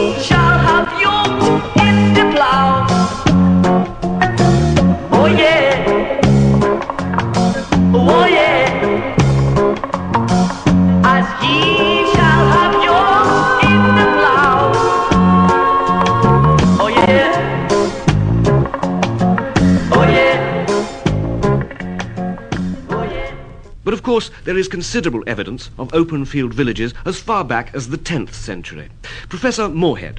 course, there is considerable evidence of open field villages as far back as the 10th century. Professor Moorhead.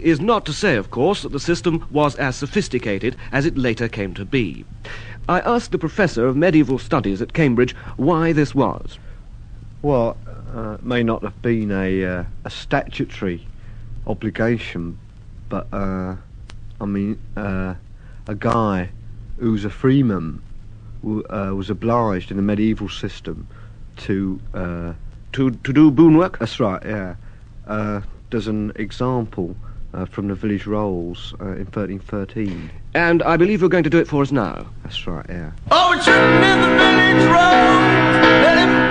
Is not to say, of course, that the system was as sophisticated as it later came to be. I asked the professor of medieval studies at Cambridge why this was. Well, uh, it may not have been a uh, a statutory obligation, but uh, I mean, uh, a guy who's a freeman w- uh, was obliged in the medieval system to uh, to to do boon work. That's right. Yeah. Uh, there's an example uh, from the village rolls uh, in 1313. And I believe you're going to do it for us now. That's right. Yeah. Oh, it's written in the village road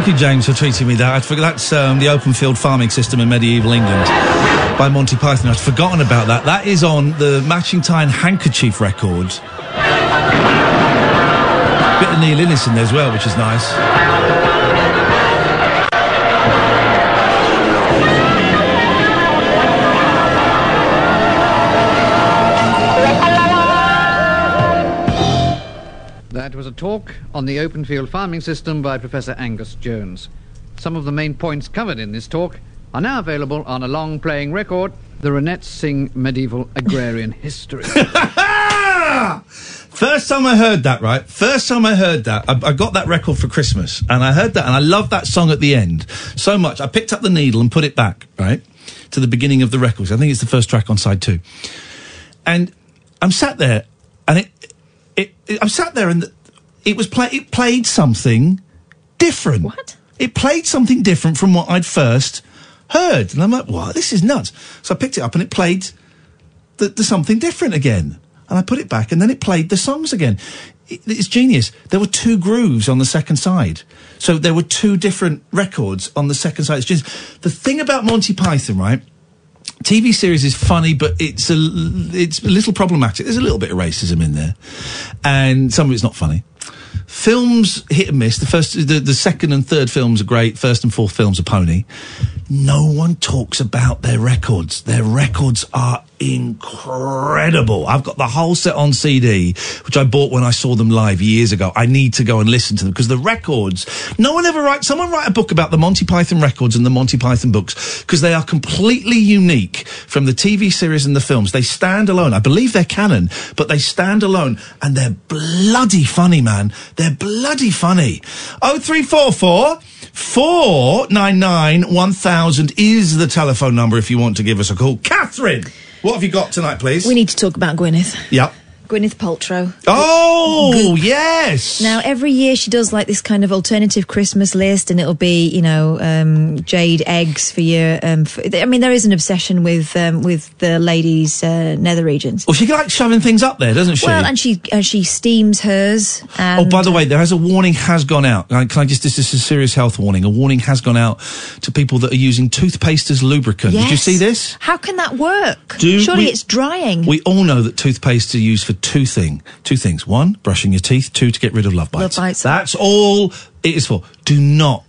Thank you, James, for tweeting me that. I'd forgot that's um, the open field farming system in medieval England by Monty Python. I'd forgotten about that. That is on the Matching Tie and Handkerchief record. Bit of Neil Innes in there as well, which is nice. Talk on the open field farming system by Professor Angus Jones. Some of the main points covered in this talk are now available on a long playing record, The Ronettes Sing Medieval Agrarian History. First time I heard that, right? First time I heard that, I, I got that record for Christmas, and I heard that, and I loved that song at the end so much. I picked up the needle and put it back, right, to the beginning of the record. I think it's the first track on side two, and I'm sat there, and it, it, it I'm sat there, and it was play, it played something different. What? It played something different from what I'd first heard, and I'm like, what? This is nuts. So I picked it up, and it played the, the something different again. And I put it back, and then it played the songs again. It- it's genius. There were two grooves on the second side. So there were two different records on the second side. It's just the thing about Monty Python, right? TV series is funny, but it's a it's a little problematic. There's a little bit of racism in there, and some of it's not funny. Films hit and miss. The first, the, the second and third films are great. First and fourth films are pony. No one talks about their records. Their records are incredible. I've got the whole set on CD, which I bought when I saw them live years ago. I need to go and listen to them because the records, no one ever writes, someone write a book about the Monty Python records and the Monty Python books because they are completely unique from the TV series and the films. They stand alone. I believe they're canon, but they stand alone and they're bloody funny, man. They're bloody funny. 0344 499 1000 is the telephone number if you want to give us a call. Catherine, what have you got tonight, please? We need to talk about Gwyneth. Yep. Gwyneth Paltrow. Oh, yes. Now, every year she does like this kind of alternative Christmas list, and it'll be, you know, um, jade eggs for your. Um, for, I mean, there is an obsession with um, with the ladies' uh, nether regions. Well, she likes shoving things up there, doesn't she? Well, and she uh, she steams hers. And Oh, by the way, there has a warning has gone out. Can I just, this is a serious health warning. A warning has gone out to people that are using toothpaste as lubricant. Did you see this? How can that work? Do Surely we- it's drying. We all know that toothpaste are used for two thing, two things. One, brushing your teeth. Two, to get rid of love bites. Love bites. That's all it is for. Do not.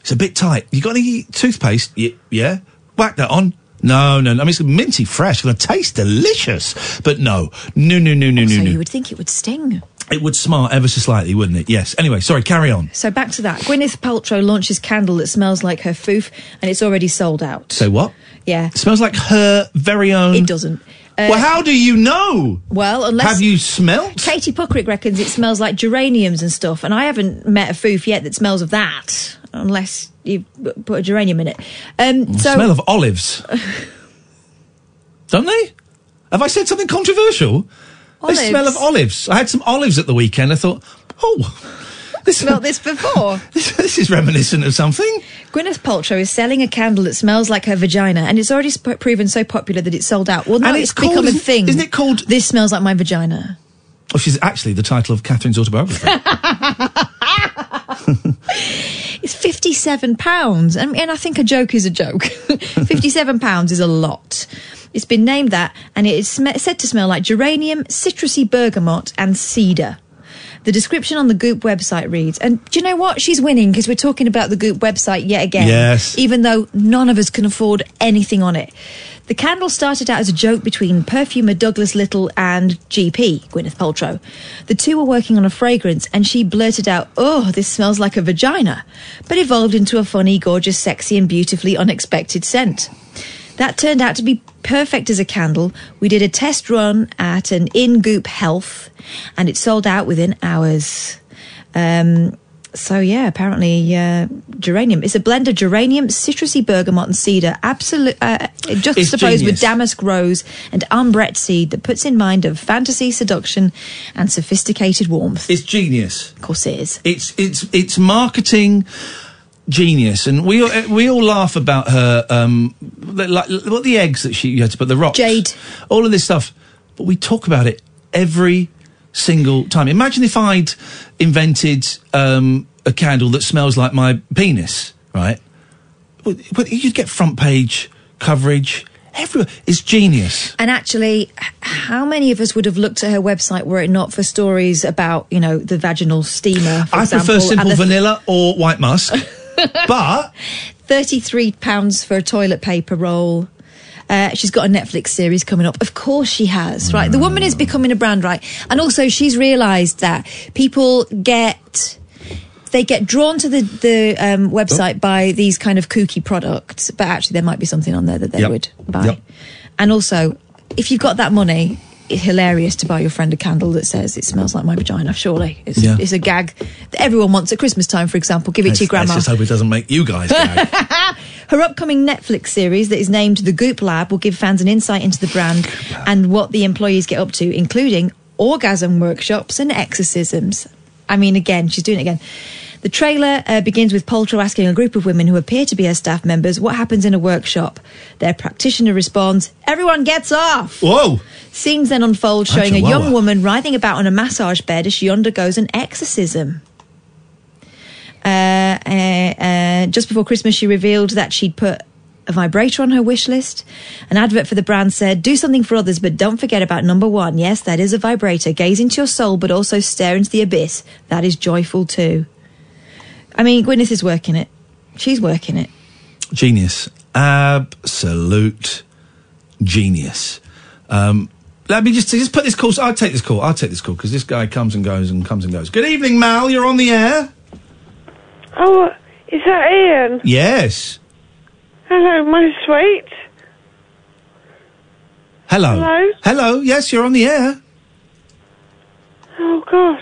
It's a bit tight. You got any toothpaste? Y- yeah. Whack that on. No, no, no. I mean, it's minty fresh. It's going to taste delicious. But no. No, no, no, no, so no, no. you would think it would sting. It would smart ever so slightly, wouldn't it? Yes. Anyway, sorry, carry on. So back to that. Gwyneth Paltrow launches candle that smells like her foof, and it's already sold out. Say what? Yeah. It smells like her very own. It doesn't. Uh, well, how do you know? Well, unless Have you smelt? Katie Puckrick reckons it smells like geraniums and stuff, and I haven't met a foof yet that smells of that, unless you put a geranium in it. Um, so smell of olives. Don't they? Have I said something controversial? Olives. They smell of olives. I had some olives at the weekend. I thought, oh, this, smelled this before. this is reminiscent of something. Gwyneth Paltrow is selling a candle that smells like her vagina, and it's already sp- proven so popular that it's sold out. Well, now And it's, it's called- become a thing. isn't it called? This smells like my vagina. Oh, she's actually the title of Catherine's autobiography. It's fifty-seven pounds, and, and I think a joke is a joke. fifty-seven pounds is a lot. It's been named that, and it is sm- said to smell like geranium, citrusy bergamot, and cedar. The description on the Goop website reads, and do you know what? She's winning because we're talking about the Goop website yet again. Yes. Even though none of us can afford anything on it. The candle started out as a joke between perfumer Douglas Little and GP, Gwyneth Paltrow. The two were working on a fragrance and she blurted out, Oh, this smells like a vagina, but evolved into a funny, gorgeous, sexy, and beautifully unexpected scent. That turned out to be perfect as a candle. We did a test run at an in Goop Health and it sold out within hours. Um, so yeah, apparently uh, geranium. It's a blend of geranium, citrusy bergamot, and cedar. Absolute, uh, juxtaposed with damask rose and ambrette seed that puts in mind of fantasy, seduction, and sophisticated warmth. It's genius. Of course, it is. It's it's it's marketing genius, and we all- we all laugh about her. Um, like what the eggs that she you had to put the rocks, Jade. all of this stuff. But we talk about it every single time. Imagine if I'd invented um, a candle that smells like my penis, right? But you'd get front page coverage. Everywhere. It's genius. And actually, how many of us would have looked at her website were it not for stories about, you know, the vaginal steamer? For I example, prefer simple vanilla or white musk, but Thirty-three pounds for a toilet paper roll. Uh, she's got a Netflix series coming up. Of course she has, right? The woman is becoming a brand, right? And also she's realised that people get they get drawn to the the um, website by these kind of kooky products, but actually there might be something on there that they Yep. would buy. Yep. And also, if you've got that money, hilarious to buy your friend a candle that says it smells like my vagina. Surely, it's, Yeah. it's a gag that everyone wants at Christmas time. For example, give it Let's, to your grandma. let's just hope it doesn't make you guys gag. Her upcoming Netflix series that is named The Goop Lab will give fans an insight into the brand and what the employees get up to, including orgasm workshops and exorcisms. I mean, again, she's doing it again. The trailer uh, begins with Paltrow asking a group of women who appear to be her staff members what happens in a workshop. Their practitioner responds, Everyone gets off! Whoa! Scenes then unfold showing a young woman writhing about on a massage bed as she undergoes an exorcism. Uh, uh, uh, just before Christmas, she revealed that she'd put a vibrator on her wish list. An advert for the brand said, Do something for others, but don't forget about number one. Yes, that is a vibrator. Gaze into your soul, but also stare into the abyss. That is joyful too. I mean, Gwyneth is working it. She's working it. Genius. Absolute genius. Um, let me just just put this call. I'll take this call. I'll take this call because this guy comes and goes and comes and goes. Good evening, Mal. You're on the air. Oh, is that Iain? Yes. Hello, my sweet. Hello. Hello? Hello. Yes, you're on the air. Oh, God.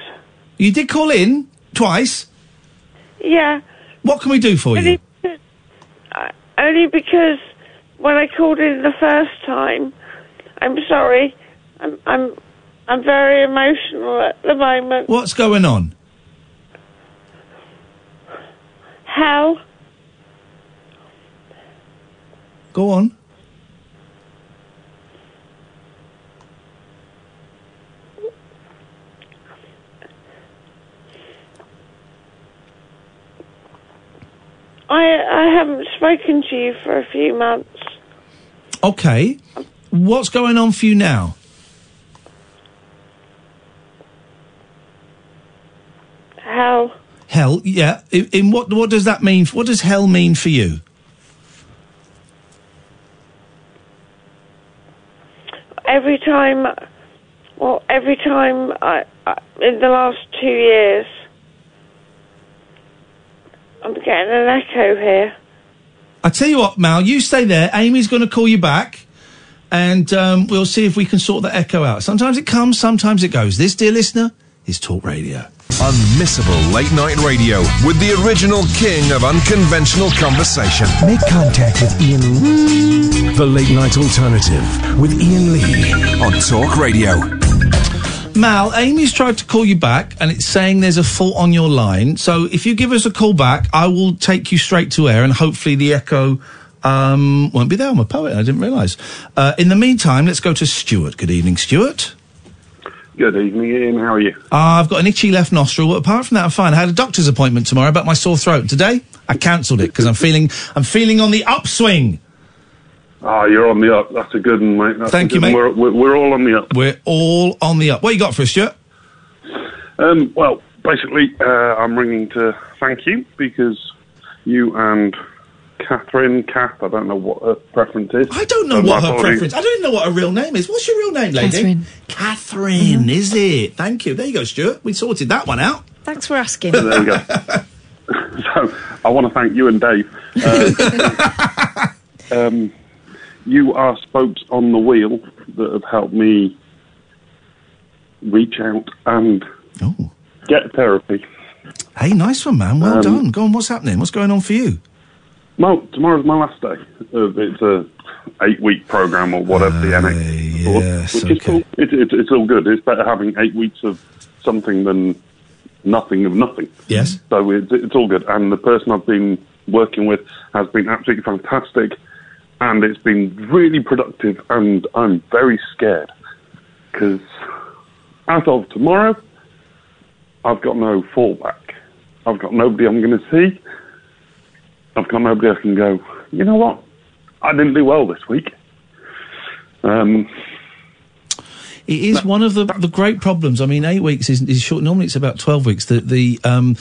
You did call in twice. Yeah. What can we do for you? Only, uh, only because when I called in the first time, I'm sorry. I'm I'm I'm very emotional at the moment. What's going on? Hell, Go on. I I haven't spoken to you for a few months. Okay. What's going on for you now? Hell, Hell, yeah. In, in what what does that mean? What does hell mean for you? every time, well, every time I, I in the last two years, I'm getting an echo here. I tell you what, Mal, you stay there. Amy's going to call you back, and um, we'll see if we can sort the echo out. Sometimes it comes, sometimes it goes. This, dear listener, is Talk Radio. Unmissable late night radio with the original king of unconventional conversation. Make contact with Iain Lee. The Late Night Alternative with Iain Lee on Talk Radio. Mal, Amy's tried to call you back, and it's saying there's a fault on your line. So if you give us a call back, I will take you straight to air, and hopefully the echo um, won't be there. I'm a poet. I didn't realise. Uh, in the meantime, let's go to Stuart. Good evening, Stuart. Good evening, Iain. How are you? Uh, I've got an itchy left nostril. but Apart from that, I'm fine. I had a doctor's appointment tomorrow about my sore throat. Today, I cancelled it because I'm feeling I'm feeling on the upswing. Ah, you're on the up. That's a good one, mate. That's Thank you, mate. We're, we're, we're all on the up. We're all on the up. What you got for us, Stuart? Um, well, basically, uh, I'm ringing to thank you because you and Catherine, Kath, I don't know what her preference is. I don't know Um, what her apologies. preference. I don't even know what her real name is. What's your real name, lady? Catherine. Catherine, is it? Thank you. There you go, Stuart. We sorted that one out. Thanks for asking. there we go. so I want to thank you and Dave. Uh, um, you are spokes on the wheel that have helped me reach out and get therapy. Hey, nice one, man. Well Um, done. Go on. What's happening? What's going on for you? Well, tomorrow's my last day. Uh, it's a eight week program or whatever the NHS, yes, which is cool. It, it, it's all good. It's better having eight weeks of something than nothing of nothing. Yes. So it's, it's all good. And the person I've been working with has been absolutely fantastic, and it's been really productive. And I'm very scared because as of tomorrow, I've got no fallback. I've got nobody I'm going to see. I've got nobody I can go. You know what? I didn't do well this week. Um, It is one of the the great problems. I mean, eight weeks is, is short. Normally, it's about twelve weeks. The the um,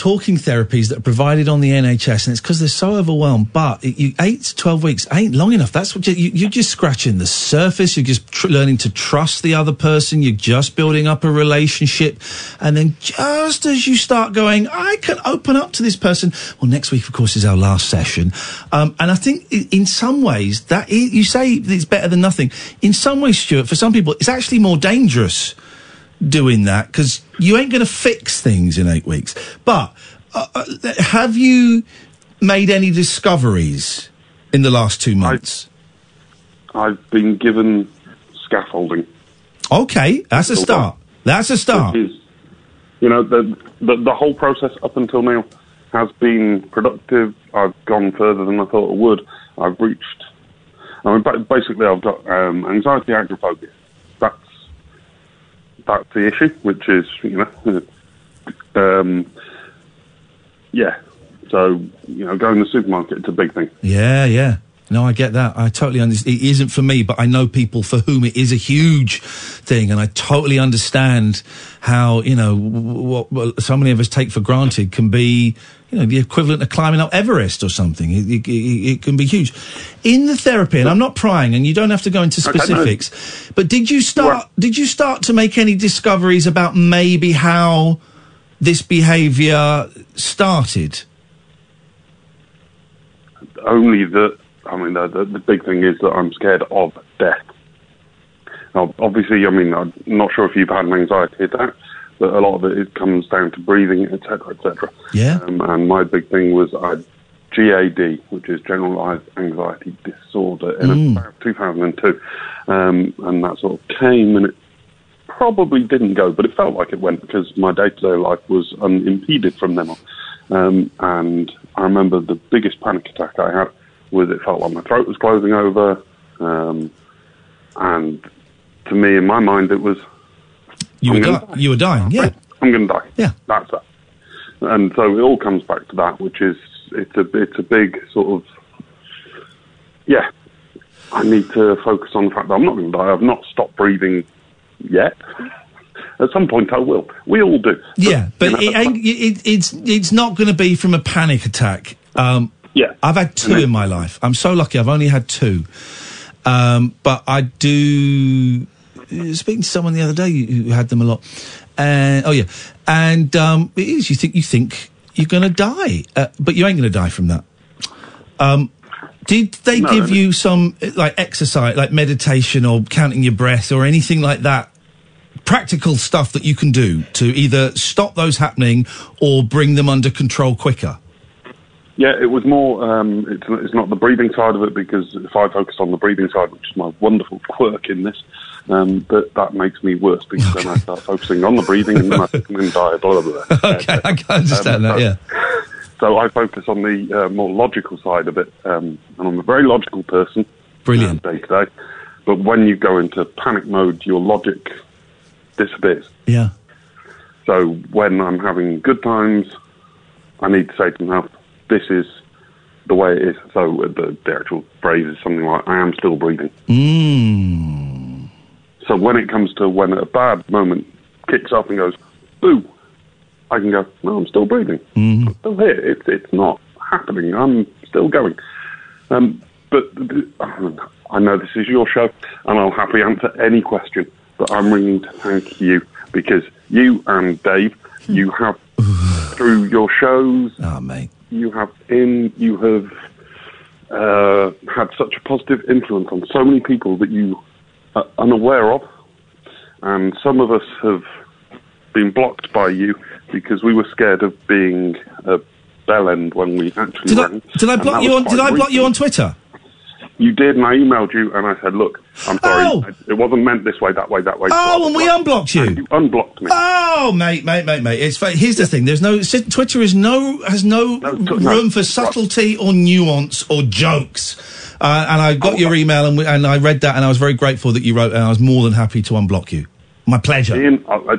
talking therapies that are provided on the NHS, and it's because they're so overwhelmed. But it, you, eight to twelve weeks ain't long enough. That's what you, you're just scratching the surface. You're just tr- learning to trust the other person. You're just building up a relationship, and then just as you start going, I can open up to this person. Well, next week, of course, is our last session, um, and I think in some ways that you say it's better than nothing. In some ways, Stuart, for some people, it's actually more dangerous doing that because you ain't going to fix things in eight weeks. But uh, uh, have you made any discoveries in the last two months? I've been given scaffolding. Okay, that's a start. That's a start. Is, you know, the, the the whole process up until now has been productive. I've gone further than I thought I would. I've reached. I mean, basically, I've got um, anxiety agoraphobia. That's the issue, which is you know, um, yeah. So you know, going to the supermarket it's a big thing. Yeah, yeah. No, I get that. I totally understand. It isn't for me, but I know people for whom it is a huge thing, and I totally understand how you know what, what so many of us take for granted can be, you know, the equivalent of climbing up Everest or something. It, it, it, can be huge. In the therapy, and I'm not prying, and you don't have to go into specifics, but did you start? Did you start to make any discoveries about maybe how this behaviour started? only that I mean the, the the big thing is that I'm scared of death. Now, obviously, I mean I'm not sure if you've had an anxiety attack, but a lot of it, it comes down to breathing, etc., etc. Yeah. Um, and my big thing was I had GAD, which is generalized anxiety disorder, in Mm. about 2002, um, and that sort of came and it probably didn't go, but it felt like it went because my day-to-day life was unimpeded from then on. Um, and I remember the biggest panic attack I had was it felt like my throat was closing over, um, and to me, in my mind, it was You I'm were di- you were dying, yeah. I'm going to die. Yeah, that's that. And so it all comes back to that, which is it's a it's a big sort of yeah. I need to focus on the fact that I'm not going to die. I've not stopped breathing yet. At some point, I will. We all do. Yeah, but you know, it, it, it's it's not going to be from a panic attack. Um, yeah, I've had two in my life. I'm so lucky. I've only had two, um, but I do. uh, Speaking to someone the other day who had them a lot, and oh yeah, and um, it is. You think you think you're going to die, uh, but you ain't going to die from that. Um, did they No, give no. you some like exercise, like meditation or counting your breath or anything like that? Practical stuff that you can do to either stop those happening or bring them under control quicker. Yeah, it was more. Um, it's, it's not the breathing side of it because if I focus on the breathing side, which is my wonderful quirk in this, um, but that makes me worse because then I start focusing on the breathing and then I think I'm going to die. Blah blah blah. okay, I can understand Um, that. Yeah. So I focus on the uh, more logical side of it, um, and I'm a very logical person. Brilliant. Day to day, but when you go into panic mode, your logic disappears. Yeah. So when I'm having good times, I need to say to myself, "This is the way it is." So uh, the, the actual phrase is something like, "I am still breathing." Mm. So when it comes to when a bad moment kicks up and goes, "Boo," I can go, "No, I'm still breathing. Mm-hmm. I'm still here. It's it's not happening. I'm still going." Um, but I know this is your show, and I'll happily answer any question. But I'm ringing to thank you because you and Dave, you have through your shows, oh mate, you have in you have uh, had such a positive influence on so many people that you are unaware of, and some of us have been blocked by you because we were scared of being a bell end when we actually Did I, did I block you on? Did I block you on Twitter? You did, and I emailed you, and I said, "Look, I'm sorry, Oh! it wasn't meant this way, that way, that way." Oh, and we unblocked you. You unblocked me. Oh, mate, mate, mate, mate. It's here's the thing. There's no Twitter is no has no, room for subtlety or nuance or jokes. Uh, and I got your email and, we, and I read that and I was very grateful that you wrote and I was more than happy to unblock you. My pleasure. Iain, I, I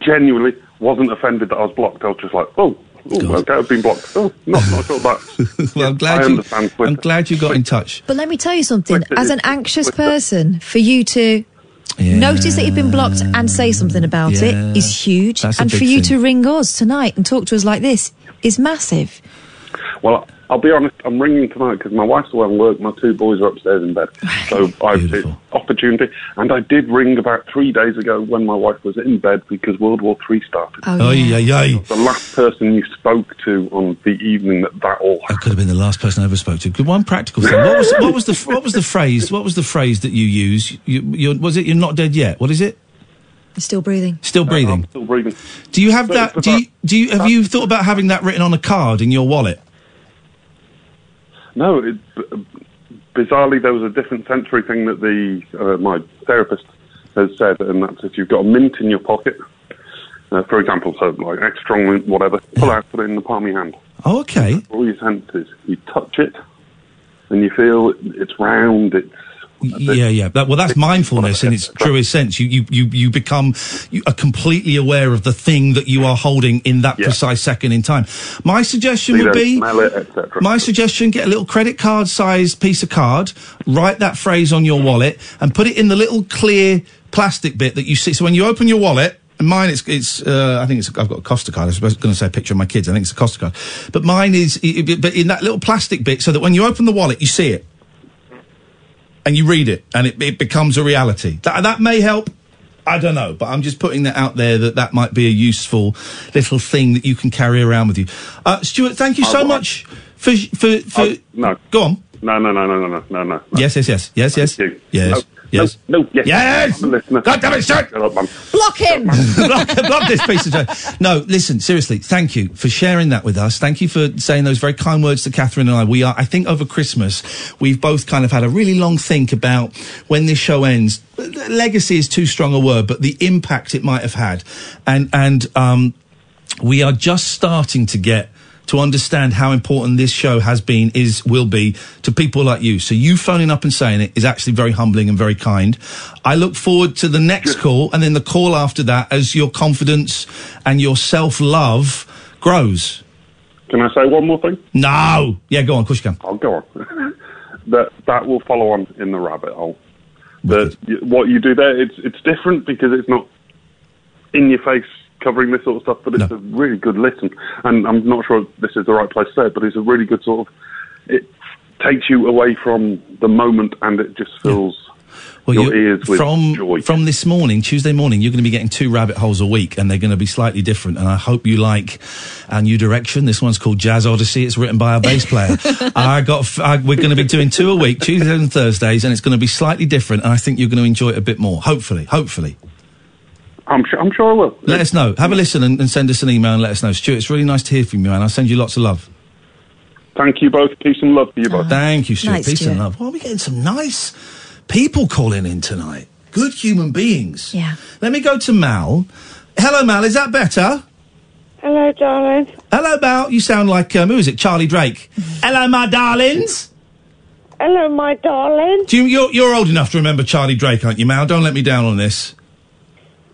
genuinely wasn't offended that I was blocked. I was just like, "Oh, oh okay, I've been blocked." Oh, not not sure that. well, I'm I glad you. understand I'm glad you got in touch. But let me tell you something. Twitter As an anxious Twitter- person, for you to Notice that you've been blocked and say something about Yeah. it is huge. That's and for you thing. to ring us tonight and talk to us like this is massive. Well, I'll be honest. I'm ringing tonight because my wife's away on work. My two boys are upstairs in bed, so I've it's opportunity. And I did ring about three days ago when my wife was in bed because World War Three started. Oh, yeah. Ay, ay, ay. The last person you spoke to on the evening that that all I could have been the last person I ever spoke to. Good one practical thing. What was, what was the what was the phrase? What was the phrase that you use? You, you're, was it you're not dead yet? What is it? Still breathing. Still uh, breathing. still breathing. Do you have But that? Do you, do you have you thought about having that written on a card in your wallet? No, it, b- bizarrely, there was a different sensory thing that the uh, my therapist has said, and that's if you've got a mint in your pocket, uh, for example, so like extra strong mint, whatever, pull out, put it in the palm of your hand. Oh, okay. All your senses, you touch it, and you feel it's round. It's Yeah, yeah. That, well, that's mindfulness in its truest sense. You, you, you, you become you are completely aware of the thing that you are holding in that precise second in time. My suggestion would be. it. My suggestion: get a little credit card sized piece of card, write that phrase on your wallet, and put it in the little clear plastic bit that you see. So when you open your wallet, and mine it's it's uh, I think it's I've got a Costa card. I was going to say a picture of my kids. I think it's a Costa card, but mine is but in that little plastic bit, so that when you open the wallet, you see it and you read it, and it, it becomes a reality. That that may help. I don't know, but I'm just putting that out there that that might be a useful little thing that you can carry around with you. Uh, Stuart, thank you so much for for for. No. Go on. No, no, no, no, no, no, no, no. Yes, yes, yes, yes, yes, yes, yes. No, no, yes. Yes! I'm a listener. God damn it, Stuart! Shut up, man. Block him! block, block this piece of joke. No, listen, seriously, thank you for sharing that with us. Thank you for saying those very kind words to Katherine and I. We are, I think over Christmas, we've both kind of had a really long think about when this show ends. Legacy is too strong a word, but the impact it might have had. And, and, um, we are just starting to get to understand how important this show has been, is, will be to people like you. So you phoning up and saying it is actually very humbling and very kind. I look forward to the next call and then the call after that as your confidence and your self-love grows. Can I say one more thing? No. Yeah, go on. Of course you can. I'll go on. that that will follow on in the rabbit hole. That what you do there, it's it's different because it's not in your face covering this sort of stuff, but it's a really good listen. And I'm not sure this is the right place to say it, but it's a really good sort of. It takes you away from the moment, and it just fills ears with from joy. from this morning, Tuesday morning, you're going to be getting two rabbit holes a week, and they're going to be slightly different. And I hope you like our new direction. This one's called Jazz Odyssey. It's written by our bass player. I got. I, we're going to be doing two a week, Tuesdays and Thursdays, and it's going to be slightly different. And I think you're going to enjoy it a bit more. Hopefully, hopefully. I'm sure. I'm sure I will. Let us know. Have a listen and, and send us an email and let us know. Stuart, it's really nice to hear from you, man. I'll send you lots of love. Thank you both. Peace and love to you both. Thank you, Stuart. Nice, Peace and Stuart. love. Well, we're getting some nice people calling in tonight. Good human beings. Yeah. Let me go to Mal. Hello, Mal. Is that better? Hello, darling. Hello, Mal. You sound like um, who is it? Charlie Drake. Hello, my darlings. Hello, my darling. Do you, you're, you're old enough to remember Charlie Drake, aren't you, Mal? Don't let me down on this.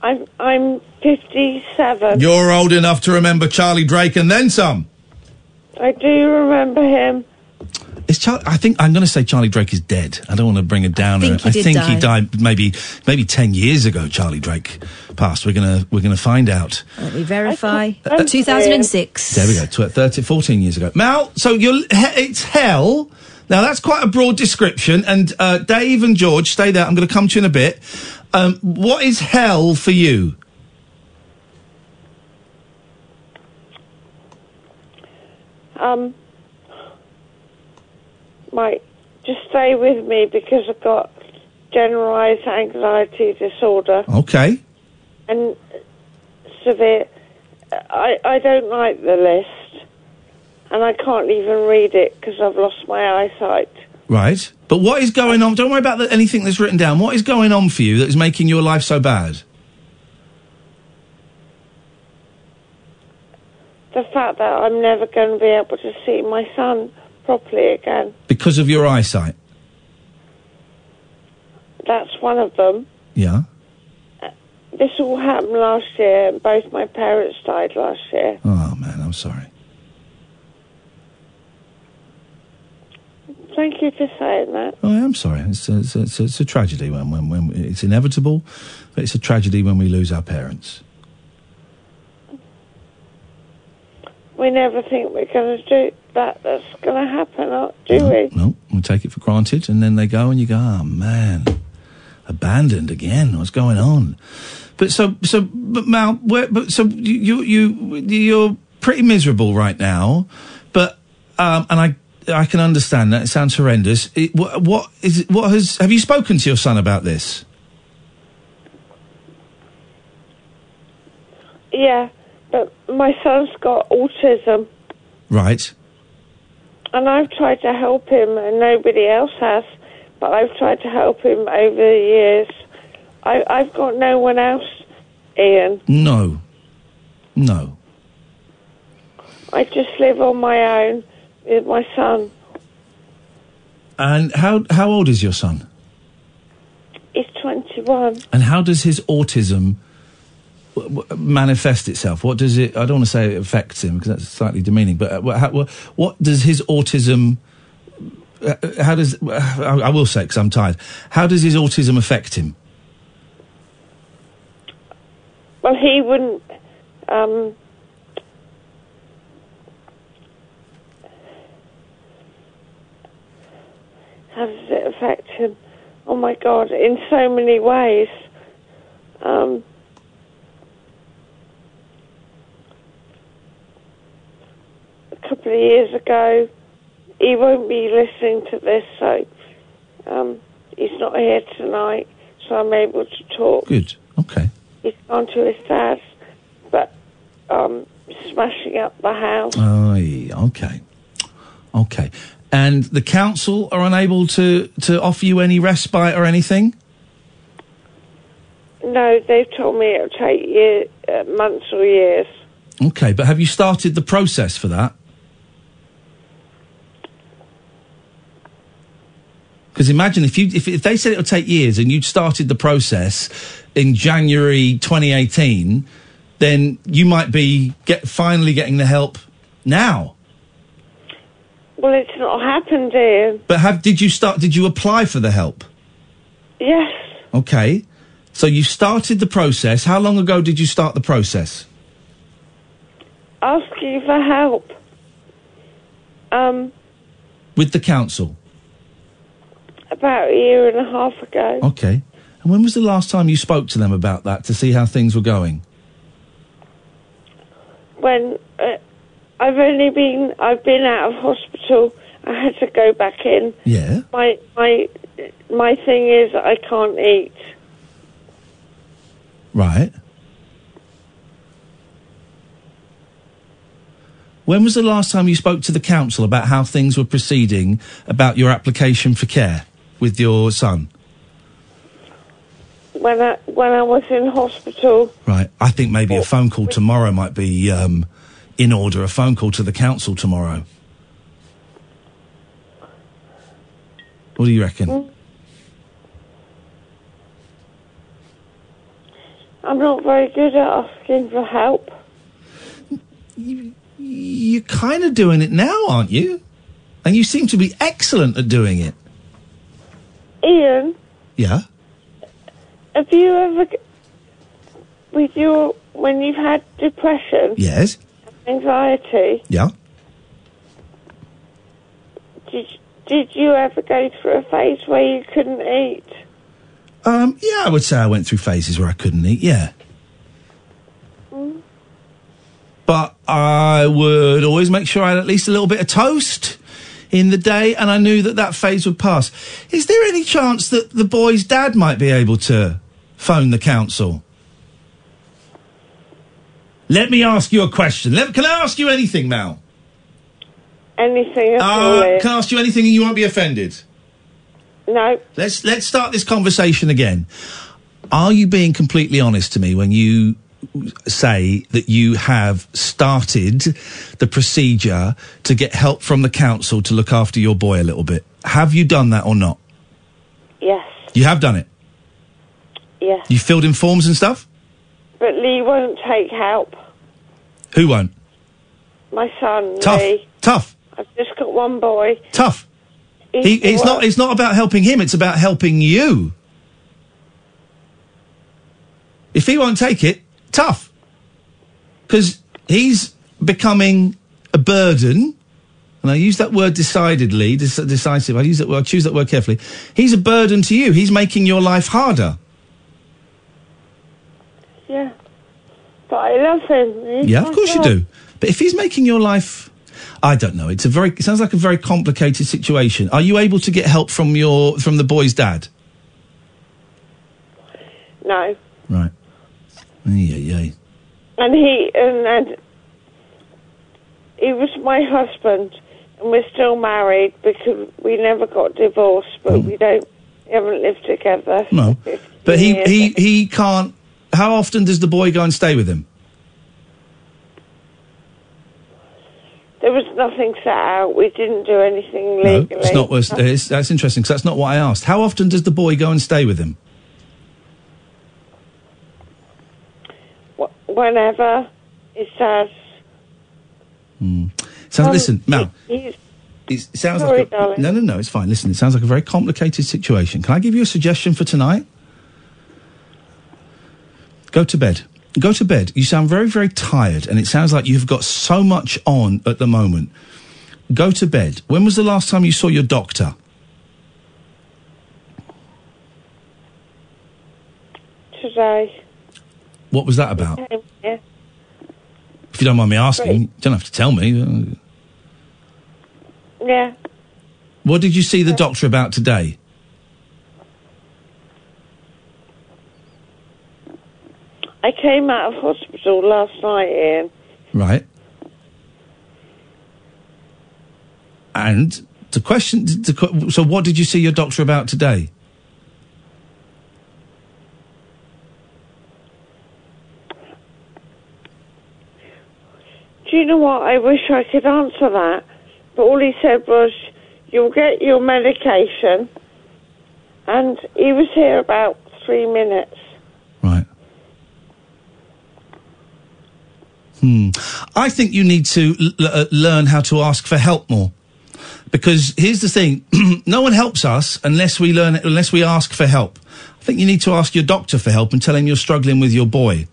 I'm I'm 57. You're old enough to remember Charlie Drake and then some. I do remember him. Is Char- I think I'm going to say Charlie Drake is dead. I don't want to bring it down. think he did think die. he died maybe maybe ten years ago. Charlie Drake passed. We're gonna we're gonna find out. Let me verify. I'm 2006. There we go. Tw- 30, 14 years ago. Mal, so you're it's hell. Now that's quite a broad description. And uh, Dave and George, stay there. I'm going to come to you in a bit. Um, what is hell for you? Um, Mike, just stay with me because I've got generalized anxiety disorder Okay. and severe. I I don't like the list, and I can't even read it because I've lost my eyesight. Right. But what is going on? Don't worry about the, anything that's written down. What is going on for you that is making your life so bad? The fact that I'm never going to be able to see my son properly again. Because of your eyesight. That's one of them. Yeah. This all happened last year, and both my parents died last year. Oh man, I'm sorry. Thank you for saying that. Oh, I am sorry. It's a, it's a, it's a, tragedy when, when, when it's inevitable, but it's a tragedy when we lose our parents. We never think we're going to do that. That's going to happen, do we? No, we take it for granted, and then they go, and you go, oh man, abandoned again. What's going on? But so, so, but Mal, where, but so you, you, you, you're pretty miserable right now, but, um, and I, I can understand that. It sounds horrendous. It, what, what is what has, have you spoken to your son about this? Yeah, but my son's got autism, Right. and I've tried to help him, and nobody else has. But I've tried to help him over the years. I, I've got no one else, Iain. No. No. I just live on my own with my son. And how, how old is your son? He's 21. And how does his autism w- w- manifest itself? What does it? I don't want to say it affects him because that's slightly demeaning. But uh, what, how, what, what does his autism? Uh, how does? Uh, I, I will say because I'm tired. How does his autism affect him? Well, he wouldn't. Um, how does it affect him? Oh my God! In so many ways. Um, a couple of years ago, he won't be listening to this, so um, he's not here tonight, so I'm able to talk. Good. Okay. He's gone to his dad's, but um, smashing up the house. Yeah, okay. Okay. And the council are unable to to offer you any respite or anything. No, they've told me it'll take year, uh, months or years. Okay, but have you started the process for that? Because imagine if you if, if they said it would take years and you'd started the process in January 2018, then you might be get finally getting the help now. Well, it's not happened, Iain. But have did you start? Did you apply for the help? Yes, Okay, so you started the process. How long ago did you start the process? asking for help. Um, With the council. about a year and a half ago. Okay. And when was the last time you spoke to them about that to see how things were going? when uh, I've only been I've been out of hospital. I had to go back in. Yeah. My my my thing is I can't eat. Right. When was the last time you spoke to the council about how things were proceeding about your application for care with your son? When I when I was in hospital, Right. I think maybe a phone call tomorrow might be um, in order. A phone call to the council tomorrow. What do you reckon? Mm. I'm not very good at asking for help. You're kind of doing it now, aren't you? And you seem to be excellent at doing it. Iain, Yeah. have you ever with your when you've had depression, Yes. Anxiety, Yeah. did did you ever go through a phase where you couldn't eat? Um, yeah, I would say I went through phases where I couldn't eat. Yeah. but I would always make sure I had at least a little bit of toast in the day, and I knew that that phase would pass. Is there any chance that the boy's dad might be able to phone the council? Let me ask you a question. Let, can I ask you anything, Mal? Anything at all? Uh, can I ask you anything and you won't be offended? No. Let's let's start this conversation again. Are you being completely honest to me when you say that you have started the procedure to get help from the council to look after your boy a little bit? Have you done that or not? Yes, You have done it. yes. You filled in forms and stuff. But Lee won't take help. Who won't? My son, Tough. Lee. Tough. I've just got one boy. Tough. He, it's not. It's not about helping him. It's about helping you. If he won't take it, tough. Because he's becoming a burden. And I use that word decidedly, dec- decisive. I use that word. I choose that word carefully. He's a burden to you. He's making your life harder. Yeah. But I love him. He's yeah, my of course you do. But if he's making your life, I don't know. It's a very. It sounds like a very complicated situation. Are you able to get help from your from the boy's dad? No. Right. Yeah, yeah. And he and, and he was my husband, and we're still married because we never got divorced, but we don't we haven't lived together. Hmm. No. But he he he can't. How often does the boy go and stay with him? There was nothing set out. We didn't do anything No, it's not. It's, it's, that's interesting because that's not what I asked. How often does the boy go and stay with him? Whenever he says, So Um, listen, Mal. he's It sounds Sorry, like a, darling. no, no, no. It's fine. Listen, it sounds like a very complicated situation. Can I give you a suggestion for tonight? Go to bed. Go to bed. You sound very, very tired, and it sounds like you've got so much on at the moment. Go to bed. When was the last time you saw your doctor? today. What was that about? Here. If you don't mind me asking, you don't have to tell me. Yeah. What did you see the doctor about today? I came out of hospital last night, Iain. Right. And the question, the, so what did you see your doctor about today? Do you know what? I wish I could answer that. But all he said was, you'll get your medication. And he was here about three minutes. Hmm. I think you need to l- uh, learn how to ask for help more. Because here's the thing: no one helps us unless we learn, unless we ask for help. I think you need to ask your doctor for help and tell him you're struggling with your boy.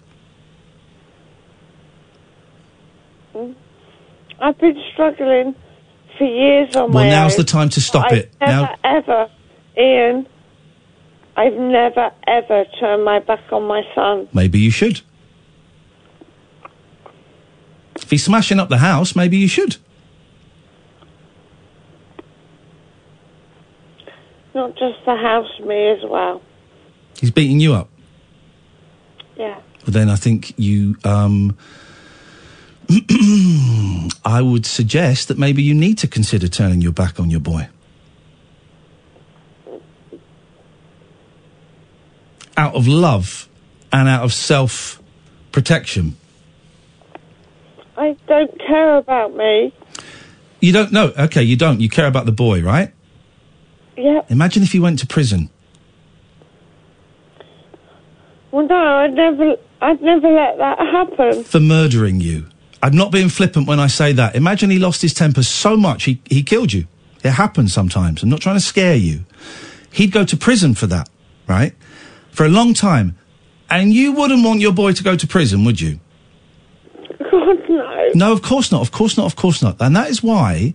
I've been struggling for years on my Well, now's the time to stop I've it. Never, Now, ever, Iain, I've never, ever turned my back on my son. maybe you should. If he's smashing up the house, maybe you should. Not just the house, me as well. He's beating you up. Yeah. But then I think you, um, I would suggest that maybe you need to consider turning your back on your boy. Out of love and out of self protection. I don't care about me. You don't know. Okay, you don't. You care about the boy, right? Yeah. Imagine if he went to prison. Well, no, I'd never, I'd never let that happen. for murdering you. I'm not being flippant when I say that. Imagine he lost his temper so much he, he killed you. It happens sometimes. I'm not trying to scare you. He'd go to prison for that, right? For a long time. And you wouldn't want your boy to go to prison, would you? God, no. No, of course not. Of course not. Of course not. And that is why,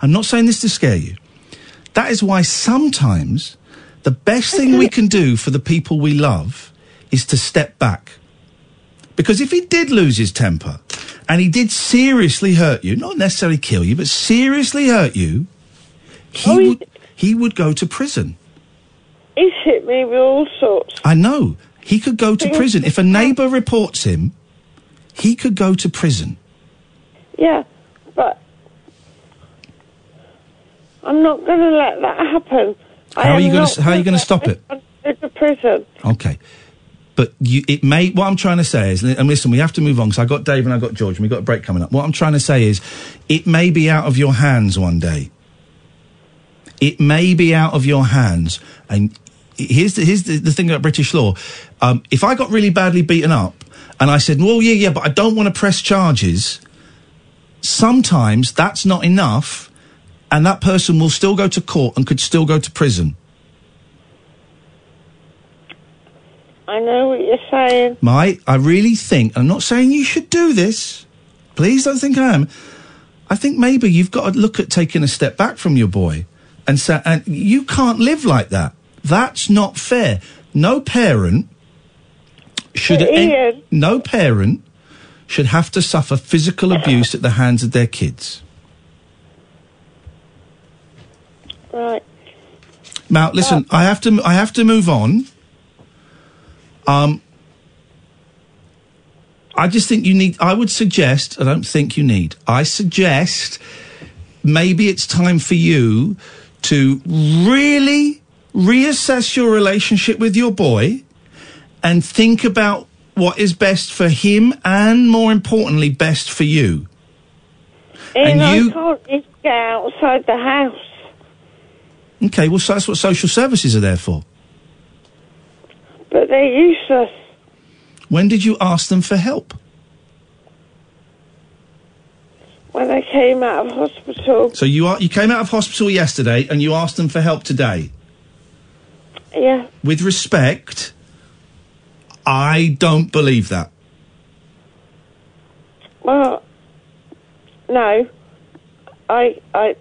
I'm not saying this to scare you. That is why sometimes the best thing we can do for the people we love is to step back. Because if he did lose his temper and he did seriously hurt you, not necessarily kill you, but seriously hurt you, he oh, would he would go to prison. He's hit me with all sorts. I know. He could go to prison. If a neighbour reports him, he could go to prison. Yeah, but I'm not going to let that happen. I How are you going to how are you going to stop it? To prison. Okay. But you, it may, what I'm trying to say is, and listen, we have to move on because I got Dave and I got George and we've got a break coming up. What I'm trying to say is, it may be out of your hands one day. It may be out of your hands. And here's the, here's the, the thing about British law. Um, if I got really badly beaten up and I said, well, yeah, yeah, but I don't want to press charges, sometimes that's not enough and that person will still go to court and could still go to prison. I know what you're saying. Mate, I really think, I'm not saying you should do this. Please don't think I am. I think maybe you've got to look at taking a step back from your boy and say, and you can't live like that. That's not fair. No parent should, en- no parent should have to suffer physical abuse at the hands of their kids. Right. Now, listen, I have to, I have to move on. Um, I just think you need. I would suggest. I don't think you need. I suggest maybe it's time for you to really reassess your relationship with your boy and think about what is best for him and, more importantly, best for you. Iain, And you- I can't get outside the house. Okay, well, so that's what social services are there for. But they're useless. When did you ask them for help? When I came out of hospital, So you are you came out of hospital yesterday and you asked them for help today. yeah, With respect, I don't believe that. well, no, I, I,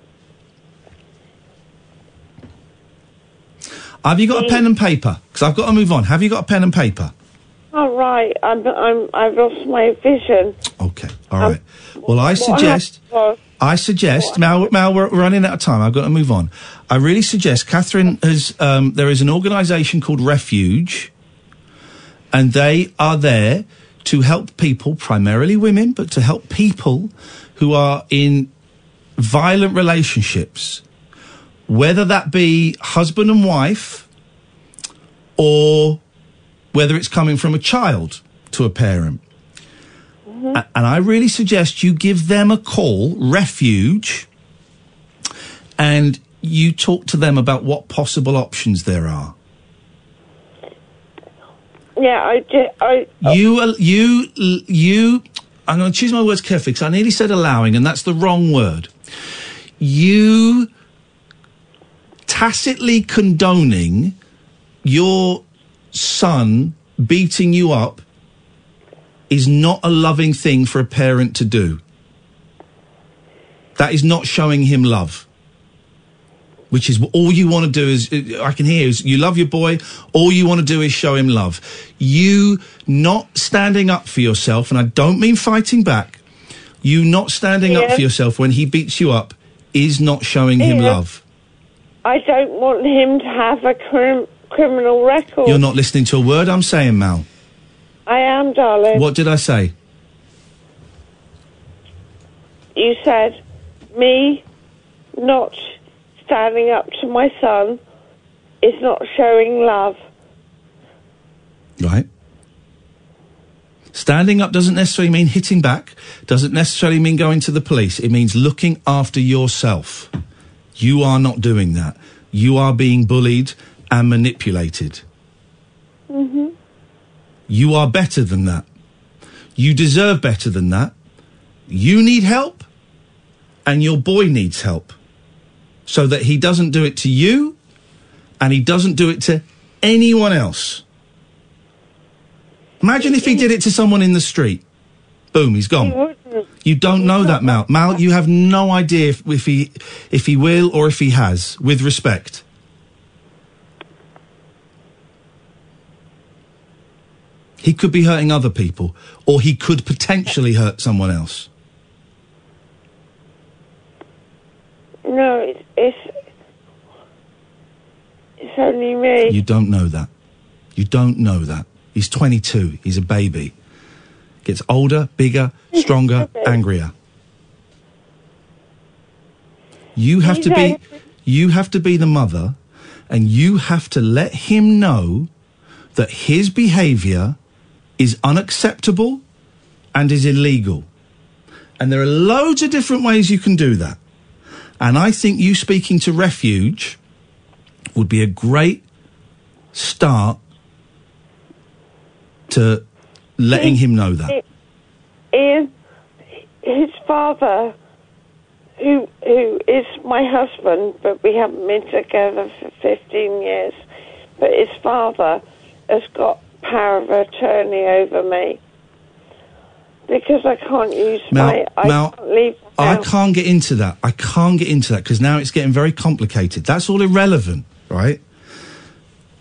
Have you got a pen and paper? Because I've got to move on. Have you got a pen and paper? all right, I'm, I'm, I've lost my vision. Okay, all right. Well, I suggest. happened I suggest, Now, Mal, we're running out of time. I've got to move on. I really suggest, Katherine has, um, there is an organisation called Refuge, and they are there to help people, primarily women, but to help people who are in violent relationships, whether that be husband and wife, or whether it's coming from a child to a parent. Mm-hmm. A- And I really suggest you give them a call, Refuge, and you talk to them about what possible options there are. Yeah, I. I You, uh, you, you. I'm going to choose my words carefully because I nearly said allowing, and that's the wrong word. You tacitly condoning your son beating you up is not a loving thing for a parent to do. That is not showing him love. Which is all you want to do is, I can hear is you love your boy. All you want to do is show him love. You not standing up for yourself, and I don't mean fighting back. You not standing up for yourself when he beats you up is not showing him love. I don't want him to have a crim- criminal record. You're not listening to a word I'm saying, Mal. I am, darling. What did I say? You said me not standing up to my son is not showing love. Right. Standing up doesn't necessarily mean hitting back, doesn't necessarily mean going to the police. It means looking after yourself. You are not doing that. You are being bullied and manipulated. Mm-hmm. You are better than that. You deserve better than that. You need help, and your boy needs help. So that he doesn't do it to you, and he doesn't do it to anyone else. Imagine if he did it to someone in the street. Boom, he's gone. You don't know that, Mal. Mal, you have no idea if, if he if he will or if he has. With respect. He could be hurting other people, or he could potentially hurt someone else. No, it's, it's it's only me. You don't know that. You don't know that. He's 22. He's a baby. Gets older, bigger, stronger, angrier. You have to be, you have to be the mother and you have to let him know that his behavior is unacceptable and is illegal. And there are loads of different ways you can do that. And I think you speaking to Refuge would be a great start to letting him know that. Iain, his father who who is my husband, but we haven't been together for 15 years. But his father has got power of attorney over me because I can't use Mel, my. I Mel, can't I can't get into that. I can't get into that because now it's getting very complicated. That's all irrelevant, right?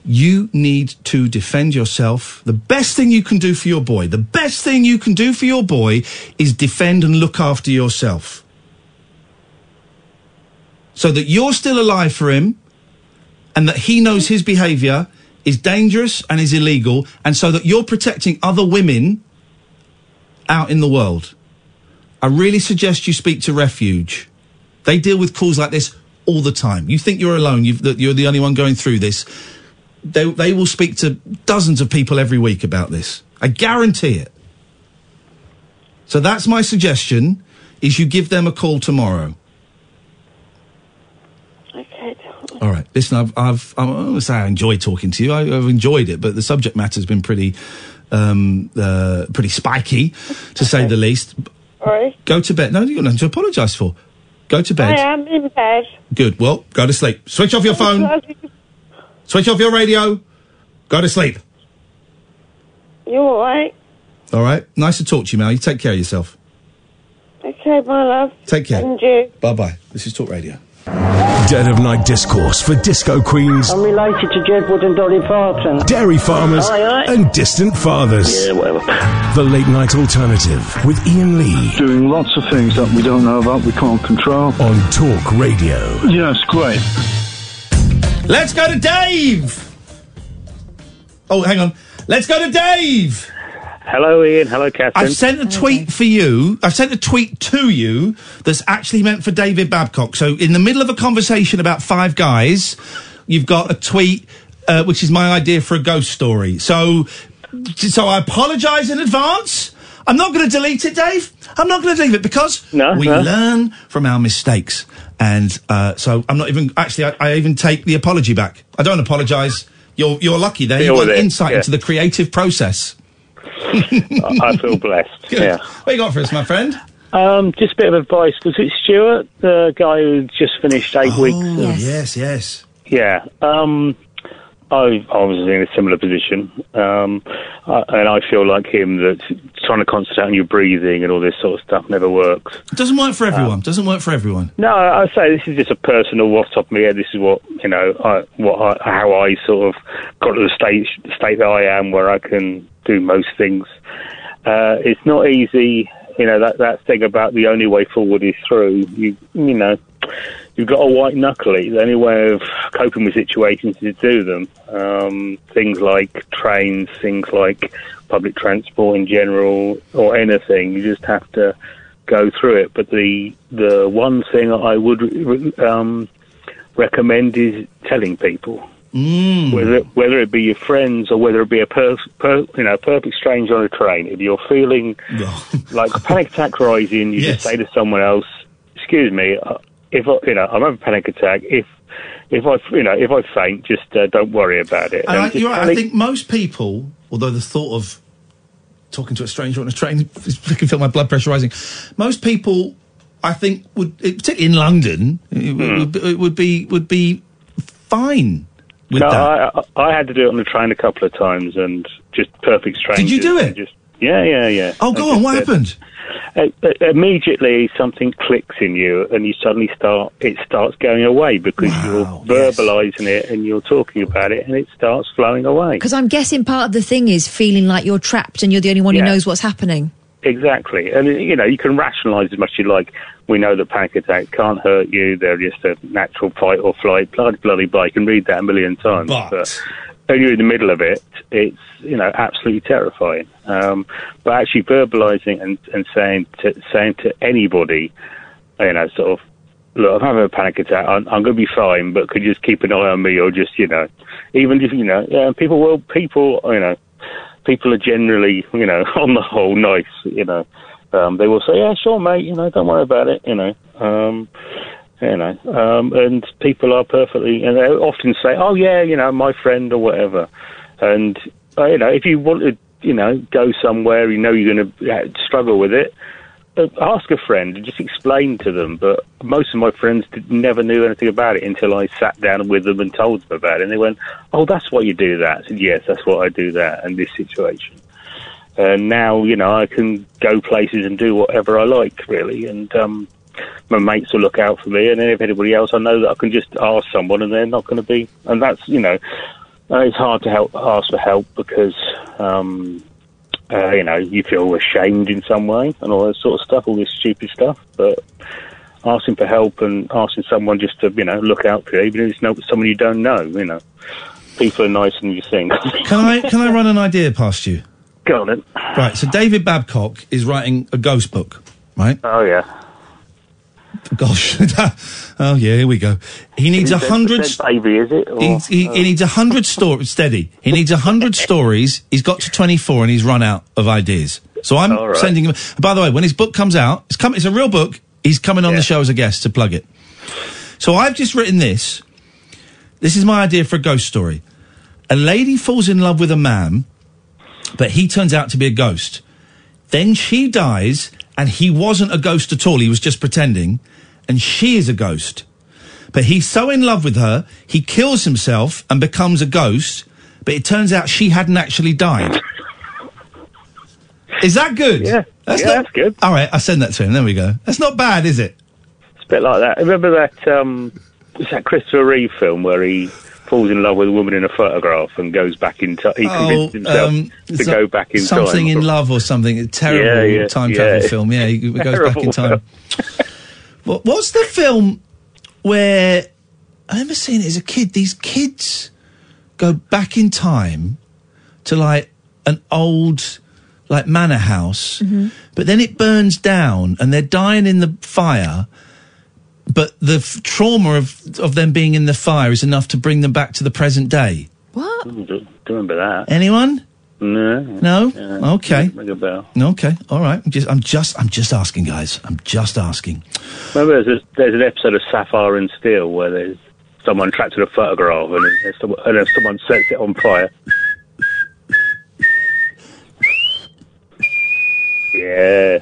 You need to defend yourself. The best thing you can do for your boy, the best thing you can do for your boy is defend and look after yourself. So that you're still alive for him and that he knows his behaviour is dangerous and is illegal and so that you're protecting other women out in the world. I really suggest you speak to Refuge. They deal with calls like this all the time. You think you're alone, you're the only one going through this. They, they will speak to dozens of people every week about this. I guarantee it. So that's my suggestion, is you give them a call tomorrow. Okay. All right. Listen, I've, I've, I'm going to say I enjoy talking to you. I, I've enjoyed it, but the subject matter's been pretty, um, uh, pretty spiky, to say the least. Sorry. Go to bed. No, you've got nothing to apologise for. Go to bed. I am in bed. Good. Well, go to sleep. Switch off your phone. Switch off your radio. Go to sleep. You all right? All right. Nice to talk to you, Mel. You take care of yourself. Okay, my love. Take care. And you. Bye bye. This is Talk Radio. Dead of Night Discourse for disco queens, I'm related to Jedward and Dolly Parton. dairy farmers, Aye, aye. and distant fathers. Yeah, whatever. The Late Night Alternative with Iain Lee. Doing lots of things that we don't know about, we can't control. On Talk Radio. Yes, great. Let's go to Dave. Oh, hang on. Let's go to Dave. Hello, Iain. Hello, Catherine. I've sent a tweet for you. I've sent a tweet to you that's actually meant for David Babcock. So, in the middle of a conversation about five guys, you've got a tweet, uh, which is my idea for a ghost story. So, so I apologise in advance. I'm not going to delete it, Dave. I'm not going to delete it because No, we no. learn from our mistakes. And uh, so I'm not even actually. I, I even take the apology back. I don't apologise. You're you're lucky there. You've got insight yeah. into the creative process. I I feel blessed. Good. Yeah. What you got for us, my friend? Um, just a bit of advice. Was it Stuart, the guy who just finished eight weeks? Oh, of- yes, yes. Yeah. Um, I, I was in a similar position, um, uh, and I feel like him that trying to concentrate on your breathing and all this sort of stuff never works. It doesn't work for everyone. doesn't work for everyone. No, I say this is just a personal top of my head. This is what you know, I, what I, how I sort of got to the state state that I am, where I can do most things. Uh, it's not easy, you know. That that thing about the only way forward is through. You you know, you've got a white knuckle it. The only way of coping with situations is to do them. Um, things like trains, things like public transport in general, or anything. You just have to go through it. But the the one thing I would um, recommend is telling people. Mm. Whether whether it be your friends or whether it be a per, per, you know perfect stranger on a train, if you're feeling like a panic attack rising, you Yes. just say to someone else, "Excuse me, uh, if I, you know I'm having a panic attack, if if I you know if I faint, just uh, don't worry about it." And I, you're right. I think most people, although the thought of talking to a stranger on a train, I can feel my blood pressure rising. Most people, I think, would particularly in London, it, Hmm. would, it would be would be fine with no, that. I, I had to do it on the train a couple of times, and just perfect strangers. Did you do it? Just yeah, yeah, yeah. Oh, go on. What did. happened? Uh, uh, immediately something clicks in you and you suddenly start it starts going away because you're verbalizing it and you're talking about it and it starts flowing away Because I'm guessing part of the thing is feeling like you're trapped and you're the only one Yeah. who knows what's happening. exactly and you know you can rationalize as much as you like we know that panic attacks can't hurt you they're just a natural fight or flight bloody bloody blah you can read that a million times But- when you're in the middle of it it's you know absolutely terrifying um, but actually verbalizing and, and saying to saying to anybody you know, sort of, look, I'm having a panic attack. I'm, I'm going to be fine, but could you just keep an eye on me, or just, you know, even if you know, yeah, people will, people, you know, people are generally, you know, on the whole, nice. You know, um, they will say, yeah, sure, mate. You know, don't worry about it. You know, um, you know, um, and people are perfectly, and they often say, oh yeah, you know, my friend or whatever, and uh, you know, if you want to, you know, go somewhere, you know, you're going to uh, struggle with it uh, ask a friend and just explain to them. But most of my friends did, never knew anything about it until I sat down with them and told them about it. And they went, "Oh, that's why you do that." I said, "Yes, that's why I do that in this situation." And now, you know, I can go places and do whatever I like, really. And um, my mates will look out for me, and then if anybody else, I know that I can just ask someone, and they're not going to be. And that's, you know, uh, it's hard to help ask for help because. Um, uh, you know, you feel ashamed in some way and all that sort of stuff, all this stupid stuff. But asking for help and asking someone just to, you know, look out for you, even if it's not someone you don't know, you know, people are nicer than you think. Can I can I run an idea past you? Go on then. Right. So David Babcock is writing a ghost book, right? Oh yeah. Gosh. oh yeah. Here we go. He needs a hundred. baby, is it? Or- He, he, he needs a hundred stories. Steady. He needs a hundred stories. He's got to twenty-four, and he's run out of ideas. So I'm right. sending him. By the way, when his book comes out, it's come. It's a real book. He's coming on the show as a guest to plug it. So I've just written this. This is my idea for a ghost story. A lady falls in love with a man, but he turns out to be a ghost. Then she dies, and he wasn't a ghost at all. He was just pretending, and she is a ghost. But he's so in love with her, he kills himself and becomes a ghost. But it turns out she hadn't actually died. Is that good? Yeah, that's yeah, not, that's good. All right, I send that to him. There we go. That's not bad, is it? It's a bit like that. Remember that um, was that Christopher Reeve film where he falls in love with a woman in a photograph and goes back in time. He convinced himself um, to go back in something time. in love or something. A terrible Yeah, yeah, time yeah. travel film. Yeah, he goes back in time. what, what's the film where I remember seeing it as a kid? These kids go back in time to like an old like manor house, but then it burns down and they're dying in the fire. But the f- trauma of of them being in the fire is enough to bring them back to the present day. What? Mm, Do, do remember that? Anyone? No. No? Yeah. Okay. Ring a bell. Okay, all right. I'm just, I'm just, I'm just asking, guys. I'm just asking. Remember, there's, a, there's an episode of Sapphire and Steel where there's someone trapped in a photograph and, there's someone, and then someone sets it on fire. Yeah.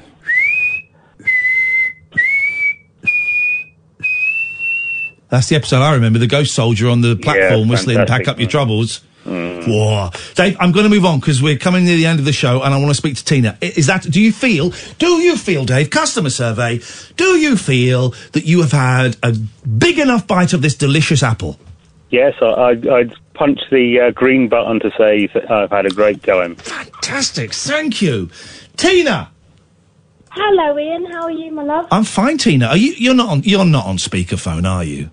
That's the episode I remember. The ghost soldier on the platform whistling fantastic, "Pack Up Your. Troubles." Mm. Whoa, Dave, I'm going to move on because we're coming near the end of the show, and I want to speak to Tina. Is that? Do you feel? Do you feel, Dave? Customer survey. Do you feel that you have had a big enough bite of this delicious apple? Yes, I, I'd, I'd punch the uh, green button to say I've had a great time. Fantastic. Thank you, Tina. Hello, Iain. How are you, my love? I'm fine, Tina. Are you? You're not on. You're not on speakerphone, are you?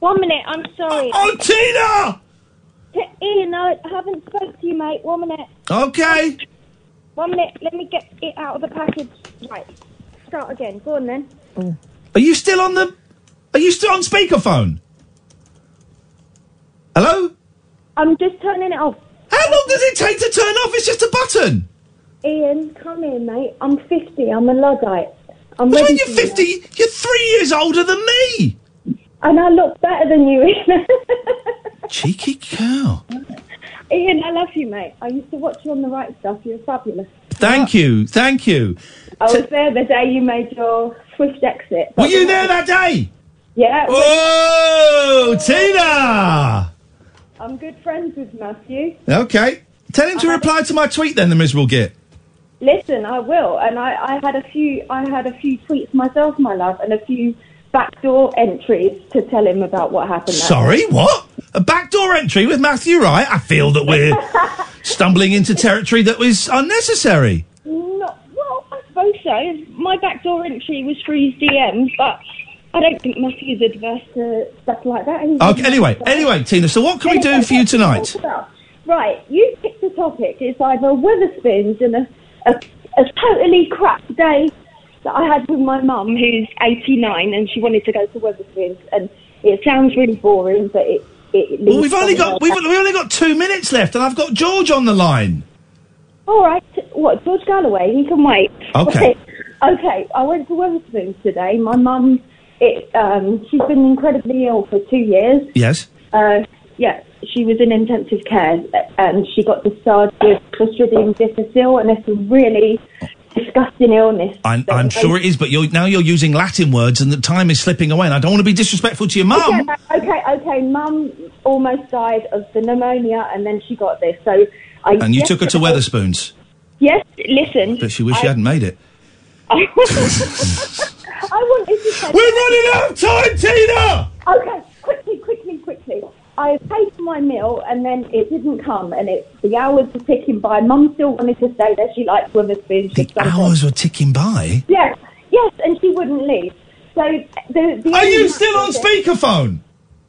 One minute. I'm sorry. Oh, Tina! T- Iain, I haven't spoke to you, mate. One minute. Okay. One minute. Let me get it out of the package. Right. Start again. Go on then. Oh. Are you still on the? Are you still on speakerphone? Hello? I'm just turning it off. How long does it take to turn off? It's just a button. Iain, come here, mate. I'm 50. I'm a Luddite. I'm ready you mean you're for you. 50? You're three years older than me. And I look better than you, Iain. Cheeky cow. Iain, I love you, mate. I used to watch you on the Wright Stuff. You're fabulous. Thank you. Thank you. Oh, I was there the day you made your swift exit. Were you there that day? Yeah. Oh, Tina! I'm good friends with Matthew. Okay. Tell him to reply to my tweet then, the miserable git. Listen, I will, and I, I had a few. I had a few tweets myself, my love, and a few backdoor entries to tell him about what happened. Sorry, what? A backdoor entry with Matthew Wright? I feel that we're stumbling into territory that was unnecessary. No, well, I suppose so. My backdoor entry was through his DMs, but I don't think Matthew's adverse to stuff like that. He's Okay, anyway, anyway, Tina, so what can we do for you tonight? Right, you picked a topic. It's either Wetherspoons and a, a, a totally crap day that I had with my mum, who's 89, and she wanted to go to Wetherspoons. And it sounds really boring, but it. it Well, we've only got we've, we've only got two minutes left, and I've got George on the line. All right, what, George Galloway? He can wait. Okay. okay, I went to Wetherspoons today. My mum, it, um, she's been incredibly ill for two years. Yes. Uh, yeah, she was in intensive care and she got discharged with Clostridium difficile and it's a really disgusting illness. I'm, I'm sure it is, but you're, now you're using Latin words and the time is slipping away, and I don't want to be disrespectful to your mum. Okay, okay, okay. Mum almost died of the pneumonia, and then she got this. So I. And you took her to Wetherspoons, Yes, listen. but she wished I, she hadn't made it. I wanted to. We're running out of time, Tina! Okay. I paid for my meal and then it didn't come and it the hours were ticking by. Mum still wanted to stay there. She liked Witherspoon. The hours were ticking by. Yes, yes, and she wouldn't leave. So the, the Are you still on speakerphone?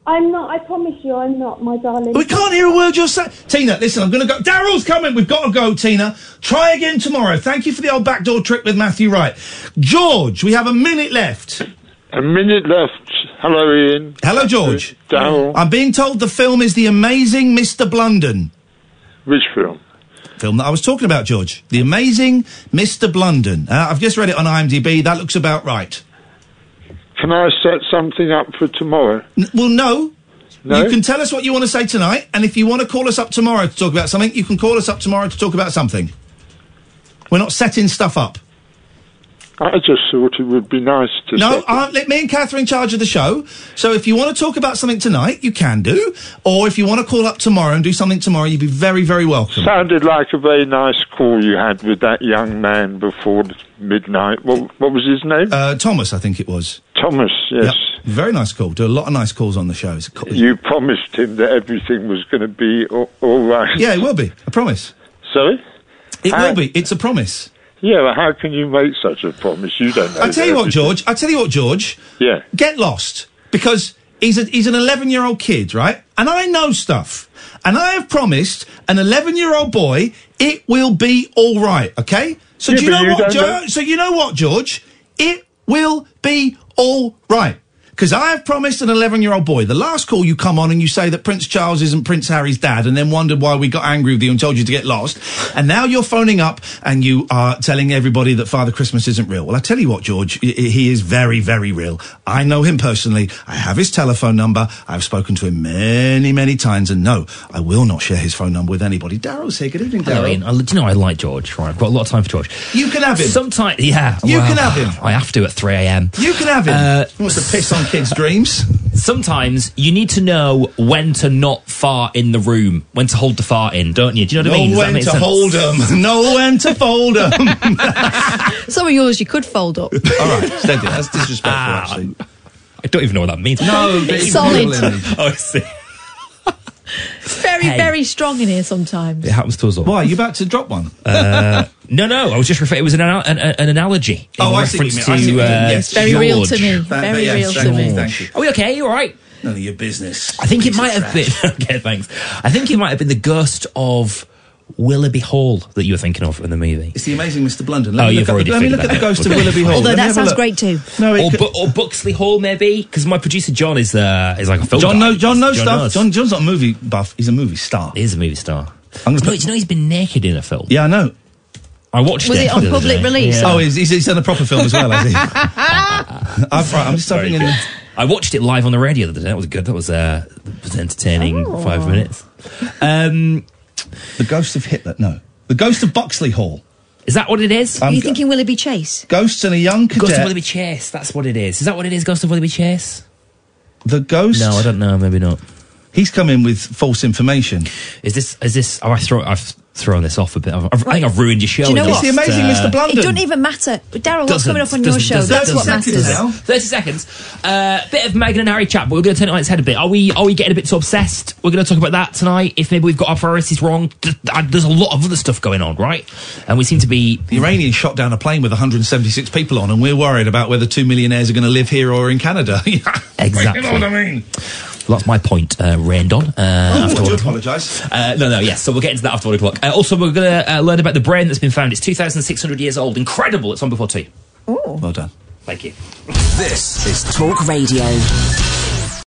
I'm not. I promise you, I'm not, my darling. We can't hear a word you're saying. Tina, listen, I'm going to go. Daryl's coming. We've got to go, Tina. Try again tomorrow. Thank you for the old backdoor trick with Matthew Wright. George, we have a minute left. A minute left. Hello, Iain. Hello, George. Daryl. I'm being told the film is The Amazing Mr. Blunden. Which film? Film that I was talking about, George. The Amazing Mr. Blunden. Uh, I've just read it on IMDb. That looks about right. Can I set something up for tomorrow? N- well, no. No? You can tell us what you want to say tonight, and if you want to call us up tomorrow to talk about something, you can call us up tomorrow to talk about something. We're not setting stuff up. I just thought it would be nice to. No, uh, let me and Katherine in charge of the show. So if you want to talk about something tonight, you can do. Or if you want to call up tomorrow and do something tomorrow, you'd be very, very welcome. Sounded like a very nice call you had with that young man before midnight. What, what was his name? Uh, Thomas, I think it was. Thomas, yes. Yep. Very nice call. Do a lot of nice calls on the show. You promised him that everything was going to be all, all right. yeah, it will be. I promise. Sorry? It How- will be. It's a promise. Yeah, but how can you make such a promise? You don't know. I tell you what. George. I tell you what, George. Yeah. Get lost because he's a, he's an 11 year old kid, right? And I know stuff. And I have promised an 11 year old boy it will be all right. Okay. So Yeah, do you know you what, don't know- So you know what, George? It will be all right. Because I have promised an 11 year old boy. The last call you come on and you say that Prince Charles isn't Prince Harry's dad and then wondered why we got angry with you and told you to get lost. And now you're phoning up and you are telling everybody that Father Christmas isn't real. Well, I tell you what, George, he is very, very real. I know him personally. I have his telephone number. I've spoken to him many, many times. And no, I will not share his phone number with anybody. Daryl's here. Good evening, Daryl. Do you know I like George? Right, I've got a lot of time for George. You can have him. Sometimes, yeah. You well, can have him. I have to at 3 a.m. You can have him. Uh, he wants to piss on kids' dreams. Sometimes you need to know when to not fart in the room, when to hold the fart in, don't you? Do you know what I mean? Know when to sense? them. Know when to fold them. Some of yours you could fold up. All right, steady. That's disrespectful, ah. actually. I don't even know what that means. No, but It's solid. oh, I see. It's very, Hey. very strong in here sometimes. It happens to us all. Why? Are you about to drop one? Uh, no, no. I was just referring. It was an, anal- an, an analogy. in Oh, I see what reference you mean. I see to, what you mean. uh, Yes, Very real to me. Thank- Very yes, real thank to you, me. Thank you. Are we okay? You all right? None of your business. I think it Piece of might have been. okay, thanks. I think it might have been the ghost of Willoughby Hall that you were thinking of in the movie. It's the amazing Mr. Blunden. Oh, Let me you've look already at, Let me look at the that ghost of Willoughby Hall. Although Let that sounds great too. No, Or, could- Bu- or Buxley Hall, maybe, because my producer John is uh, is like a film. John guy. knows. John knows John stuff. knows. John, John's not a movie buff. He's a movie star. He is a movie star. I'm gonna Do you, know, put- you know he's been naked in a film? yeah, I know. I watched Was it. it on public day. release? Yeah. Oh, he's, he's, he's done a proper film as well, has he? I've, right, I'm just Very in. good. I watched it live on the radio the other day. That was good. That was uh, was entertaining. Oh. Five minutes. Um, The ghost of Hitler. No, the ghost of Buxley Hall. is that what it is? Are Um, you thinking Willoughby Chase? Ghosts and a young cadet. Ghost of Willoughby Chase. That's what it is. Is that what it is? Ghost of Willoughby Chase? the ghost. No, I don't know. Maybe not. He's come in with false information. Is this? Is this? Oh, I throw. I've thrown this off a bit. I've, I've, I think I've ruined your show. Do you know what? It's the amazing uh, Mr. Blunden. It doesn't even matter. Daryl, what's coming up on your show? That's what matters. now. 30 seconds. Uh, bit of Meghan and Harry chat, but we're going to turn it on its head a bit. Are we Are we getting a bit too obsessed? We're going to talk about that tonight. If maybe we've got our priorities wrong. There's a lot of other stuff going on, right? And we seem to be. The Iranians shot down a plane with 176 people on, and we're worried about whether two millionaires are going to live here or in Canada. Exactly. You know what I mean? That's my point, uh, rained on. Uh, Oh, after I do apologise. Uh, no, no, yes. So we'll get into that after one o'clock. Uh, also, we're going to uh, learn about the brain that's been found. It's 2,600 years old. Incredible. It's on before tea. Well done. Thank you. This is Talk Radio.